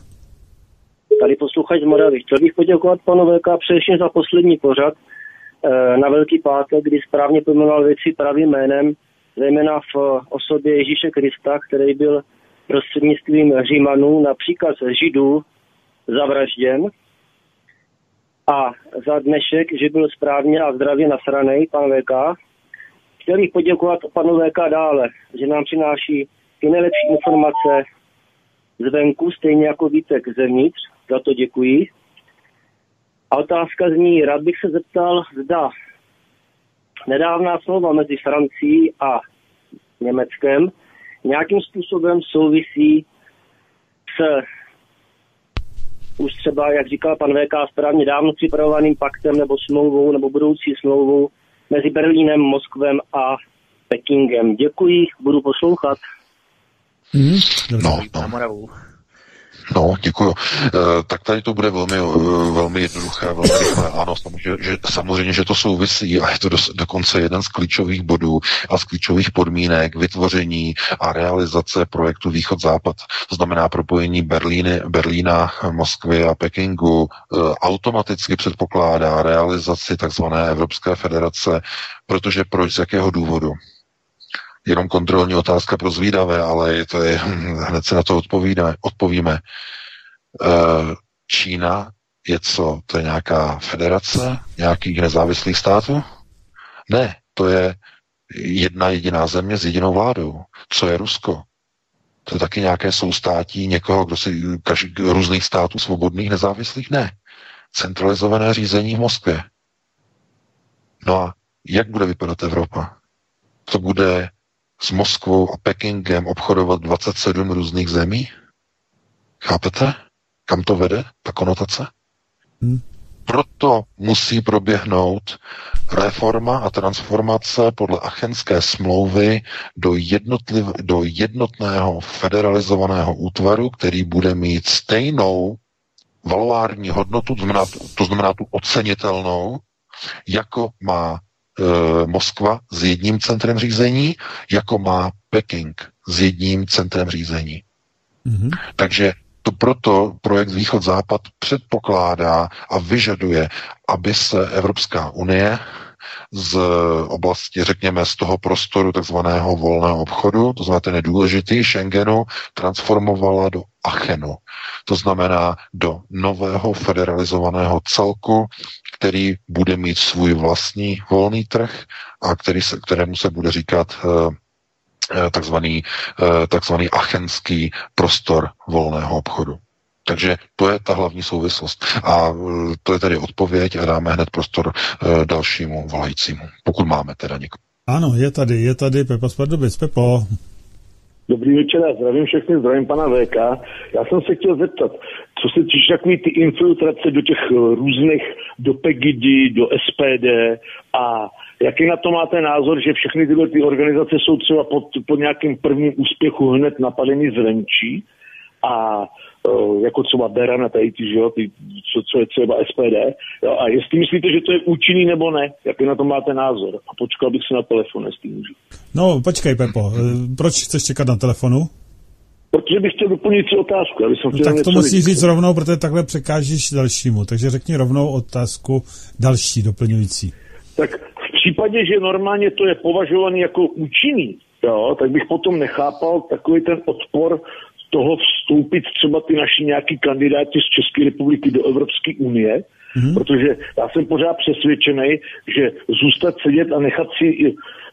Tady posluchač z Moravy. Chtěl bych poděkovat panu VK především za poslední pořad eh, na Velký pátek, kdy správně pojmenoval věci pravým jménem, zejména v osobě Ježíše Krista, který byl prostřednictvím Římanů například Židů zavražděn a za dnešek, že byl správně a zdravě nasranej pan VK. Chtěl bych poděkovat panu VK dále, že nám přináší ty nejlepší informace zvenku, stejně jako Vítek zevnitř. Za to děkuji. A otázka zní, rád bych se zeptal, zda nedávná slova mezi Francií a Německem nějakým způsobem souvisí s už třeba, jak říkal pan VK, správně dávno připravovaným paktem nebo smlouvou nebo budoucí smlouvou mezi Berlínem, Moskvem a Pekingem. Děkuji, budu poslouchat. Mm, no, no. No, děkuji. E, tak tady to bude velmi, e, velmi jednoduché, velmi rychlé. Ano, samozřejmě že, samozřejmě, že to souvisí a je to do, dokonce jeden z klíčových bodů a z klíčových podmínek vytvoření a realizace projektu Východ-Západ. To znamená propojení Berlíny, Berlína, Moskvy a Pekingu e, automaticky předpokládá realizaci takzvané Evropské federace, protože proč, z jakého důvodu? Jenom kontrolní otázka pro zvídavé, ale to je, hned se na to odpovídá, odpovíme. E, Čína je co? To je nějaká federace nějakých nezávislých států? Ne, to je jedna jediná země s jedinou vládou. Co je Rusko? To je taky nějaké soustátí někoho, kdo si každý, různých států svobodných, nezávislých? Ne. Centralizované řízení v Moskvě. No a jak bude vypadat Evropa? To bude s Moskvou a Pekingem obchodovat 27 různých zemí? Chápete? Kam to vede, ta konotace? Hmm. Proto musí proběhnout reforma a transformace podle Achenské smlouvy do, jednotliv, do jednotného federalizovaného útvaru, který bude mít stejnou valuární hodnotu, to znamená, to znamená tu ocenitelnou, jako má Moskva s jedním centrem řízení, jako má Peking s jedním centrem řízení. Mm-hmm. Takže to proto projekt Východ-Západ předpokládá a vyžaduje, aby se Evropská unie z oblasti, řekněme, z toho prostoru takzvaného volného obchodu, to znamená ten nedůležitý Schengenu, transformovala do Achenu. To znamená do nového federalizovaného celku, který bude mít svůj vlastní volný trh a který se, kterému se bude říkat uh, takzvaný, uh, takzvaný achenský prostor volného obchodu. Takže to je ta hlavní souvislost. A to je tedy odpověď a dáme hned prostor dalšímu volajícímu, pokud máme teda někoho. Ano, je tady, je tady Pepa Spardobic. Pepo. Dobrý večer, já zdravím všechny, zdravím pana VK. Já jsem se chtěl zeptat, co se týče takový ty infiltrace do těch různých, do Pegidy, do SPD a jaký na to máte názor, že všechny tyhle ty organizace jsou třeba pod, pod nějakým prvním úspěchu hned napadení zvenčí a uh, jako třeba Berana tady ty, že jo, ty, co, co je třeba SPD. Jo, a jestli myslíte, že to je účinný nebo ne, jaký na to máte názor? A počkal bych se na telefon, jestli můžu. No, počkej, Pepo, e, proč chceš čekat na telefonu? Protože bych chtěl doplnit si otázku. Aby jsem no, tak to musíš říct rovnou, protože takhle překážíš dalšímu. Takže řekni rovnou otázku další, doplňující. Tak v případě, že normálně to je považovaný jako účinný, jo, tak bych potom nechápal takový ten odpor toho vstoupit třeba ty naši nějaký kandidáti z České republiky do Evropské unie, mm-hmm. protože já jsem pořád přesvědčený, že zůstat sedět a nechat si...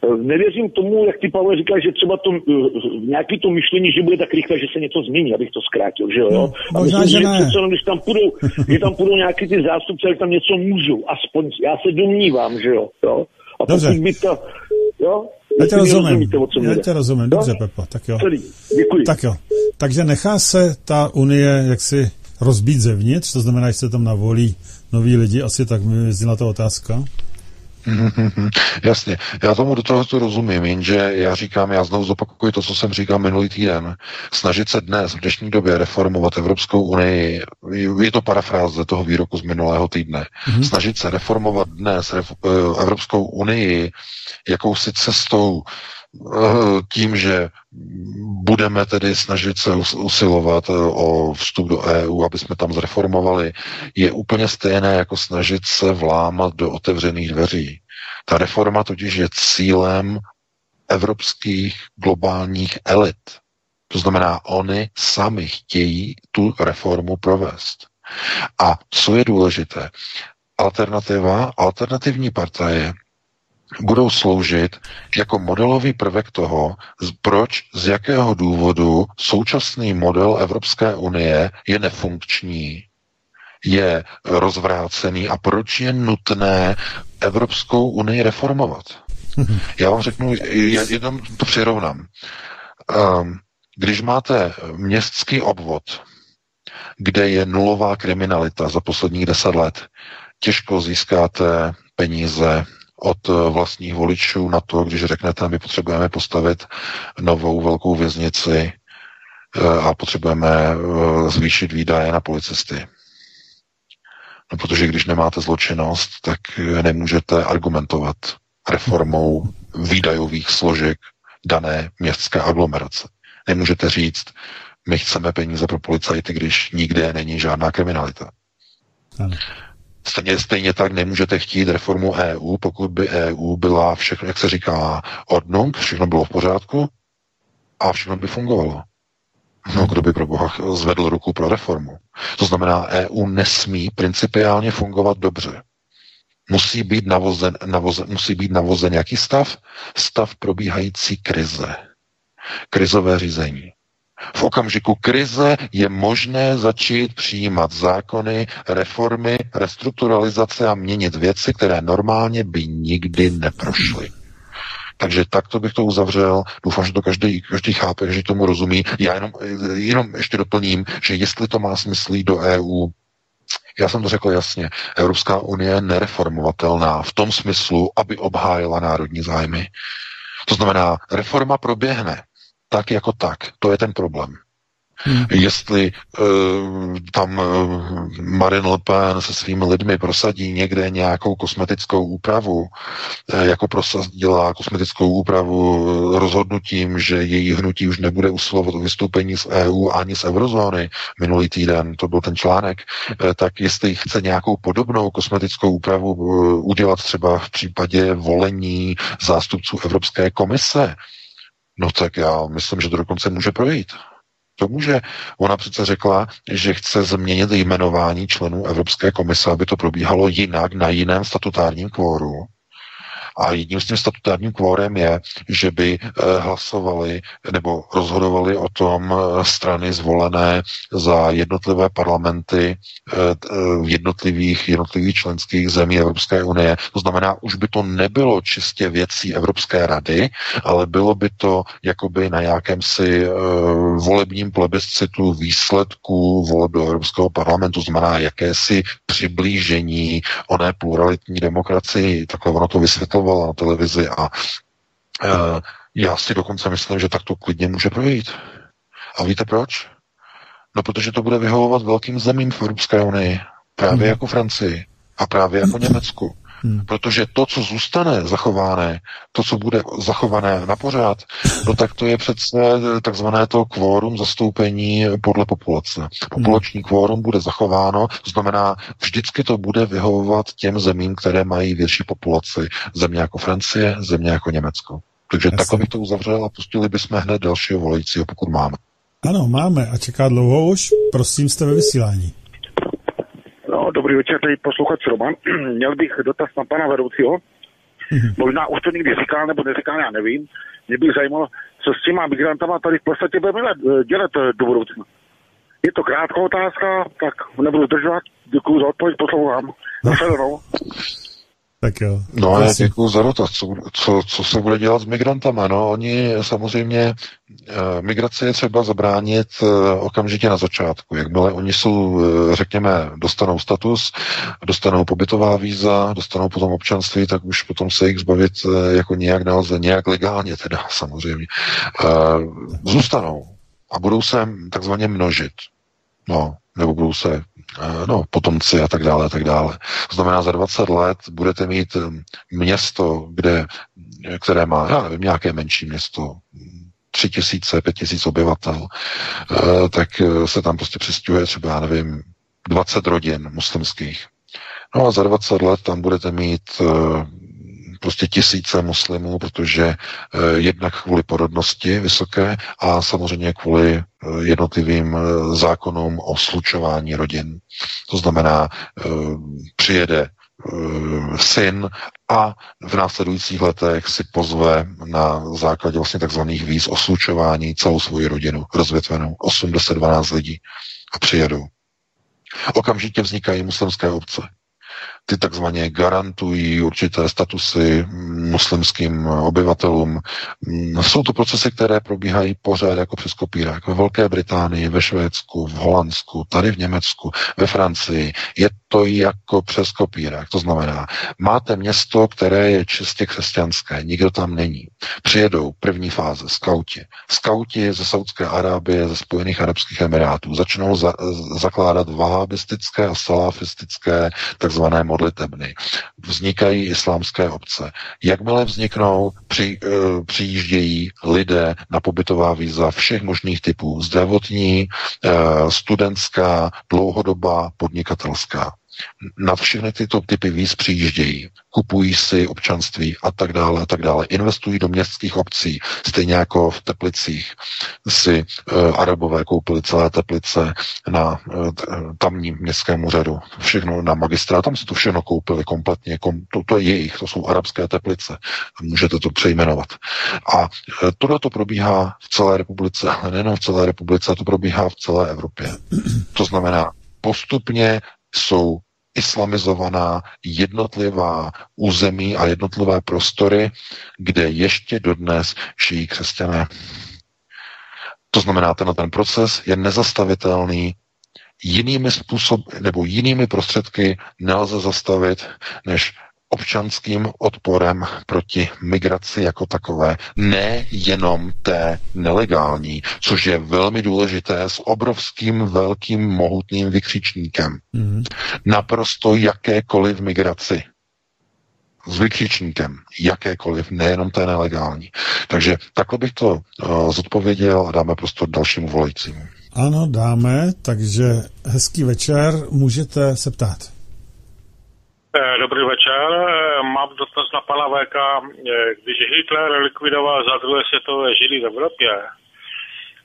Eh, nevěřím tomu, jak ty Pavel říká, že třeba to, eh, nějaký to myšlení, že bude tak rychle, že se něco změní, abych to zkrátil, že jo? No, a možná, myslím, že, že přece, když tam půjdou, že tam půjdou nějaký ty zástupci, že tam něco můžou, aspoň já se domnívám, že jo? jo? A Dobře. pokud by to, jo, já tě rozumím. Já tě rozumím. Dobře, no? Pepo, tak jo. Celý. Děkuji. Tak jo. Takže nechá se ta unie jaksi rozbít zevnitř, to znamená, že se tam navolí noví lidi, asi tak mi na ta otázka. Jasně, já tomu do toho to rozumím, jenže já říkám, já znovu zopakuju to, co jsem říkal minulý týden. Snažit se dnes, v dnešní době, reformovat Evropskou unii, je to parafráze toho výroku z minulého týdne. Mm-hmm. Snažit se reformovat dnes eh, Evropskou unii jakousi cestou tím, že budeme tedy snažit se usilovat eh, o vstup do EU, aby jsme tam zreformovali, je úplně stejné jako snažit se vlámat do otevřených dveří. Ta reforma totiž je cílem evropských globálních elit. To znamená, oni sami chtějí tu reformu provést. A co je důležité? Alternativa, alternativní partaje budou sloužit jako modelový prvek toho, proč, z jakého důvodu současný model Evropské unie je nefunkční, je rozvrácený a proč je nutné Evropskou unii reformovat. Já vám řeknu, jenom to přirovnám. Ehm, když máte městský obvod, kde je nulová kriminalita za posledních deset let, těžko získáte peníze od eh, vlastních voličů na to, když řeknete, my potřebujeme postavit novou velkou věznici eh, a potřebujeme eh, zvýšit výdaje na policisty. No, protože když nemáte zločinnost, tak nemůžete argumentovat reformou výdajových složek dané městské aglomerace. Nemůžete říct, my chceme peníze pro policajty, když nikde není žádná kriminalita. Ano. Stejně, stejně tak nemůžete chtít reformu EU, pokud by EU byla všechno, jak se říká, ordnung, všechno bylo v pořádku a všechno by fungovalo. No, kdo by pro Boha zvedl ruku pro reformu? To znamená, EU nesmí principiálně fungovat dobře. Musí být navozen, navozen, musí být navozen jaký stav? Stav probíhající krize. Krizové řízení. V okamžiku krize je možné začít přijímat zákony, reformy, restrukturalizace a měnit věci, které normálně by nikdy neprošly. Takže takto bych to uzavřel. Doufám, že to každý, každý chápe, že tomu rozumí. Já jenom, jenom ještě doplním, že jestli to má smysl do EU, já jsem to řekl jasně, Evropská unie je nereformovatelná v tom smyslu, aby obhájila národní zájmy. To znamená, reforma proběhne, tak jako tak. To je ten problém. Hmm. Jestli uh, tam uh, Marine Le Pen se svými lidmi prosadí někde nějakou kosmetickou úpravu, uh, jako prosadila kosmetickou úpravu uh, rozhodnutím, že její hnutí už nebude usilovat o vystoupení z EU ani z eurozóny, minulý týden to byl ten článek, uh, tak jestli chce nějakou podobnou kosmetickou úpravu uh, udělat třeba v případě volení zástupců Evropské komise, No tak já myslím, že to dokonce může projít. To může. Ona přece řekla, že chce změnit jmenování členů Evropské komise, aby to probíhalo jinak, na jiném statutárním kvóru. A jedním z tím statutárním kvórem je, že by eh, hlasovali nebo rozhodovali o tom eh, strany zvolené za jednotlivé parlamenty eh, v jednotlivých, jednotlivých členských zemí Evropské unie. To znamená, už by to nebylo čistě věcí Evropské rady, ale bylo by to jakoby na jakémsi volebním plebiscitu výsledku voleb do Evropského parlamentu, znamená jakési přiblížení oné pluralitní demokracii, takhle ono to vysvětlo vysvětlovala na televizi a uh, já si dokonce myslím, že tak to klidně může projít. A víte proč? No, protože to bude vyhovovat velkým zemím v Evropské unii, právě hmm. jako Francii a právě jako Německu. Hmm. Protože to, co zůstane zachované, to, co bude zachované na pořád, no tak to je přece takzvané to kvórum zastoupení podle populace. Populační kvórum bude zachováno, to znamená, vždycky to bude vyhovovat těm zemím, které mají větší populaci. Země jako Francie, země jako Německo. Takže takhle bych to uzavřel a pustili bychom hned dalšího volajícího, pokud máme. Ano, máme a čeká dlouho už. Prosím, jste ve vysílání dobrý večer, tady posluchač Roman. Měl bych dotaz na pana vedoucího. Mm-hmm. Možná už to někdy říkal nebo neříkal, já nevím. Mě bych zajímalo, co s těma migrantama tady v podstatě budeme dělat eh, do budoucna. Je to krátká otázka, tak nebudu zdržovat. Děkuji za odpověď, poslouchám. No. Tak jo. No já děkuji za dotaz. Co, co, co se bude dělat s migrantama? No oni samozřejmě, e, migraci je třeba zabránit e, okamžitě na začátku. Jakmile oni jsou, e, řekněme, dostanou status, dostanou pobytová víza, dostanou potom občanství, tak už potom se jich zbavit e, jako nějak nelze, nějak legálně teda samozřejmě. E, zůstanou a budou se takzvaně množit. No, nebo budou se Eh, no, potomci a tak dále a tak dále. To znamená, za 20 let budete mít eh, město, kde, které má, já nevím, nějaké menší město, tři tisíce, pět tisíc obyvatel, eh, tak se tam prostě přistěhuje třeba, já nevím, 20 rodin muslimských. No a za 20 let tam budete mít prostě tisíce muslimů, protože eh, jednak kvůli porodnosti vysoké a samozřejmě kvůli eh, jednotlivým eh, zákonům o slučování rodin. To znamená, přijede syn a v následujících letech si pozve na základě vlastně takzvaných víz o slučování celou svoji rodinu rozvětvenou, 8, 10, 12 lidí a přijedou. Okamžitě vznikají muslimské obce ty takzvaně garantují určité statusy muslimským obyvatelům. Jsou to procesy, které probíhají pořád jako přes kopírák. Ve Velké Británii, ve Švédsku, v Holandsku, tady v Německu, ve Francii. Je to jako přes kopírák. To znamená, máte město, které je čistě křesťanské, nikdo tam není. Přijedou první fáze, skauti. Skauti ze Saudské Arábie, ze Spojených Arabských Emirátů začnou za, zakládat vahabistické a salafistické takzvané modlitebny. Vznikají islámské obce. Jakmile vzniknou, při, uh, přijíždějí lidé na pobytová víza všech možných typů, zdravotní, uh, studentská, dlouhodobá, podnikatelská na všechny tyto typy víz přijíždějí, kupují si občanství a tak dále a tak dále. Investují do městských obcí, stejně jako v Teplicích si uh, Arabové koupili celé Teplice na uh, tamním městském úřadu. Všechno na magistrát, tam si to všechno koupili kompletně, kom, to, to je jejich, to jsou arabské Teplice. Můžete to přejmenovat. A uh, tohle to probíhá v celé republice, ale nejen v celé republice, to probíhá v celé Evropě. To znamená, postupně jsou islamizovaná jednotlivá území a jednotlivé prostory, kde ještě dodnes žijí křesťané. To znamená, ten ten proces je nezastavitelný, jinými způsoby nebo jinými prostředky nelze zastavit, než občanským odporem proti migraci jako takové, ne jenom té nelegální, což je velmi důležité s obrovským, velkým, mohutným vykřičníkem. Mm. Naprosto jakékoliv migraci s vykřičníkem, jakékoliv, nejenom té nelegální. Takže takhle bych to uh, zodpověděl a dáme prostor dalšímu volajícímu. Ano, dáme, takže hezký večer, můžete se ptát. Eh, dobrý večer. Eh, mám dotaz na pana VK. Eh, když Hitler likvidoval za druhé světové židy v Evropě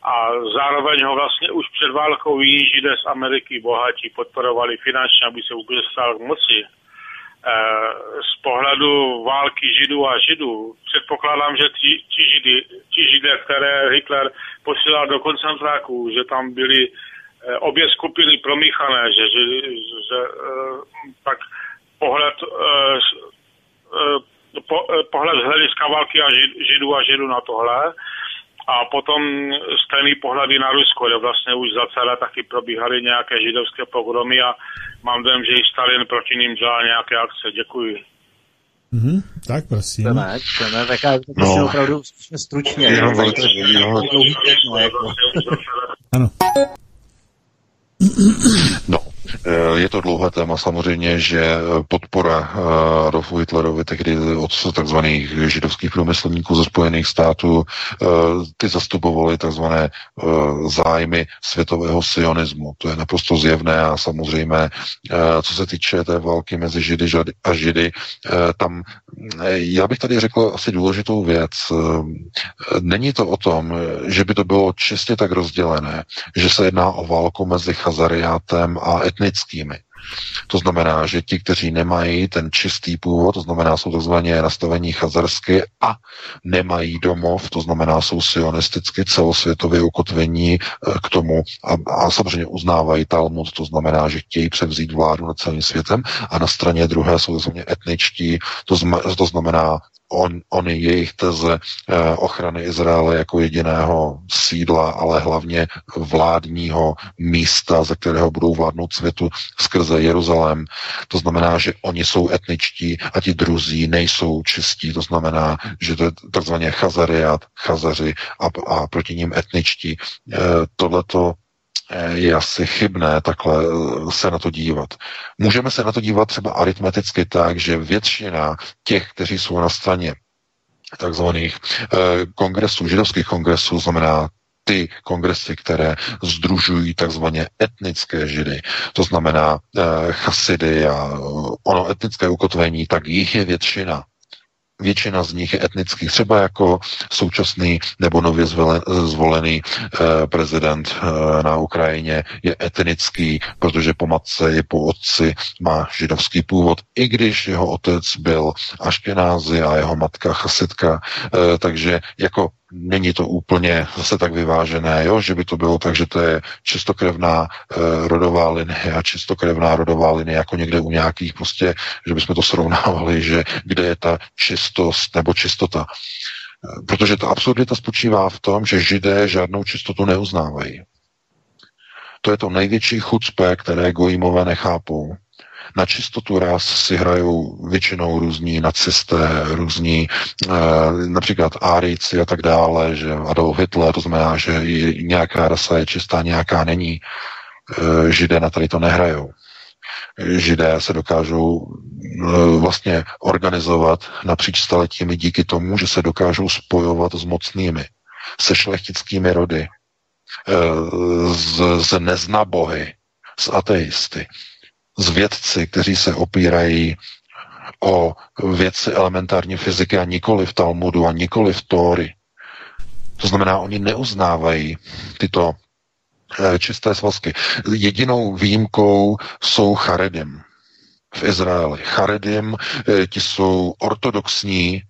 a zároveň ho vlastně už před válkou jiní židé z Ameriky bohatí podporovali finančně, aby se vůbec stal k moci, z pohledu války židů a židů předpokládám, že ti, ti, židy, ti židé, které Hitler posílal do koncentráků, že tam byly obě skupiny promíchané, že, že, že tak pohled, eh, eh, po, eh, pohled z hlediska války a židů a židů na tohle. A potom stejný pohledy na Rusko, kde vlastně už za celé taky probíhaly nějaké židovské pogromy a mám dojem, že i Stalin proti ním dělal nějaké akce. Děkuji. Mm-hmm, tak prosím. Chceme, chceme, tak no. opravdu stručně. Jenom velice, no, jako. Ano. No, je to dlouhé téma samozřejmě, že podpora eh, Adolfu Hitlerovi tehdy od takzvaných židovských průmyslníků ze Spojených států, eh, ty zastupovali takzvané zájmy světového sionismu. To je naprosto zjevné a samozřejmě, co se týče té války mezi Židy a Židy, tam já bych tady řekl asi důležitou věc. Není to o tom, že by to bylo čistě tak rozdělené, že se jedná o válku mezi Chazariátem a etnickými. To znamená, že ti, kteří nemají ten čistý původ, to znamená, jsou takzvaně nastavení chazarsky a nemají domov, to znamená, jsou sionisticky celosvětově ukotvení eh, k tomu a, a samozřejmě uznávají Talmud, to znamená, že chtějí převzít vládu nad celým světem a na straně druhé jsou takzvaně etničtí, to, zma, to znamená on, ony jejich teze eh, ochrany Izraele jako jediného sídla, ale hlavně vládního místa, ze kterého budou vládnout světu skrze Jeruzalém. To znamená, že oni jsou etničtí a ti druzí nejsou čistí. To znamená, že to je takzvaně chazariat, chazaři a, a proti ním etničtí. Eh, tohleto je asi chybné takhle eh, se na to dívat. Můžeme se na to dívat třeba aritmeticky tak, že většina těch, kteří jsou na straně takzvaných eh, kongresů, židovských kongresů, znamená ty kongresy, které združují takzvaně etnické židy, to znamená eh, chasidy a ono etnické ukotvení, tak jich je většina většina z nich je etnických, třeba jako současný nebo nově zvolený eh, prezident eh, na Ukrajině je etnický, protože po matce i po otci má židovský původ, i když jeho otec byl aškenázy a jeho matka chasitka, eh, takže jako není to úplně zase tak vyvážené, jo? že by to bylo tak, že to je čistokrevná e, rodová linie a čistokrevná rodová linie jako někde u nějakých prostě, že bychom to srovnávali, že kde je ta čistost nebo čistota. E, protože ta absurdita spočívá v tom, že židé žádnou čistotu neuznávají. To je to největší chucpe, které gojimové nechápou. Na čistotu ras si hrajou většinou různí nacisté, různí e, například Árici a tak dále, že Adolf Hitler, to znamená, že nějaká rasa je čistá, nějaká není. E, židé na tady to nehrajou. Židé se dokážou e, vlastně organizovat napříč staletími díky tomu, že se dokážou spojovat s mocnými, se šlechtickými rody, z, z neznabohy, s ateisty s vědci, kteří se opírají o věci elementární fyziky a nikoli v Talmudu a nikoli v Tóry. To znamená, oni neuznávají tyto eh, čisté svazky. Jedinou výjimkou jsou Charedim v Izraeli. Charedim, eh, ti jsou ortodoxní,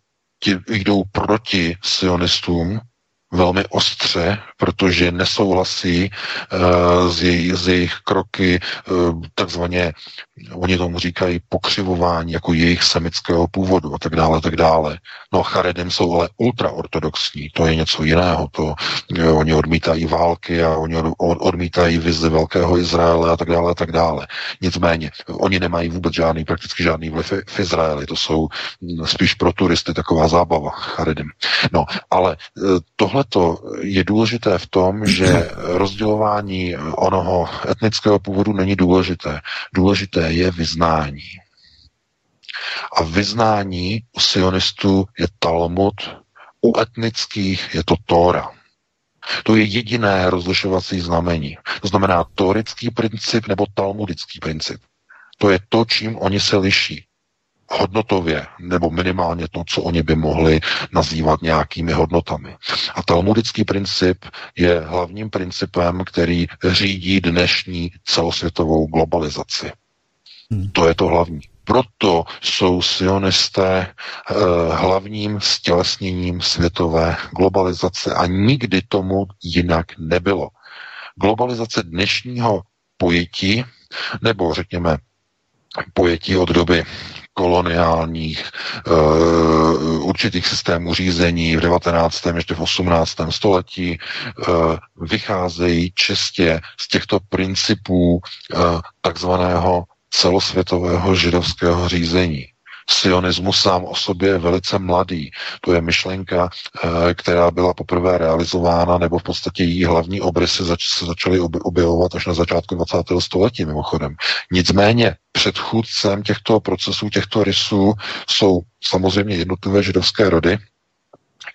ti jdou proti sionistům, velmi ostře, protože nesouhlasí uh, s, jej, jejich kroky, uh, takzvaně, oni tomu říkají pokřivování jako jejich semického původu a tak dále, tak dále. No Charedim jsou ale ultraortodoxní, to je něco jiného, to jo, oni odmítají války a oni od, odmítají vizi velkého Izraele a tak dále, a tak dále. Nicméně, oni nemají vůbec žádný, prakticky žádný vliv v Izraeli, to jsou spíš pro turisty taková zábava, Charedim. No, ale tohle tohleto je důležité v tom, že rozdělování onoho etnického původu není důležité. Důležité je vyznání. A vyznání u sionistů je Talmud, u etnických je to Tóra. To je jediné rozlišovací znamení. To znamená torický princip nebo talmudický princip. To je to, čím oni se liší hodnotově, nebo minimálně to, co oni by mohli nazývat nějakými hodnotami. A talmudický princip je hlavním principem, který řídí dnešní celosvětovou globalizaci. Hmm. To je to hlavní. Proto jsou sionisté eh, hlavním stělesněním světové globalizace a nikdy tomu jinak nebylo. Globalizace dnešního pojetí, nebo řekněme pojetí od doby koloniálních uh, určitých systémů řízení v 19. ještě v 18. století uh, vycházejí čistě z těchto principů uh, takzvaného celosvětového židovského řízení. Sionismus sám o sobě je velice mladý. To je myšlenka, eh, která byla poprvé realizována, nebo v podstatě její hlavní obrysy zač- se začaly objevovat až na začátku 20. století mimochodem. Nicméně předchůdcem těchto procesů, těchto rysů jsou samozřejmě jednotlivé židovské rody,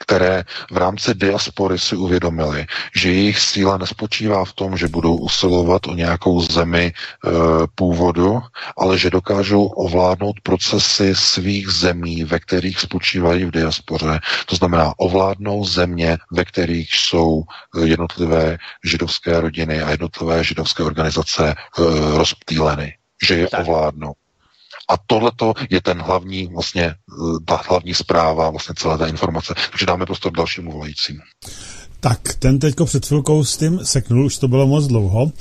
které v rámci diaspory si uvědomili, že jejich síla nespočívá v tom, že budou usilovat o nějakou zemi e, původu, ale že dokážou ovládnout procesy svých zemí, ve kterých spočívají v diaspoře. To znamená, ovládnou země, ve kterých jsou jednotlivé židovské rodiny a jednotlivé židovské organizace e, rozptýleny. že je ovládnou. A tohle je ten hlavní, vlastně, ta hlavní zpráva, vlastně celé ta informace. Takže dáme prostor dalšímu volajícímu. Tak, ten teďko před chvilkou s tím seknul, už to bylo moc dlouho.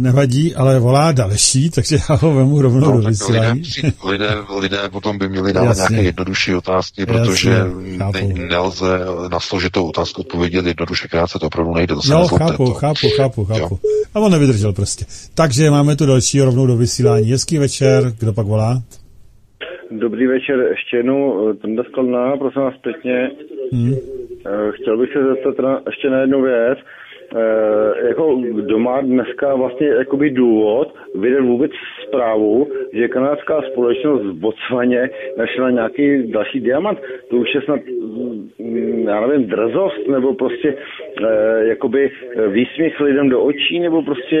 Nevadí, ale volá další, takže já ho vemu rovnou no, do vysílání. Lidé, lidé, lidé potom by měli dávat Jasně. nějaké jednodušší otázky, protože Jasně, ne, nelze na složitou otázku odpovědět jednoduše krátce, to opravdu nejde. To no, chápu, to. chápu, chápu, chápu. Jo. A on nevydržel prostě. Takže máme tu další rovnou do vysílání. Hezký večer, kdo pak volá? Dobrý večer, ještě jednou, Tonda Skladná, prosím vás pěkně. Hmm. Eh, chtěl bych se zeptat na, ještě na jednu věc. E, jako kdo má dneska vlastně jakoby důvod vydat vůbec zprávu, že kanadská společnost v Botswaně našla nějaký další diamant. To už je snad, mm, já nevím, drzost, nebo prostě e, jakoby výsměch lidem do očí, nebo prostě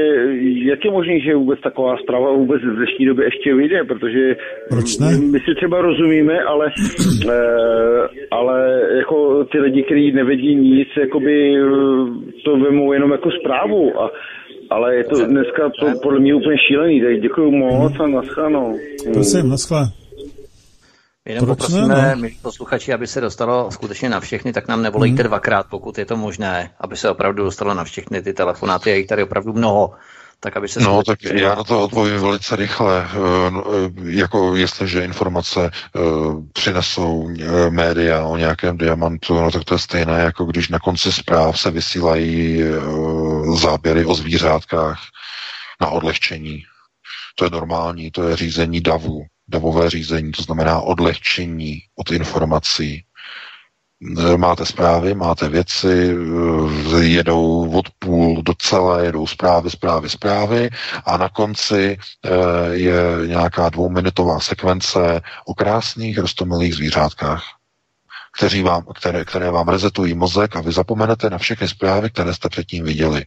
jak je možné, že vůbec taková zpráva vůbec v dnešní době ještě vyjde, protože my si třeba rozumíme, ale, e, ale jako ty lidi, kteří nevědí nic, jakoby to vemu jenom jako zprávu. A ale je to dneska to podle mě úplně šílený, tak děkuji moc a naschledanou. Prosím, naschle. Jenom Proč poprosíme, ne, no? posluchači, aby se dostalo skutečně na všechny, tak nám nevolejte hmm. dvakrát, pokud je to možné, aby se opravdu dostalo na všechny ty telefonáty, je jich tady opravdu mnoho tak aby se... No, tak já na to odpovím velice rychle. Eh, jako jestliže informace eh, přinesou média o nějakém diamantu, no tak to je stejné, jako když na konci zpráv se vysílají záběry o zvířátkách na odlehčení. To je normální, to je řízení davu, davové řízení, to znamená odlehčení od informací. Máte zprávy, máte věci, jedou od půl do celé, jedou zprávy, zprávy, zprávy a na konci eh, je nějaká dvouminutová sekvence o krásných rostomilých zvířátkách, kteří vám, které, které vám rezetují mozek a vy zapomenete na všechny zprávy, které jste předtím viděli.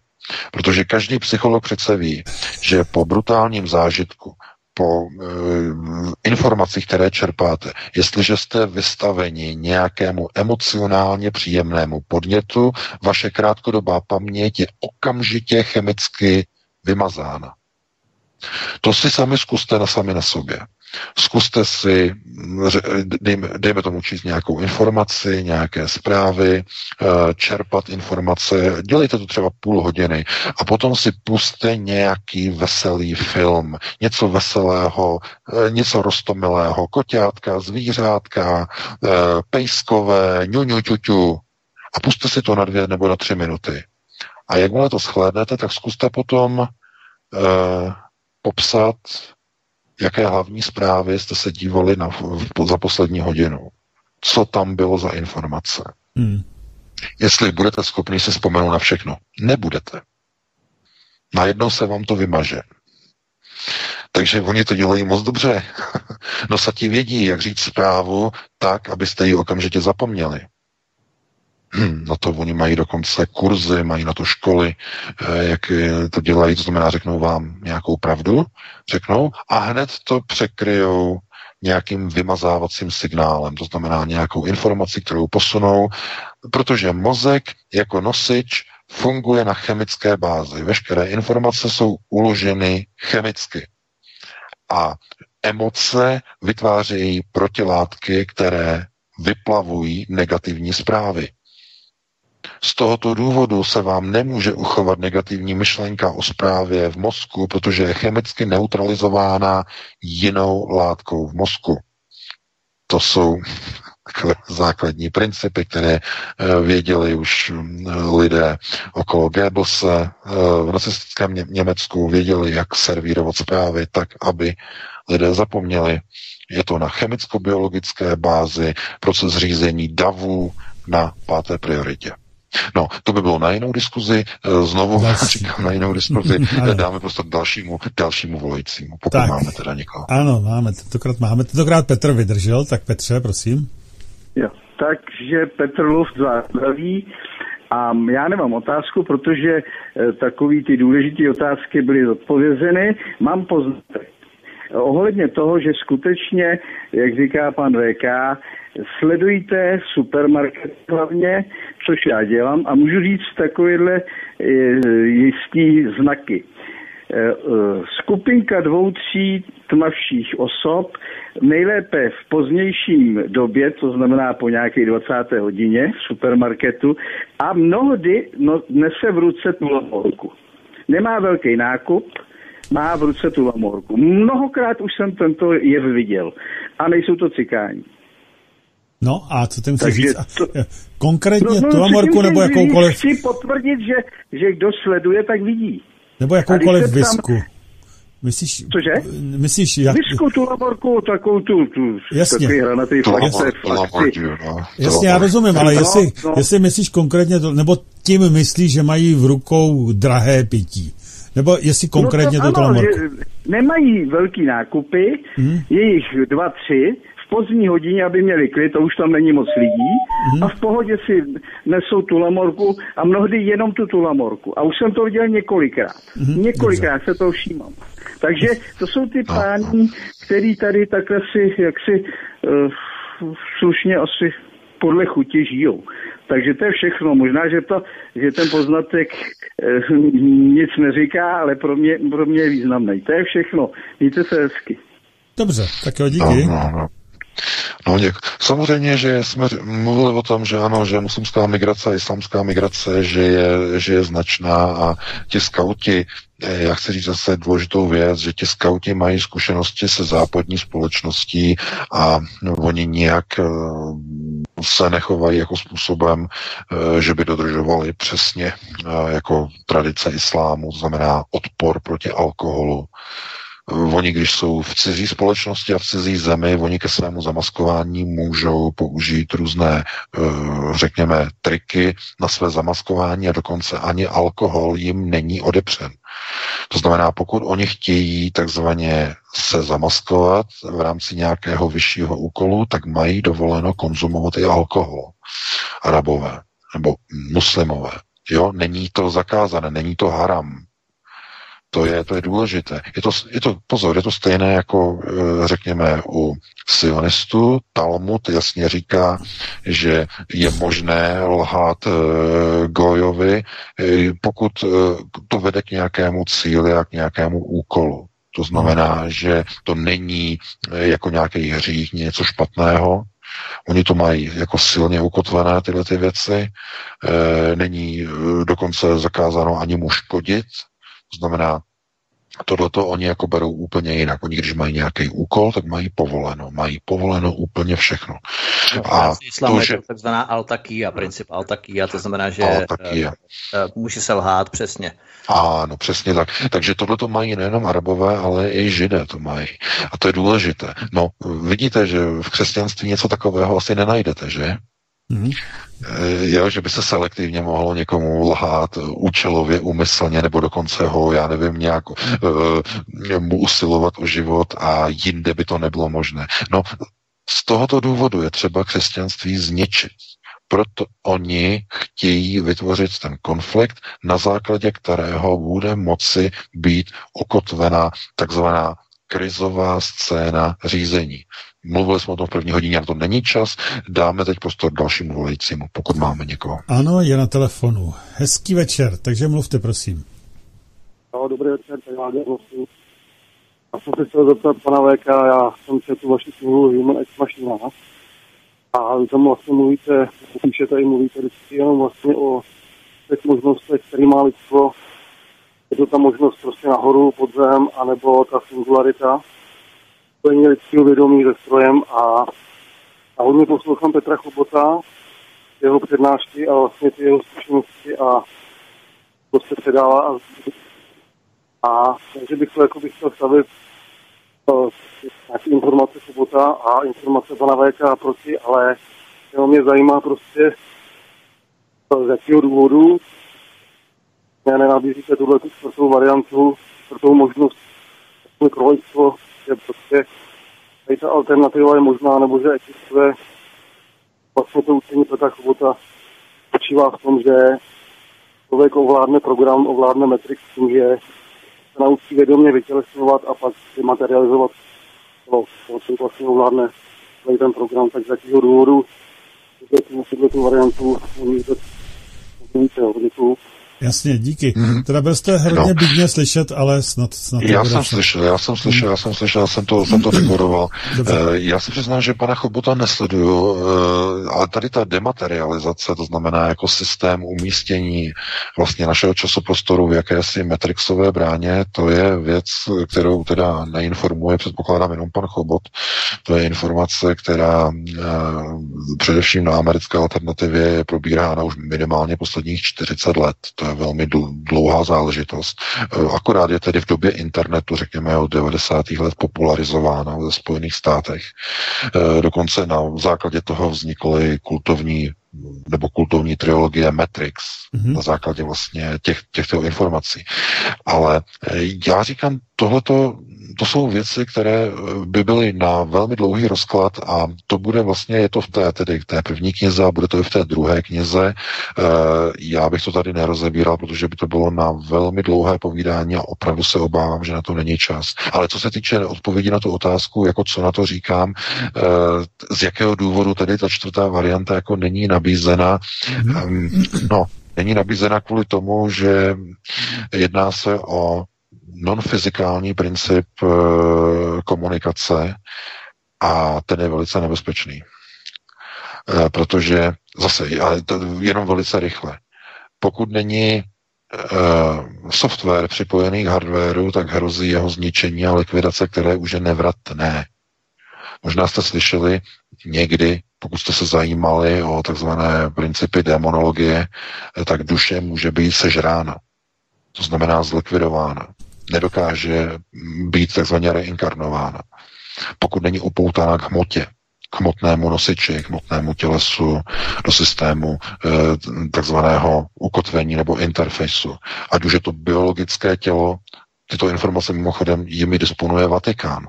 Protože každý psycholog přece ví, že po brutálním zážitku, po e, informacích, které čerpáte, jestliže jste vystaveni nějakému emocionálně příjemnému podnětu, vaše krátkodobá paměť je okamžitě chemicky vymazána. To si sami zkuste na sami na sobě. Zkuste si, dejme, dejme tomu číst nějakou informaci, nějaké zprávy, eh, čerpat informace, dělejte to třeba půl hodiny a potom si puste nějaký veselý film, něco veselého, eh, něco rostomilého, koťátka, zvířátka, eh, pejskové, ňuňu, a puste si to na dvě nebo na tři minuty. A jakmile to shlédnete, tak zkuste potom popsat jaké hlavní zprávy jste se dívali na, za poslední hodinu. Co tam bylo za informace. Hmm. Jestli budete schopni si vzpomenout na všechno. Nebudete. Najednou se vám to vymaže. Takže oni to dělají moc dobře. Nosati vědí, jak říct zprávu tak, abyste ji okamžitě zapomněli. Na to oni mají dokonce kurzy, mají na to školy, eh, jak to dělají, to znamená, řeknou vám nějakou pravdu, řeknou a hned to překryjou nějakým vymazávacím signálem, to znamená nějakou informaci, kterou posunou, protože mozek jako nosič funguje na chemické bázi. Veškeré informace jsou uloženy chemicky. A emoce vytvářejí protilátky, které vyplavují negativní zprávy. Z tohoto důvodu se vám nemůže uchovat negativní myšlenka o zprávě v mozku, protože je chemicky neutralizována jinou látkou v mozku. To jsou takové základní principy, které eh, věděli už eh, lidé okolo Goebbelse eh, v nacistickém Německu, věděli, jak servírovat zprávy tak, aby lidé zapomněli. Je to na chemicko-biologické bázi, proces řízení davů na páté prioritě. No, to by bylo na jinou diskuzi, eh, znovu Další. říkám na jinou diskuzi, dáme prostě dalšímu, dalšímu volajícímu, pokud tak, máme teda někoho. Ano, máme, tentokrát máme, tentokrát Petr vydržel, tak Petře, prosím. Jo, takže Petr Luft zdraví. A já nemám otázku, protože e, takový ty důležité otázky byly odpovězeny. Mám poznatek ohledně toho, že skutečně, jak říká pan VK, sledujte supermarket hlavně, což já dělám a můžu říct takovéhle eh, jistý znaky. skupinka dvou, tří tmavších osob, nejlépe v pozdějším době, to znamená po nějaké 20. hodině v supermarketu a mnohdy no, nese v ruce tu lamorku. Nemá velký nákup, má v ruce tu lamorku. Mnohokrát už jsem tento jev viděl. A nejsou to cikáni. No a co tím chci říct? To, Konkrétně no, no, tu lamorku nebo jakoukoliv... Chci potvrdit, že, že kdo sleduje, tak vidí. Nebo jakoukoliv visku. Myslíš, Cože? Myslíš, jak... Visku, tu laborku, takovou tu, tu Jasně. takový hranatý flaxce, Jasně, já rozumím, ale no, jestli, no. jestli myslíš konkrétně, to, nebo tím myslíš, že mají v rukou drahé pití. Nebo jestli konkrétně no to, ano, že nemají velký nákupy, hmm. je jich dva, tři, pozdní hodině, aby měli klid, to už tam není moc lidí, mm. a v pohodě si nesou tu lamorku a mnohdy jenom tu tu lamorku. A už jsem to viděl několikrát. Mm. Několikrát Dobře. se to všímám. Takže to jsou ty páni, který tady takhle si, jak si uh, slušně asi podle chuti žijou. Takže to je všechno. Možná, že, to, že ten poznatek uh, nic neříká, ale pro mě, pro mě je významný. To je všechno. Mějte se hezky. Dobře, tak jo, díky. No, děk. Samozřejmě, že jsme mluvili o tom, že ano, že muslimská migrace a islámská migrace, že je, že je značná a ti skauti, eh, já chci říct zase důležitou věc, že ti skauti mají zkušenosti se západní společností a oni nijak eh, se nechovají jako způsobem, eh, že by dodržovali přesně jako tradice islámu, to znamená odpor proti alkoholu, Oni, když jsou v cizí společnosti a v cizí zemi, oni ke svému zamaskování můžou použít různé, eh, řekněme, triky na své zamaskování a dokonce ani alkohol jim není odepřen. To znamená, pokud oni chtějí takzvaně se zamaskovat v rámci nějakého vyššího úkolu, tak mají dovoleno konzumovat i alkohol. Arabové nebo muslimové. Jo, není to zakázané, není to haram. To je, to je důležité. Je to, je to, pozor, je to stejné jako, eh, řekněme, u sionistů. Talmud jasně říká, že je možné lhát e, Gojovi, e, pokud to vede k nějakému cíli a k nějakému úkolu. To znamená, že to není jako nějaký hřích, něco špatného, Oni to mají jako silně ukotvené tyhle ty věci. E, není dokonce zakázáno ani mu škodit, to znamená, Tohle to oni jako berou úplně jinak. Oni, když mají nějaký úkol, tak mají povoleno. Mají povoleno úplně všechno. No, a to, že... takzvaná altakia, princip altakia, to znamená, že altakia. Uh, uh, může se lhát přesně. Ano, přesně tak. Takže tohle to mají nejenom arabové, ale i židé to mají. A to je důležité. No, vidíte, že v křesťanství něco takového asi nenajdete, že? Mm-hmm. Jo, že by se selektivně mohlo někomu lhát účelově, úmyslně, nebo dokonce ho, já nevím, nějak uh, mu usilovat o život a jinde by to nebylo možné. No, z tohoto důvodu je třeba křesťanství zničit. Proto oni chtějí vytvořit ten konflikt, na základě kterého bude moci být ukotvená takzvaná krizová scéna řízení. Mluvili jsme o tom v první hodině, ale to není čas. Dáme teď prostor dalšímu volajícímu, pokud máme někoho. Ano, je na telefonu. Hezký večer, takže mluvte, prosím. No, dobrý večer, tady Váďa Já jsem se chtěl zeptat pana VK, já jsem četl vaši knihu Human Ex Machina a vy tam vlastně mluvíte, píšete i mluvíte vždycky jenom vlastně o těch možnostech, které má lidstvo. Je to ta možnost prostě nahoru, pod zem, anebo ta singularita. Spojení lidského vědomí se strojem a, a hodně poslouchám Petra Chobota, jeho přednášky a vlastně ty jeho zkušenosti a to se předává a, a takže bych to jako bych chtěl stavit uh, nějaké informace Chobota a informace pana VK proti, ale jenom mě zajímá prostě z jakého důvodu nenabízíte tuhle čtvrtou variantu, čtvrtou možnost pro lidstvo že prostě tady ta alternativa je možná, nebo že existuje vlastně to učení Petra Chobota spočívá v tom, že člověk ovládne program, ovládne metrik tím, že se naučí vědomě vytělesňovat a pak materializovat to, to vlastně ovládne celý ten program, tak z jakého důvodu tuto tu variantu umíte. Děkuju. Jasně, díky. Mm-hmm. Teda byl jste hrozně no. bydně slyšet, ale snad, snad Já jsem slyšel, já jsem slyšel, já jsem slyšel, já jsem to, jsem to dekoroval. Uh, já si přiznám, že pana Chobota nesleduju, uh, ale tady ta dematerializace, to znamená jako systém umístění vlastně našeho časoprostoru v jakési Matrixové bráně, to je věc, kterou teda neinformuje, předpokládám jenom pan Chobot. To je informace, která uh, především na americké alternativě je probírána už minimálně posledních 40 let. To velmi dlouhá záležitost. E, akorát je tedy v době internetu, řekněme od 90. let, popularizována ve Spojených státech. E, dokonce na základě toho vznikly kultovní nebo kultovní trilogie Matrix mm-hmm. na základě vlastně těch, těchto informací. Ale e, já říkám, tohleto to jsou věci, které by byly na velmi dlouhý rozklad a to bude vlastně, je to v té, tedy v té první knize a bude to i v té druhé knize. E, já bych to tady nerozebíral, protože by to bylo na velmi dlouhé povídání a opravdu se obávám, že na to není čas. Ale co se týče odpovědi na tu otázku, jako co na to říkám, e, z jakého důvodu tedy ta čtvrtá varianta jako není nabízena, mm-hmm. no, není nabízena kvůli tomu, že jedná se o non-fyzikální princip e, komunikace a ten je velice nebezpečný. E, protože zase, ale to jenom velice rychle. Pokud není e, software připojený k hardwareu, tak hrozí jeho zničení a likvidace, které už je nevratné. Možná jste slyšeli někdy, pokud jste se zajímali o takzvané principy demonologie, tak duše může být sežrána. To znamená zlikvidována nedokáže být takzvaně reinkarnována. Pokud není upoutána k hmotě, k hmotnému nosiči, k hmotnému tělesu, do systému e, takzvaného ukotvení nebo interfejsu. Ať už je to biologické tělo, tyto informace mimochodem jimi disponuje Vatikán.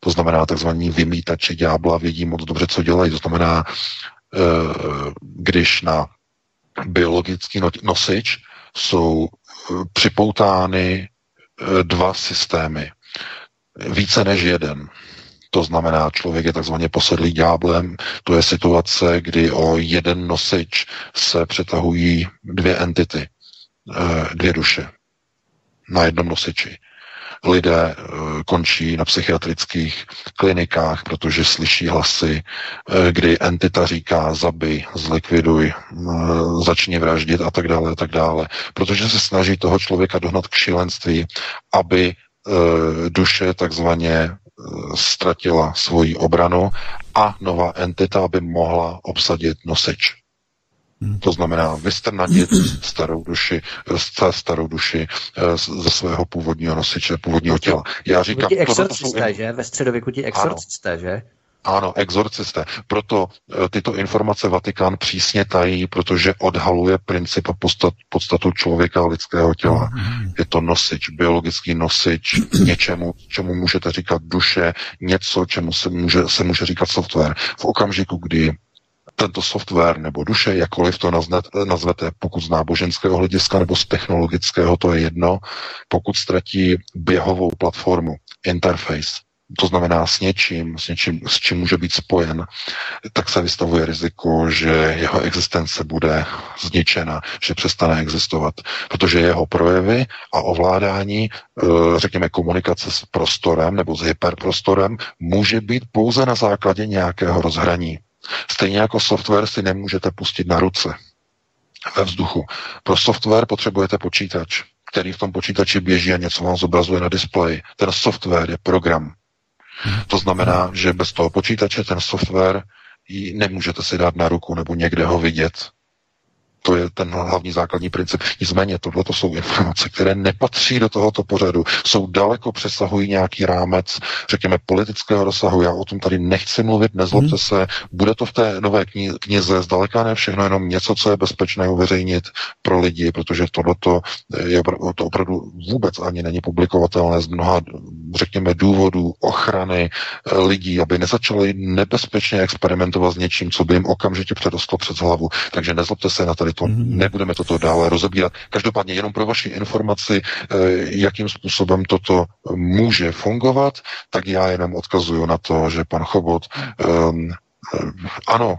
To znamená takzvaní vymítači ďábla vědí moc dobře, co dělají. To znamená, e, když na biologický no, nosič jsou e, připoutány Eh, dva systémy. Více než jeden. To znamená, člověk je takzvaně posedlý dňáblem. To je situace, kdy o jeden nosič se přetahují dvě entity, eh, dvě duše na jednom nosiči. Lidé eh, končí na psychiatrických klinikách, protože slyší hlasy, kdy entita říká zabij, zlikviduj, začni vraždit a tak dále, a tak dále. Protože se snaží toho člověka dohnat k šilenství, aby duše takzvaně ztratila svoji obranu a nová entita by mohla obsadit nosič. Hmm. To znamená vystrnatit starou duši, starou duši ze svého původního nosiče, původního těla. Já říkám, ti exorcisté, jsou... že? Ve středověku ti exorcisté, ano. že? Ano, exorcisté. Proto e, tyto informace Vatikán přísně tají, protože odhaluje princip a podstat, podstatu člověka a lidského těla. Mhm. Je to nosič, biologický nosič něčemu, čemu můžete říkat duše, něco, čemu se může, se může říkat software. V okamžiku, kdy tento software nebo duše, jakkoliv to nazvete, pokud z náboženského hlediska nebo z technologického, to je jedno, pokud ztratí běhovou platformu, interface, to znamená s něčím, s něčím, s čím může být spojen, tak se vystavuje riziko, že jeho existence bude zničena, že přestane existovat, protože jeho projevy a ovládání, eh, řekněme, komunikace s prostorem nebo s hyperprostorem může být pouze na základě nějakého rozhraní. Stejně jako software si nemůžete pustit na ruce ve vzduchu. Pro software potřebujete počítač, který v tom počítači běží a něco vám zobrazuje na displeji. Ten software je program. To znamená, že bez toho počítače ten software nemůžete si dát na ruku nebo někde ho vidět. To je ten hlavní základní princip. Nicméně tohle to jsou informace, které nepatří do tohoto pořadu. Jsou daleko přesahují nějaký rámec, řekněme, politického rozsahu. Já o tom tady nechci mluvit, nezlobte hmm. se. Bude to v té nové kni- knize zdaleka ne všechno, jenom něco, co je bezpečné uveřejnit pro lidi, protože tohleto je to opravdu vůbec ani není publikovatelné z mnoha, řekněme, důvodů ochrany eh, lidí, aby nezačali nebezpečně experimentovat s něčím, co by jim okamžitě předostlo před hlavu. Takže nezlobte se na tady to mm-hmm. nebudeme toto dále rozebírat. Každopádně jenom pro vaši informaci, eh, jakým způsobem toto může fungovat, tak já jenom odkazuju na to, že pan Chobot, um, ano,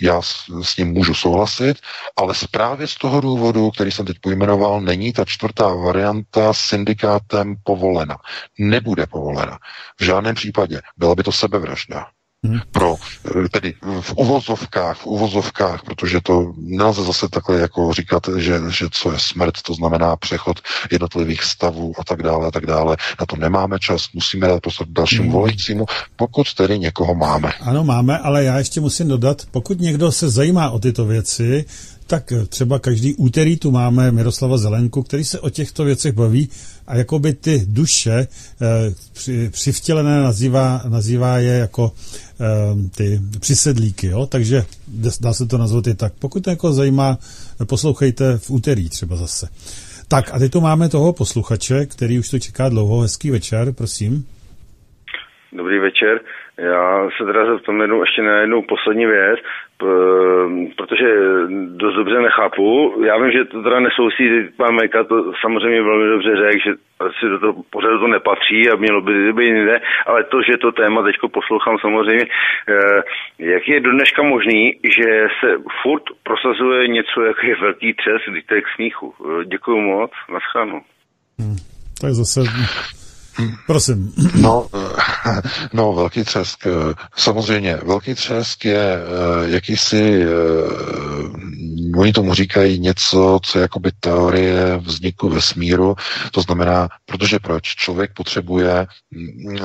Já s, s ním můžu souhlasit, ale právě z toho důvodu, který jsem teď pojmenoval, není ta čtvrtá varianta syndikátem povolena. Nebude povolena. V žádném případě. Byla by to sebevražda. Hmm. Pro, eh, tedy v uvozovkách, v uvozovkách, protože to nelze zase takhle jako říkat, že, že co je smrt, to znamená přechod jednotlivých stavů a tak dále a tak dále. Na to nemáme čas, musíme dát prostor dalšímu hmm. volajícímu, pokud tedy někoho máme. Ano, máme, ale já ještě musím dodat, pokud někdo se zajímá o tyto věci, tak třeba každý úterý tu máme Miroslava Zelenku, který se o těchto věcech baví a jakoby ty duše eh, při, přivtělené nazývá, nazývá je jako eh, ty přisedlíky, jo? takže dá se to nazvat i tak. Pokud to jako zajímá, poslouchejte v úterý třeba zase. Tak a teď tu máme toho posluchače, který už to čeká dlouho. Hezký večer, prosím. Dobrý večer. Já se teda zeptám jednou, ještě na jednu poslední věc, protože dost dobře nechápu. Já vím, že to teda nesouvisí, pan Meka to samozřejmě velmi dobře řekl, že asi do toho pořadu to nepatří a mělo by být jinde, ale to, že to téma teďko poslouchám samozřejmě, eh, jak je do dneška možný, že se furt prosazuje něco, jako je velký třes, když to je k smíchu. Eh, děkuji moc, naschánu. Hmm, je zase Prosím. No, no, velký třesk. Eh, samozřejmě, velký třesk je eh, jakýsi, oni tomu říkají něco, co je jakoby teorie vzniku vesmíru, to znamená, protože proč? Člověk potřebuje uh,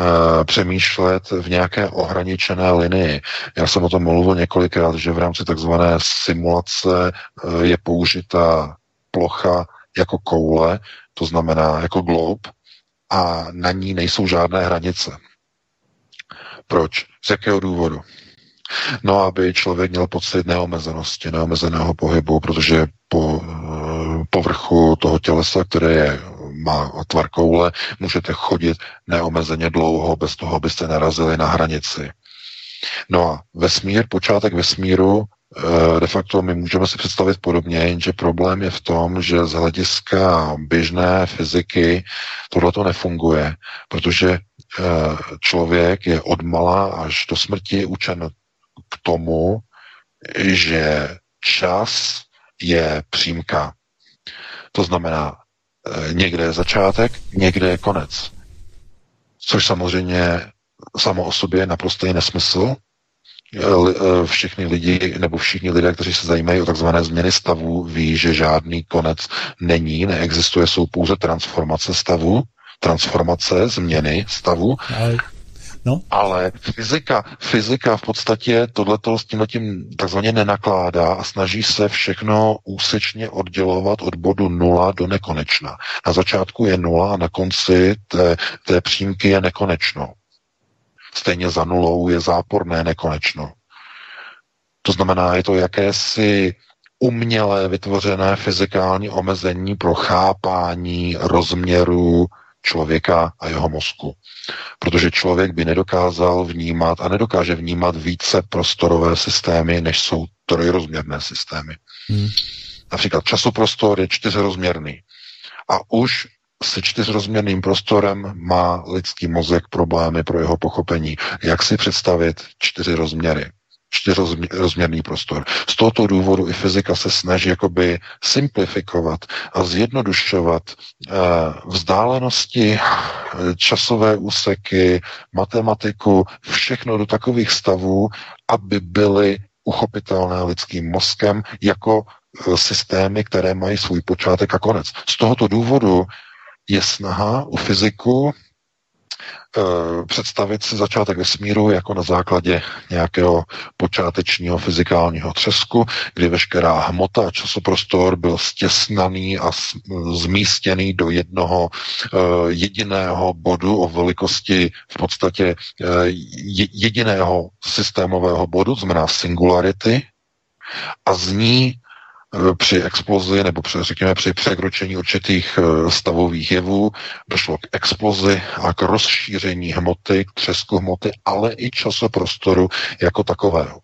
přemýšlet v nějaké ohraničené linii. Já jsem o tom mluvil několikrát, že v rámci takzvané simulace je použita plocha jako koule, to znamená jako glob, a na ní nejsou žádné hranice. Proč? Z jakého důvodu? No, aby člověk měl pocit neomezenosti, neomezeného pohybu, protože po povrchu toho tělesa, které je, má tvar koule, můžete chodit neomezeně dlouho, bez toho, abyste narazili na hranici. No a vesmír, počátek vesmíru de facto my můžeme si představit podobně, jenže problém je v tom, že z hlediska běžné fyziky tohle to nefunguje, protože eh, člověk je od mala až do smrti učen k tomu, že čas je přímka. To znamená, eh, někde je začátek, někde je konec. Což samozřejmě samo o sobě je naprostý nesmysl, Eh, eh, všechny lidi, nebo všichni lidé, kteří se zajímají o takzvané změny stavu, ví, že žádný konec není, neexistuje, jsou pouze transformace stavu, transformace, změny stavu. Ale, no. Ale fyzika, fyzika v podstatě tohleto s tím takzvaně nenakládá a snaží se všechno úsečně oddělovat od bodu nula do nekonečna. Na začátku je nula a na konci té, té přímky je nekonečno. Stejně za nulou je záporné nekonečno. To znamená, je to jakési umělé vytvořené fyzikální omezení pro chápání rozměru člověka a jeho mozku. Protože člověk by nedokázal vnímat a nedokáže vnímat více prostorové systémy, než jsou trojrozměrné systémy. Hmm. Například časoprostor je čtyřrozměrný. A už se čtyřrozměrným prostorem má lidský mozek problémy pro jeho pochopení. Jak si představit čtyři rozměry? čtyřrozměrný prostor. Z tohoto důvodu i fyzika se snaží jakoby simplifikovat a zjednodušovat eh, vzdálenosti, časové úseky, matematiku, všechno do takových stavů, aby byly uchopitelné lidským mozkem jako eh, systémy, které mají svůj počátek a konec. Z tohoto důvodu je snaha u fyziku e, představit si začátek vesmíru jako na základě nějakého počátečního fyzikálního třesku, kdy veškerá hmota a časoprostor byl stěsnaný a zmístěný do jednoho e, jediného bodu o velikosti v podstatě e, jediného systémového bodu, znamená singularity, a z ní Eh, při explozi nebo při, řekněme při překročení určitých eh, stavových jevů došlo k explozi a k rozšíření hmoty, k třesku hmoty, ale i časoprostoru jako takového.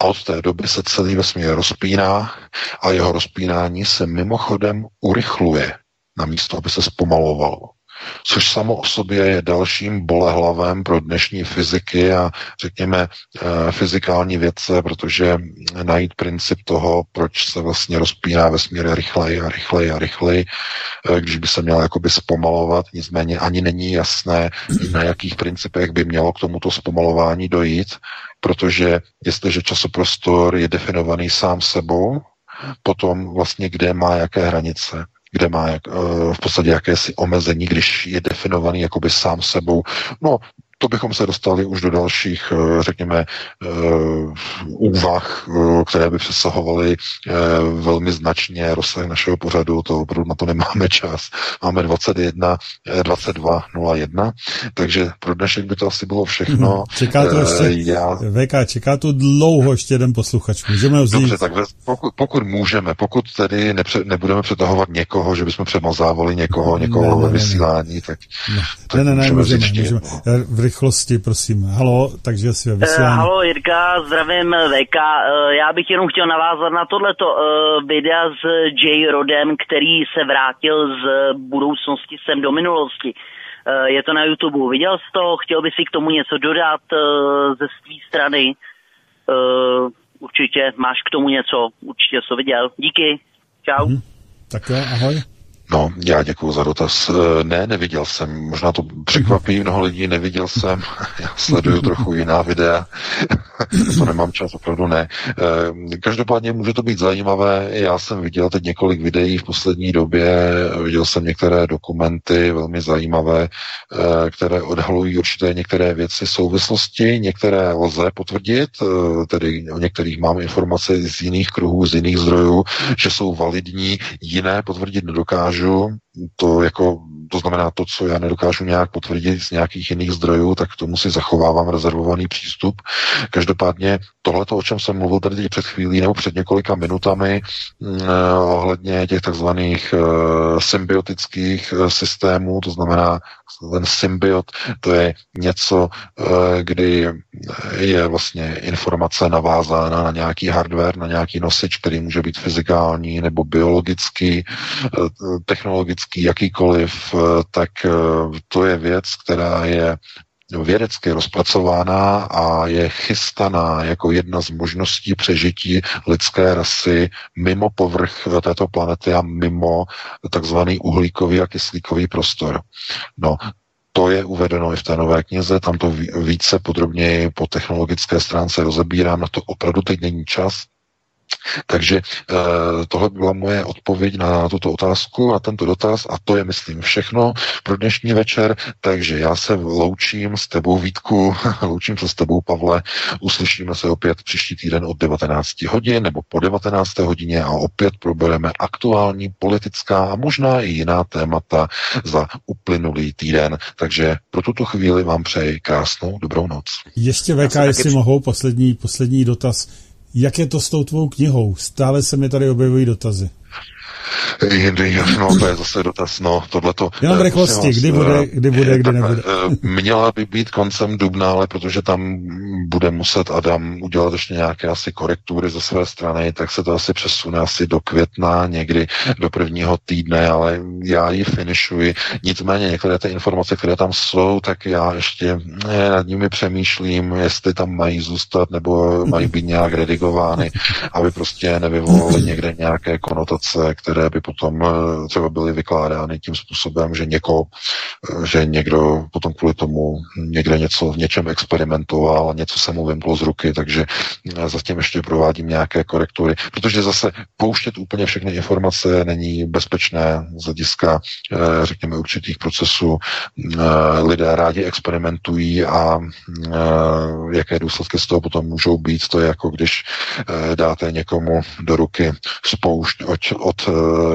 A od té doby se celý vesmír rozpíná a jeho rozpínání se mimochodem urychluje, namísto aby se zpomalovalo. Což samo o sobě je dalším bolehlavem pro dnešní fyziky a řekněme eh, fyzikální vědce, protože najít princip toho, proč se vlastně rozpíná vesmír rychleji a rychleji a rychleji, eh, když by se měl jakoby zpomalovat, nicméně ani není jasné, na jakých principech by mělo k tomuto zpomalování dojít, protože jestliže časoprostor je definovaný sám sebou, potom vlastně kde má jaké hranice kde má jak, eh, v podstatě jakési omezení, když je definovaný jakoby sám sebou. No, to bychom se dostali už do dalších, eh, řekněme, eh, úvah, eh, které by přesahovaly velmi značně rozsah našeho pořadu, to opravdu na to nemáme čas. Máme 21, 22.01, takže pro dnešek by to asi bylo všechno. Mhm. Čeká to ještě, Já... VK, čeká to dlouho ještě jeden posluchač. Můžeme vzít? Dobře, tak pokud, pokud můžeme, pokud tedy nepře, nebudeme přetahovat někoho, že bychom přemazávali někoho, někoho ne, ne, ve vysílání, tak, ne. tak ne, ne, ne, můžeme, můžeme. můžeme rychlosti, prosím. Halo, takže si uh, Halo, Jirka, zdravím VK. Uh, já bych jenom chtěl navázat na tohleto uh, videa s J. Rodem, který se vrátil z budoucnosti sem do minulosti. Uh, je to na YouTube. Viděl jsi to? Chtěl by si k tomu něco dodat uh, ze své strany? Uh, určitě máš k tomu něco. Určitě jsi to viděl. Díky. Čau. Hmm. Tak jo, ahoj. No, já děkuji za dotaz. Eh, ne, neviděl jsem. Možná to překvapí mnoho lidí, neviděl jsem. Já sleduju trochu jiná videa. to nemám čas, opravdu ne. Eh, každopádně může to být zajímavé. Já jsem viděl teď několik videí v poslední době. Viděl jsem některé dokumenty velmi zajímavé, eh, které odhalují určité některé věci souvislosti. Některé lze potvrdit, tedy o některých mám informace z jiných kruhů, z jiných zdrojů, že jsou validní, jiné potvrdit nedokážu, to jako, to znamená to, co já nedokážu nějak potvrdit z nějakých jiných zdrojů, tak k tomu si zachovávám rezervovaný přístup. Každopádně tohle, o čem jsem mluvil tady před chvílí nebo před několika minutami mm, eh, ohledně těch takzvaných eh, symbiotických eh, systémů, to znamená ten symbiot, to je něco, kdy je vlastně informace navázána na nějaký hardware, na nějaký nosič, který může být fyzikální nebo biologický, technologický, jakýkoliv, tak to je věc, která je vědecky rozpracována a je chystaná jako jedna z možností přežití lidské rasy mimo povrch této planety a mimo takzvaný uhlíkový a kyslíkový prostor. No, to je uvedeno i v té nové knize, tam to více podrobněji po technologické stránce rozebírám, na to opravdu teď není čas, takže eh, tohle byla moje odpověď na tuto otázku, na tento dotaz a to je, myslím, všechno pro dnešní večer. Takže já se loučím s tebou, Vítku, loučím se s tebou, Pavle. Uslyšíme se opět příští týden od 19 hodin nebo po 19. hodině a opět probereme aktuální politická a možná i jiná témata za uplynulý týden. Takže pro tuto chvíli vám přeji krásnou dobrou noc. Ještě VK, jestli taky... mohou, poslední, poslední dotaz. Jak je to s tou tvou knihou? Stále se mi tady objevují dotazy. No, to je zase dotaz, no, tohleto. Jenom v rychlosti, kdy bude, kdy bude, kdy nebude. Měla by být koncem dubna, ale protože tam bude muset Adam udělat ještě nějaké asi korektury ze své strany, tak se to asi přesune asi do května, někdy do prvního týdne, ale já ji finišuji. Nicméně některé ty informace, které tam jsou, tak já ještě nad nimi přemýšlím, jestli tam mají zůstat nebo mají být nějak redigovány, aby prostě nevyvolaly někde nějaké konotace, které by potom eh, třeba byly vykládány tím způsobem, že někoho, eh, že někdo potom kvůli tomu někde něco v něčem experimentoval něco se mu vymklo z ruky, takže eh, zatím ještě provádím nějaké korektury, protože zase pouštět úplně všechny informace není bezpečné z hlediska, řekněme, určitých procesů. Lidé rádi experimentují a jaké důsledky z toho potom můžou být, to je jako když dáte někomu do ruky spoušť od, od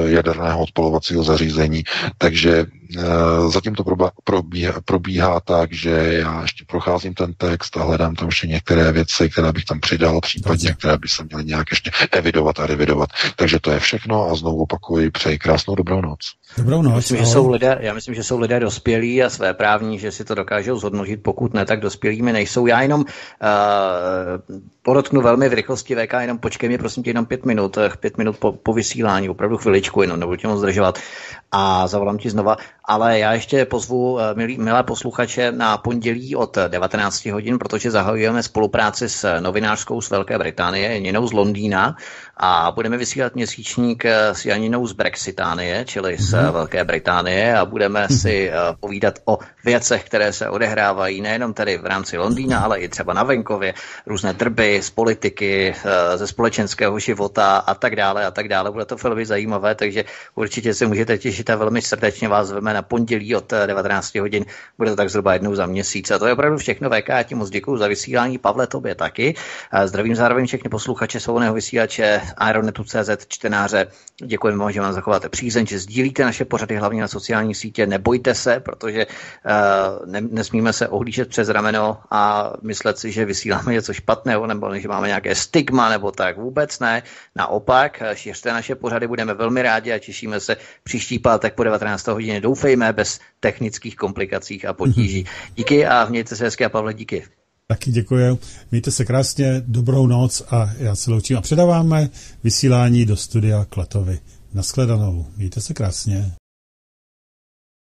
jaderného odpalovacího zařízení. Takže eh, zatím to probíhá, probíhá tak, že já ještě procházím ten text a hledám tam ještě některé věci, které bych tam přidal, případně které by se měly nějak ještě evidovat a revidovat. Takže to je všechno a znovu opakuji, přeji krásnou dobrou noc. Dobrou noc. Myslím, že jsou lidé, já myslím, že jsou lidé dospělí a své právní, že si to dokážou zhodnotit, pokud ne, tak dospělými nejsou. Já jenom uh, podotknu velmi v rychlosti VK, jenom počkej mě prosím tě jenom pět minut, eh, pět minut po, po vysílání, opravdu chviličku jenom, nebudu tě moc zdržovat a zavolám ti znova. ale já ještě pozvu milí, milé posluchače na pondělí od 19 hodin, protože zahajujeme spolupráci s novinářskou z Velké Británie, Janinou z Londýna a budeme vysílat měsíčník s Janinou z Brexitánie, čili z mm-hmm. Velké Británie a budeme mm-hmm. si povídat o věcech, které se odehrávají nejenom tady v rámci Londýna, ale i třeba na venkově, různé drby z politiky, ze společenského života a tak dále a tak dále. Bude to velmi zajímavé, takže určitě se můžete těšit a velmi srdečně vás zveme na pondělí od 19 hodin. Bude to tak zhruba jednou za měsíc. A to je opravdu všechno. VK, já ti moc děkuji za vysílání. Pavle, tobě taky. Zdravím zároveň všechny posluchače svobodného vysílače Aeronetu.cz čtenáře. Děkujeme že vám zachováte přízeň, že sdílíte naše pořady hlavně na sociální sítě. Nebojte se, protože uh, ne, nesmíme se ohlížet přes rameno a myslet si, že vysíláme něco špatného nebo že máme nějaké stigma nebo tak. Vůbec ne. Naopak, šiřte naše pořady, budeme velmi rádi a těšíme se příští pátek po 19. hodině. Doufejme bez technických komplikacích a potíží. Díky a mějte se hezky a Pavle, díky. Taky děkuji. Mějte se krásně, dobrou noc a já se loučím a předáváme vysílání do studia Klatovy. Naschledanou. Mějte se krásně.